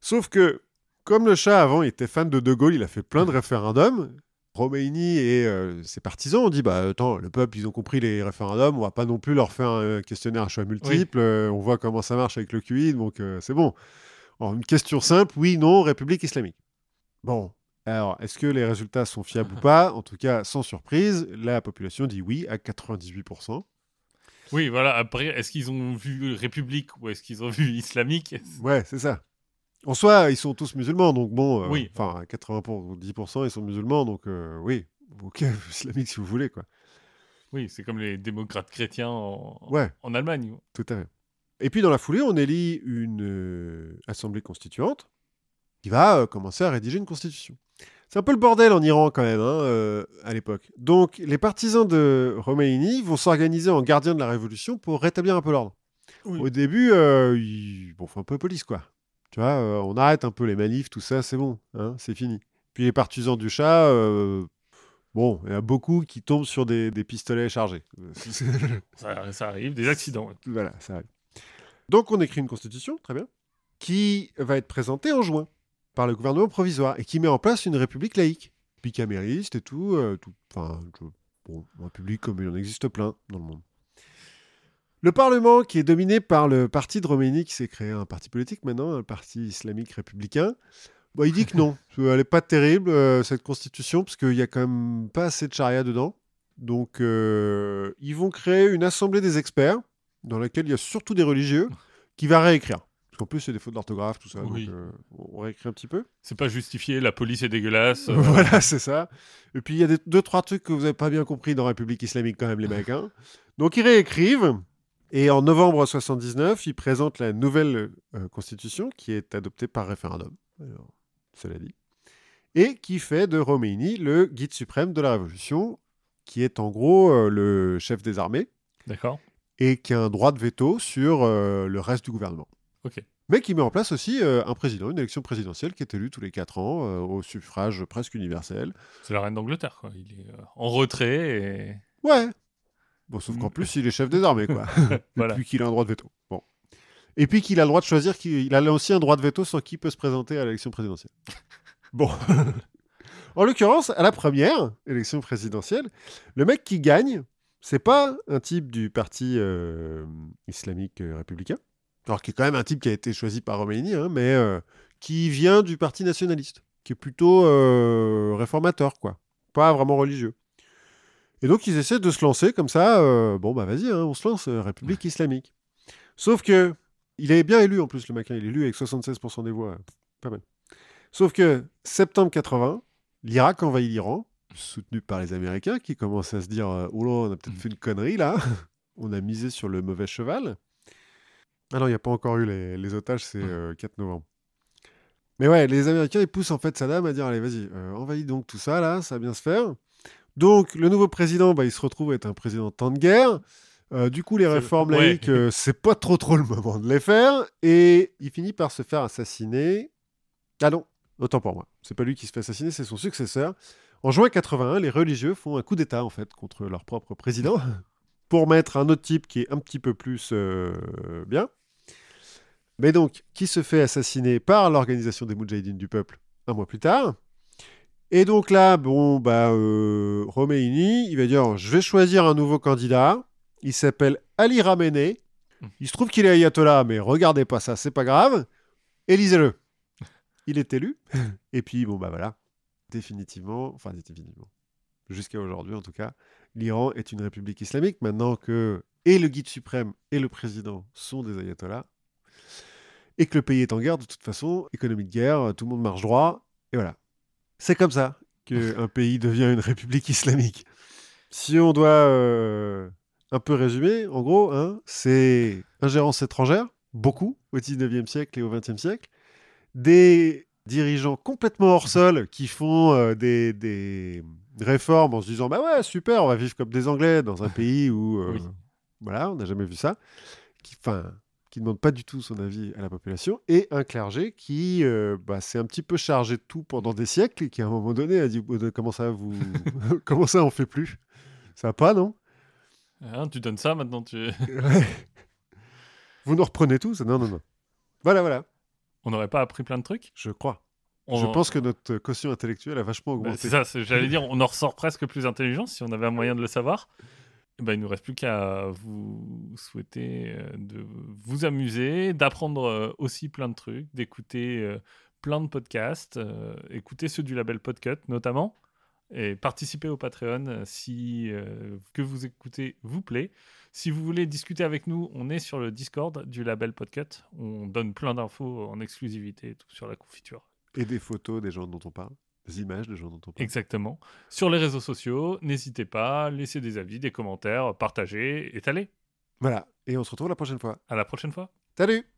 Sauf que comme le chat avant il était fan de De Gaulle, il a fait plein de référendums. Romeini et euh, ses partisans ont dit bah attends, le peuple ils ont compris les référendums, on va pas non plus leur faire un questionnaire à choix multiple, euh, on voit comment ça marche avec le QI, donc euh, c'est bon. Alors, une question simple, oui, non, République islamique. Bon, alors est-ce que les résultats sont fiables ou pas? En tout cas, sans surprise, la population dit oui à 98%. Oui, voilà. Après, est-ce qu'ils ont vu République ou est-ce qu'ils ont vu Islamique? Ouais, c'est ça. En soi, ils sont tous musulmans, donc bon, euh, Oui. enfin, à 80%, 10%, ils sont musulmans, donc euh, oui, ok, islamique si vous voulez, quoi. Oui, c'est comme les démocrates chrétiens en, Ouais. en Allemagne. Tout à fait. Et puis dans la foulée, on élit une euh, assemblée constituante qui va euh, commencer à rédiger une constitution. C'est un peu le bordel en Iran quand même, hein, euh, à l'époque. Donc les partisans de Khomeini vont s'organiser en gardiens de la révolution pour rétablir un peu l'ordre. Oui. Au début, euh, ils bon, font un peu police, quoi. Tu vois, euh, on arrête un peu les manifs, tout ça, c'est bon, hein, c'est fini. Puis les partisans du chat, bon, il y a beaucoup qui tombent sur des, des pistolets chargés. Ça, ça arrive, des accidents. Voilà, ça arrive. Donc on écrit une constitution, très bien, qui va être présentée en juin par le gouvernement provisoire et qui met en place une république laïque, bicamériste et tout, euh, tout enfin, bon, une république comme il en existe plein dans le monde. Le Parlement, qui est dominé par le parti de Roménie, qui s'est créé un parti politique maintenant, un parti islamique républicain, bah, il dit que non, elle n'est pas terrible, euh, cette constitution, parce qu'il n'y a quand même pas assez de charia dedans. Donc, euh, ils vont créer une assemblée des experts, dans laquelle il y a surtout des religieux, qui va réécrire. Parce qu'en plus, c'est des fautes d'orthographe, tout ça. Oui. Donc, euh, on réécrit un petit peu. C'est pas justifié, la police est dégueulasse. euh, voilà, c'est ça. Et puis, il y a des, deux, trois trucs que vous n'avez pas bien compris dans République islamique, quand même, les mecs. hein. Donc, ils réécrivent. Et en novembre 79, ils présentent la nouvelle euh, constitution qui est adoptée par référendum. Alors, cela dit. Et qui fait de Romeini le guide suprême de la révolution, qui est en gros le chef des armées D'accord. et qui a un droit de veto sur le reste du gouvernement. Ok. Mais qui met en place aussi euh, un président, une élection présidentielle qui est élue tous les 4 ans euh, au suffrage presque universel. C'est la reine d'Angleterre, quoi. Il est euh, en retrait et. Ouais. Bon, sauf qu'en plus, il est chef des armées, quoi. Voilà. Et puis qu'il a un droit de veto. Bon. Et puis qu'il a le droit de choisir, qui... il a aussi un droit de veto sur qui peut se présenter à l'élection présidentielle. Bon. en l'occurrence, à la première élection présidentielle, le mec qui gagne, c'est pas un type du parti islamique républicain, alors qui est quand même un type qui a été choisi par Roménie, hein, mais euh, qui vient du parti nationaliste, qui est plutôt euh, réformateur, quoi. Pas vraiment religieux. Et donc ils essaient de se lancer comme ça, euh, bon bah vas-y, hein, on se lance, République islamique. Sauf que, il est bien élu en plus le hein, il est élu avec 76% des voix, pas mal. Sauf que, septembre 80, l'Irak envahit l'Iran, soutenu par les Américains qui commencent à se dire, oh là, on a peut-être fait une connerie là, on a misé sur le mauvais cheval. Ah non, il n'y a pas encore eu les, les otages, c'est Hum. euh, 4 novembre. Mais ouais, les Américains, ils poussent en fait Saddam à dire allez, vas-y, euh, envahis donc tout ça, là, ça va bien se faire. Donc, le nouveau président, bah, il se retrouve à être un président de temps de guerre. Euh, du coup, les réformes ouais. laïques, euh, c'est pas trop trop le moment de les faire. Et il finit par se faire assassiner. Ah non, autant pour moi. C'est pas lui qui se fait assassiner, c'est son successeur. En juin 81, les religieux font un coup d'État, en fait, contre leur propre président, pour mettre un autre type qui est un petit peu plus euh, bien. Mais donc, qui se fait assassiner par l'organisation des Moudjahidines du peuple un mois plus tard. Et donc là, bon, bah, euh, Romeini, il va dire je vais choisir un nouveau candidat. Il s'appelle Ali Ramenei. Il se trouve qu'il est ayatollah, mais regardez pas ça, c'est pas grave. Élisez-le. Il est élu. Et puis, bon, bah voilà. Définitivement, enfin, définitivement, jusqu'à aujourd'hui en tout cas, l'Iran est une république islamique maintenant que et le guide suprême et le président sont des ayatollahs et que le pays est en guerre de toute façon, économie de guerre, tout le monde marche droit, et voilà. C'est comme ça qu'un pays devient une république islamique. Si on doit euh, un peu résumer, en gros, hein, c'est ingérence étrangère, beaucoup, au 19e siècle et au 20e siècle, des dirigeants complètement hors sol qui font euh, des, des réformes en se disant bah ouais super on va vivre comme des Anglais dans un pays où euh, Oui. voilà on n'a jamais vu ça qui enfin qui ne demande pas du tout son avis à la population et un clergé qui euh, bah, s'est un petit peu chargé de tout pendant des siècles et qui à un moment donné a dit Euh, comment ça vous comment ça on fait plus? Ça va pas non? Hein, tu donnes ça maintenant, tu... Vous nous reprenez tous? Non non non. Voilà voilà. On n'aurait pas appris plein de trucs? Je crois On- je pense que notre quotient intellectuel a vachement Bah, augmenté c'est ça, j'allais dire, on en ressort presque plus intelligent si on avait un moyen de le savoir. Eh ben, il nous reste plus qu'à vous souhaiter euh, de vous amuser, d'apprendre euh, aussi plein de trucs, d'écouter euh, plein de podcasts, écouter ceux du label Podcut notamment, et participer au Patreon si euh, que vous écoutez vous plaît. Si vous voulez discuter avec nous, on est sur le Discord du label Podcut. On donne plein d'infos en exclusivité tout sur la confiture. Et des photos des gens dont on parle des images des gens dont on parle Exactement. Sur les réseaux sociaux, n'hésitez pas, laissez des avis, des commentaires, partagez, étalez. voilà et on se retrouve la prochaine fois À la prochaine fois. salut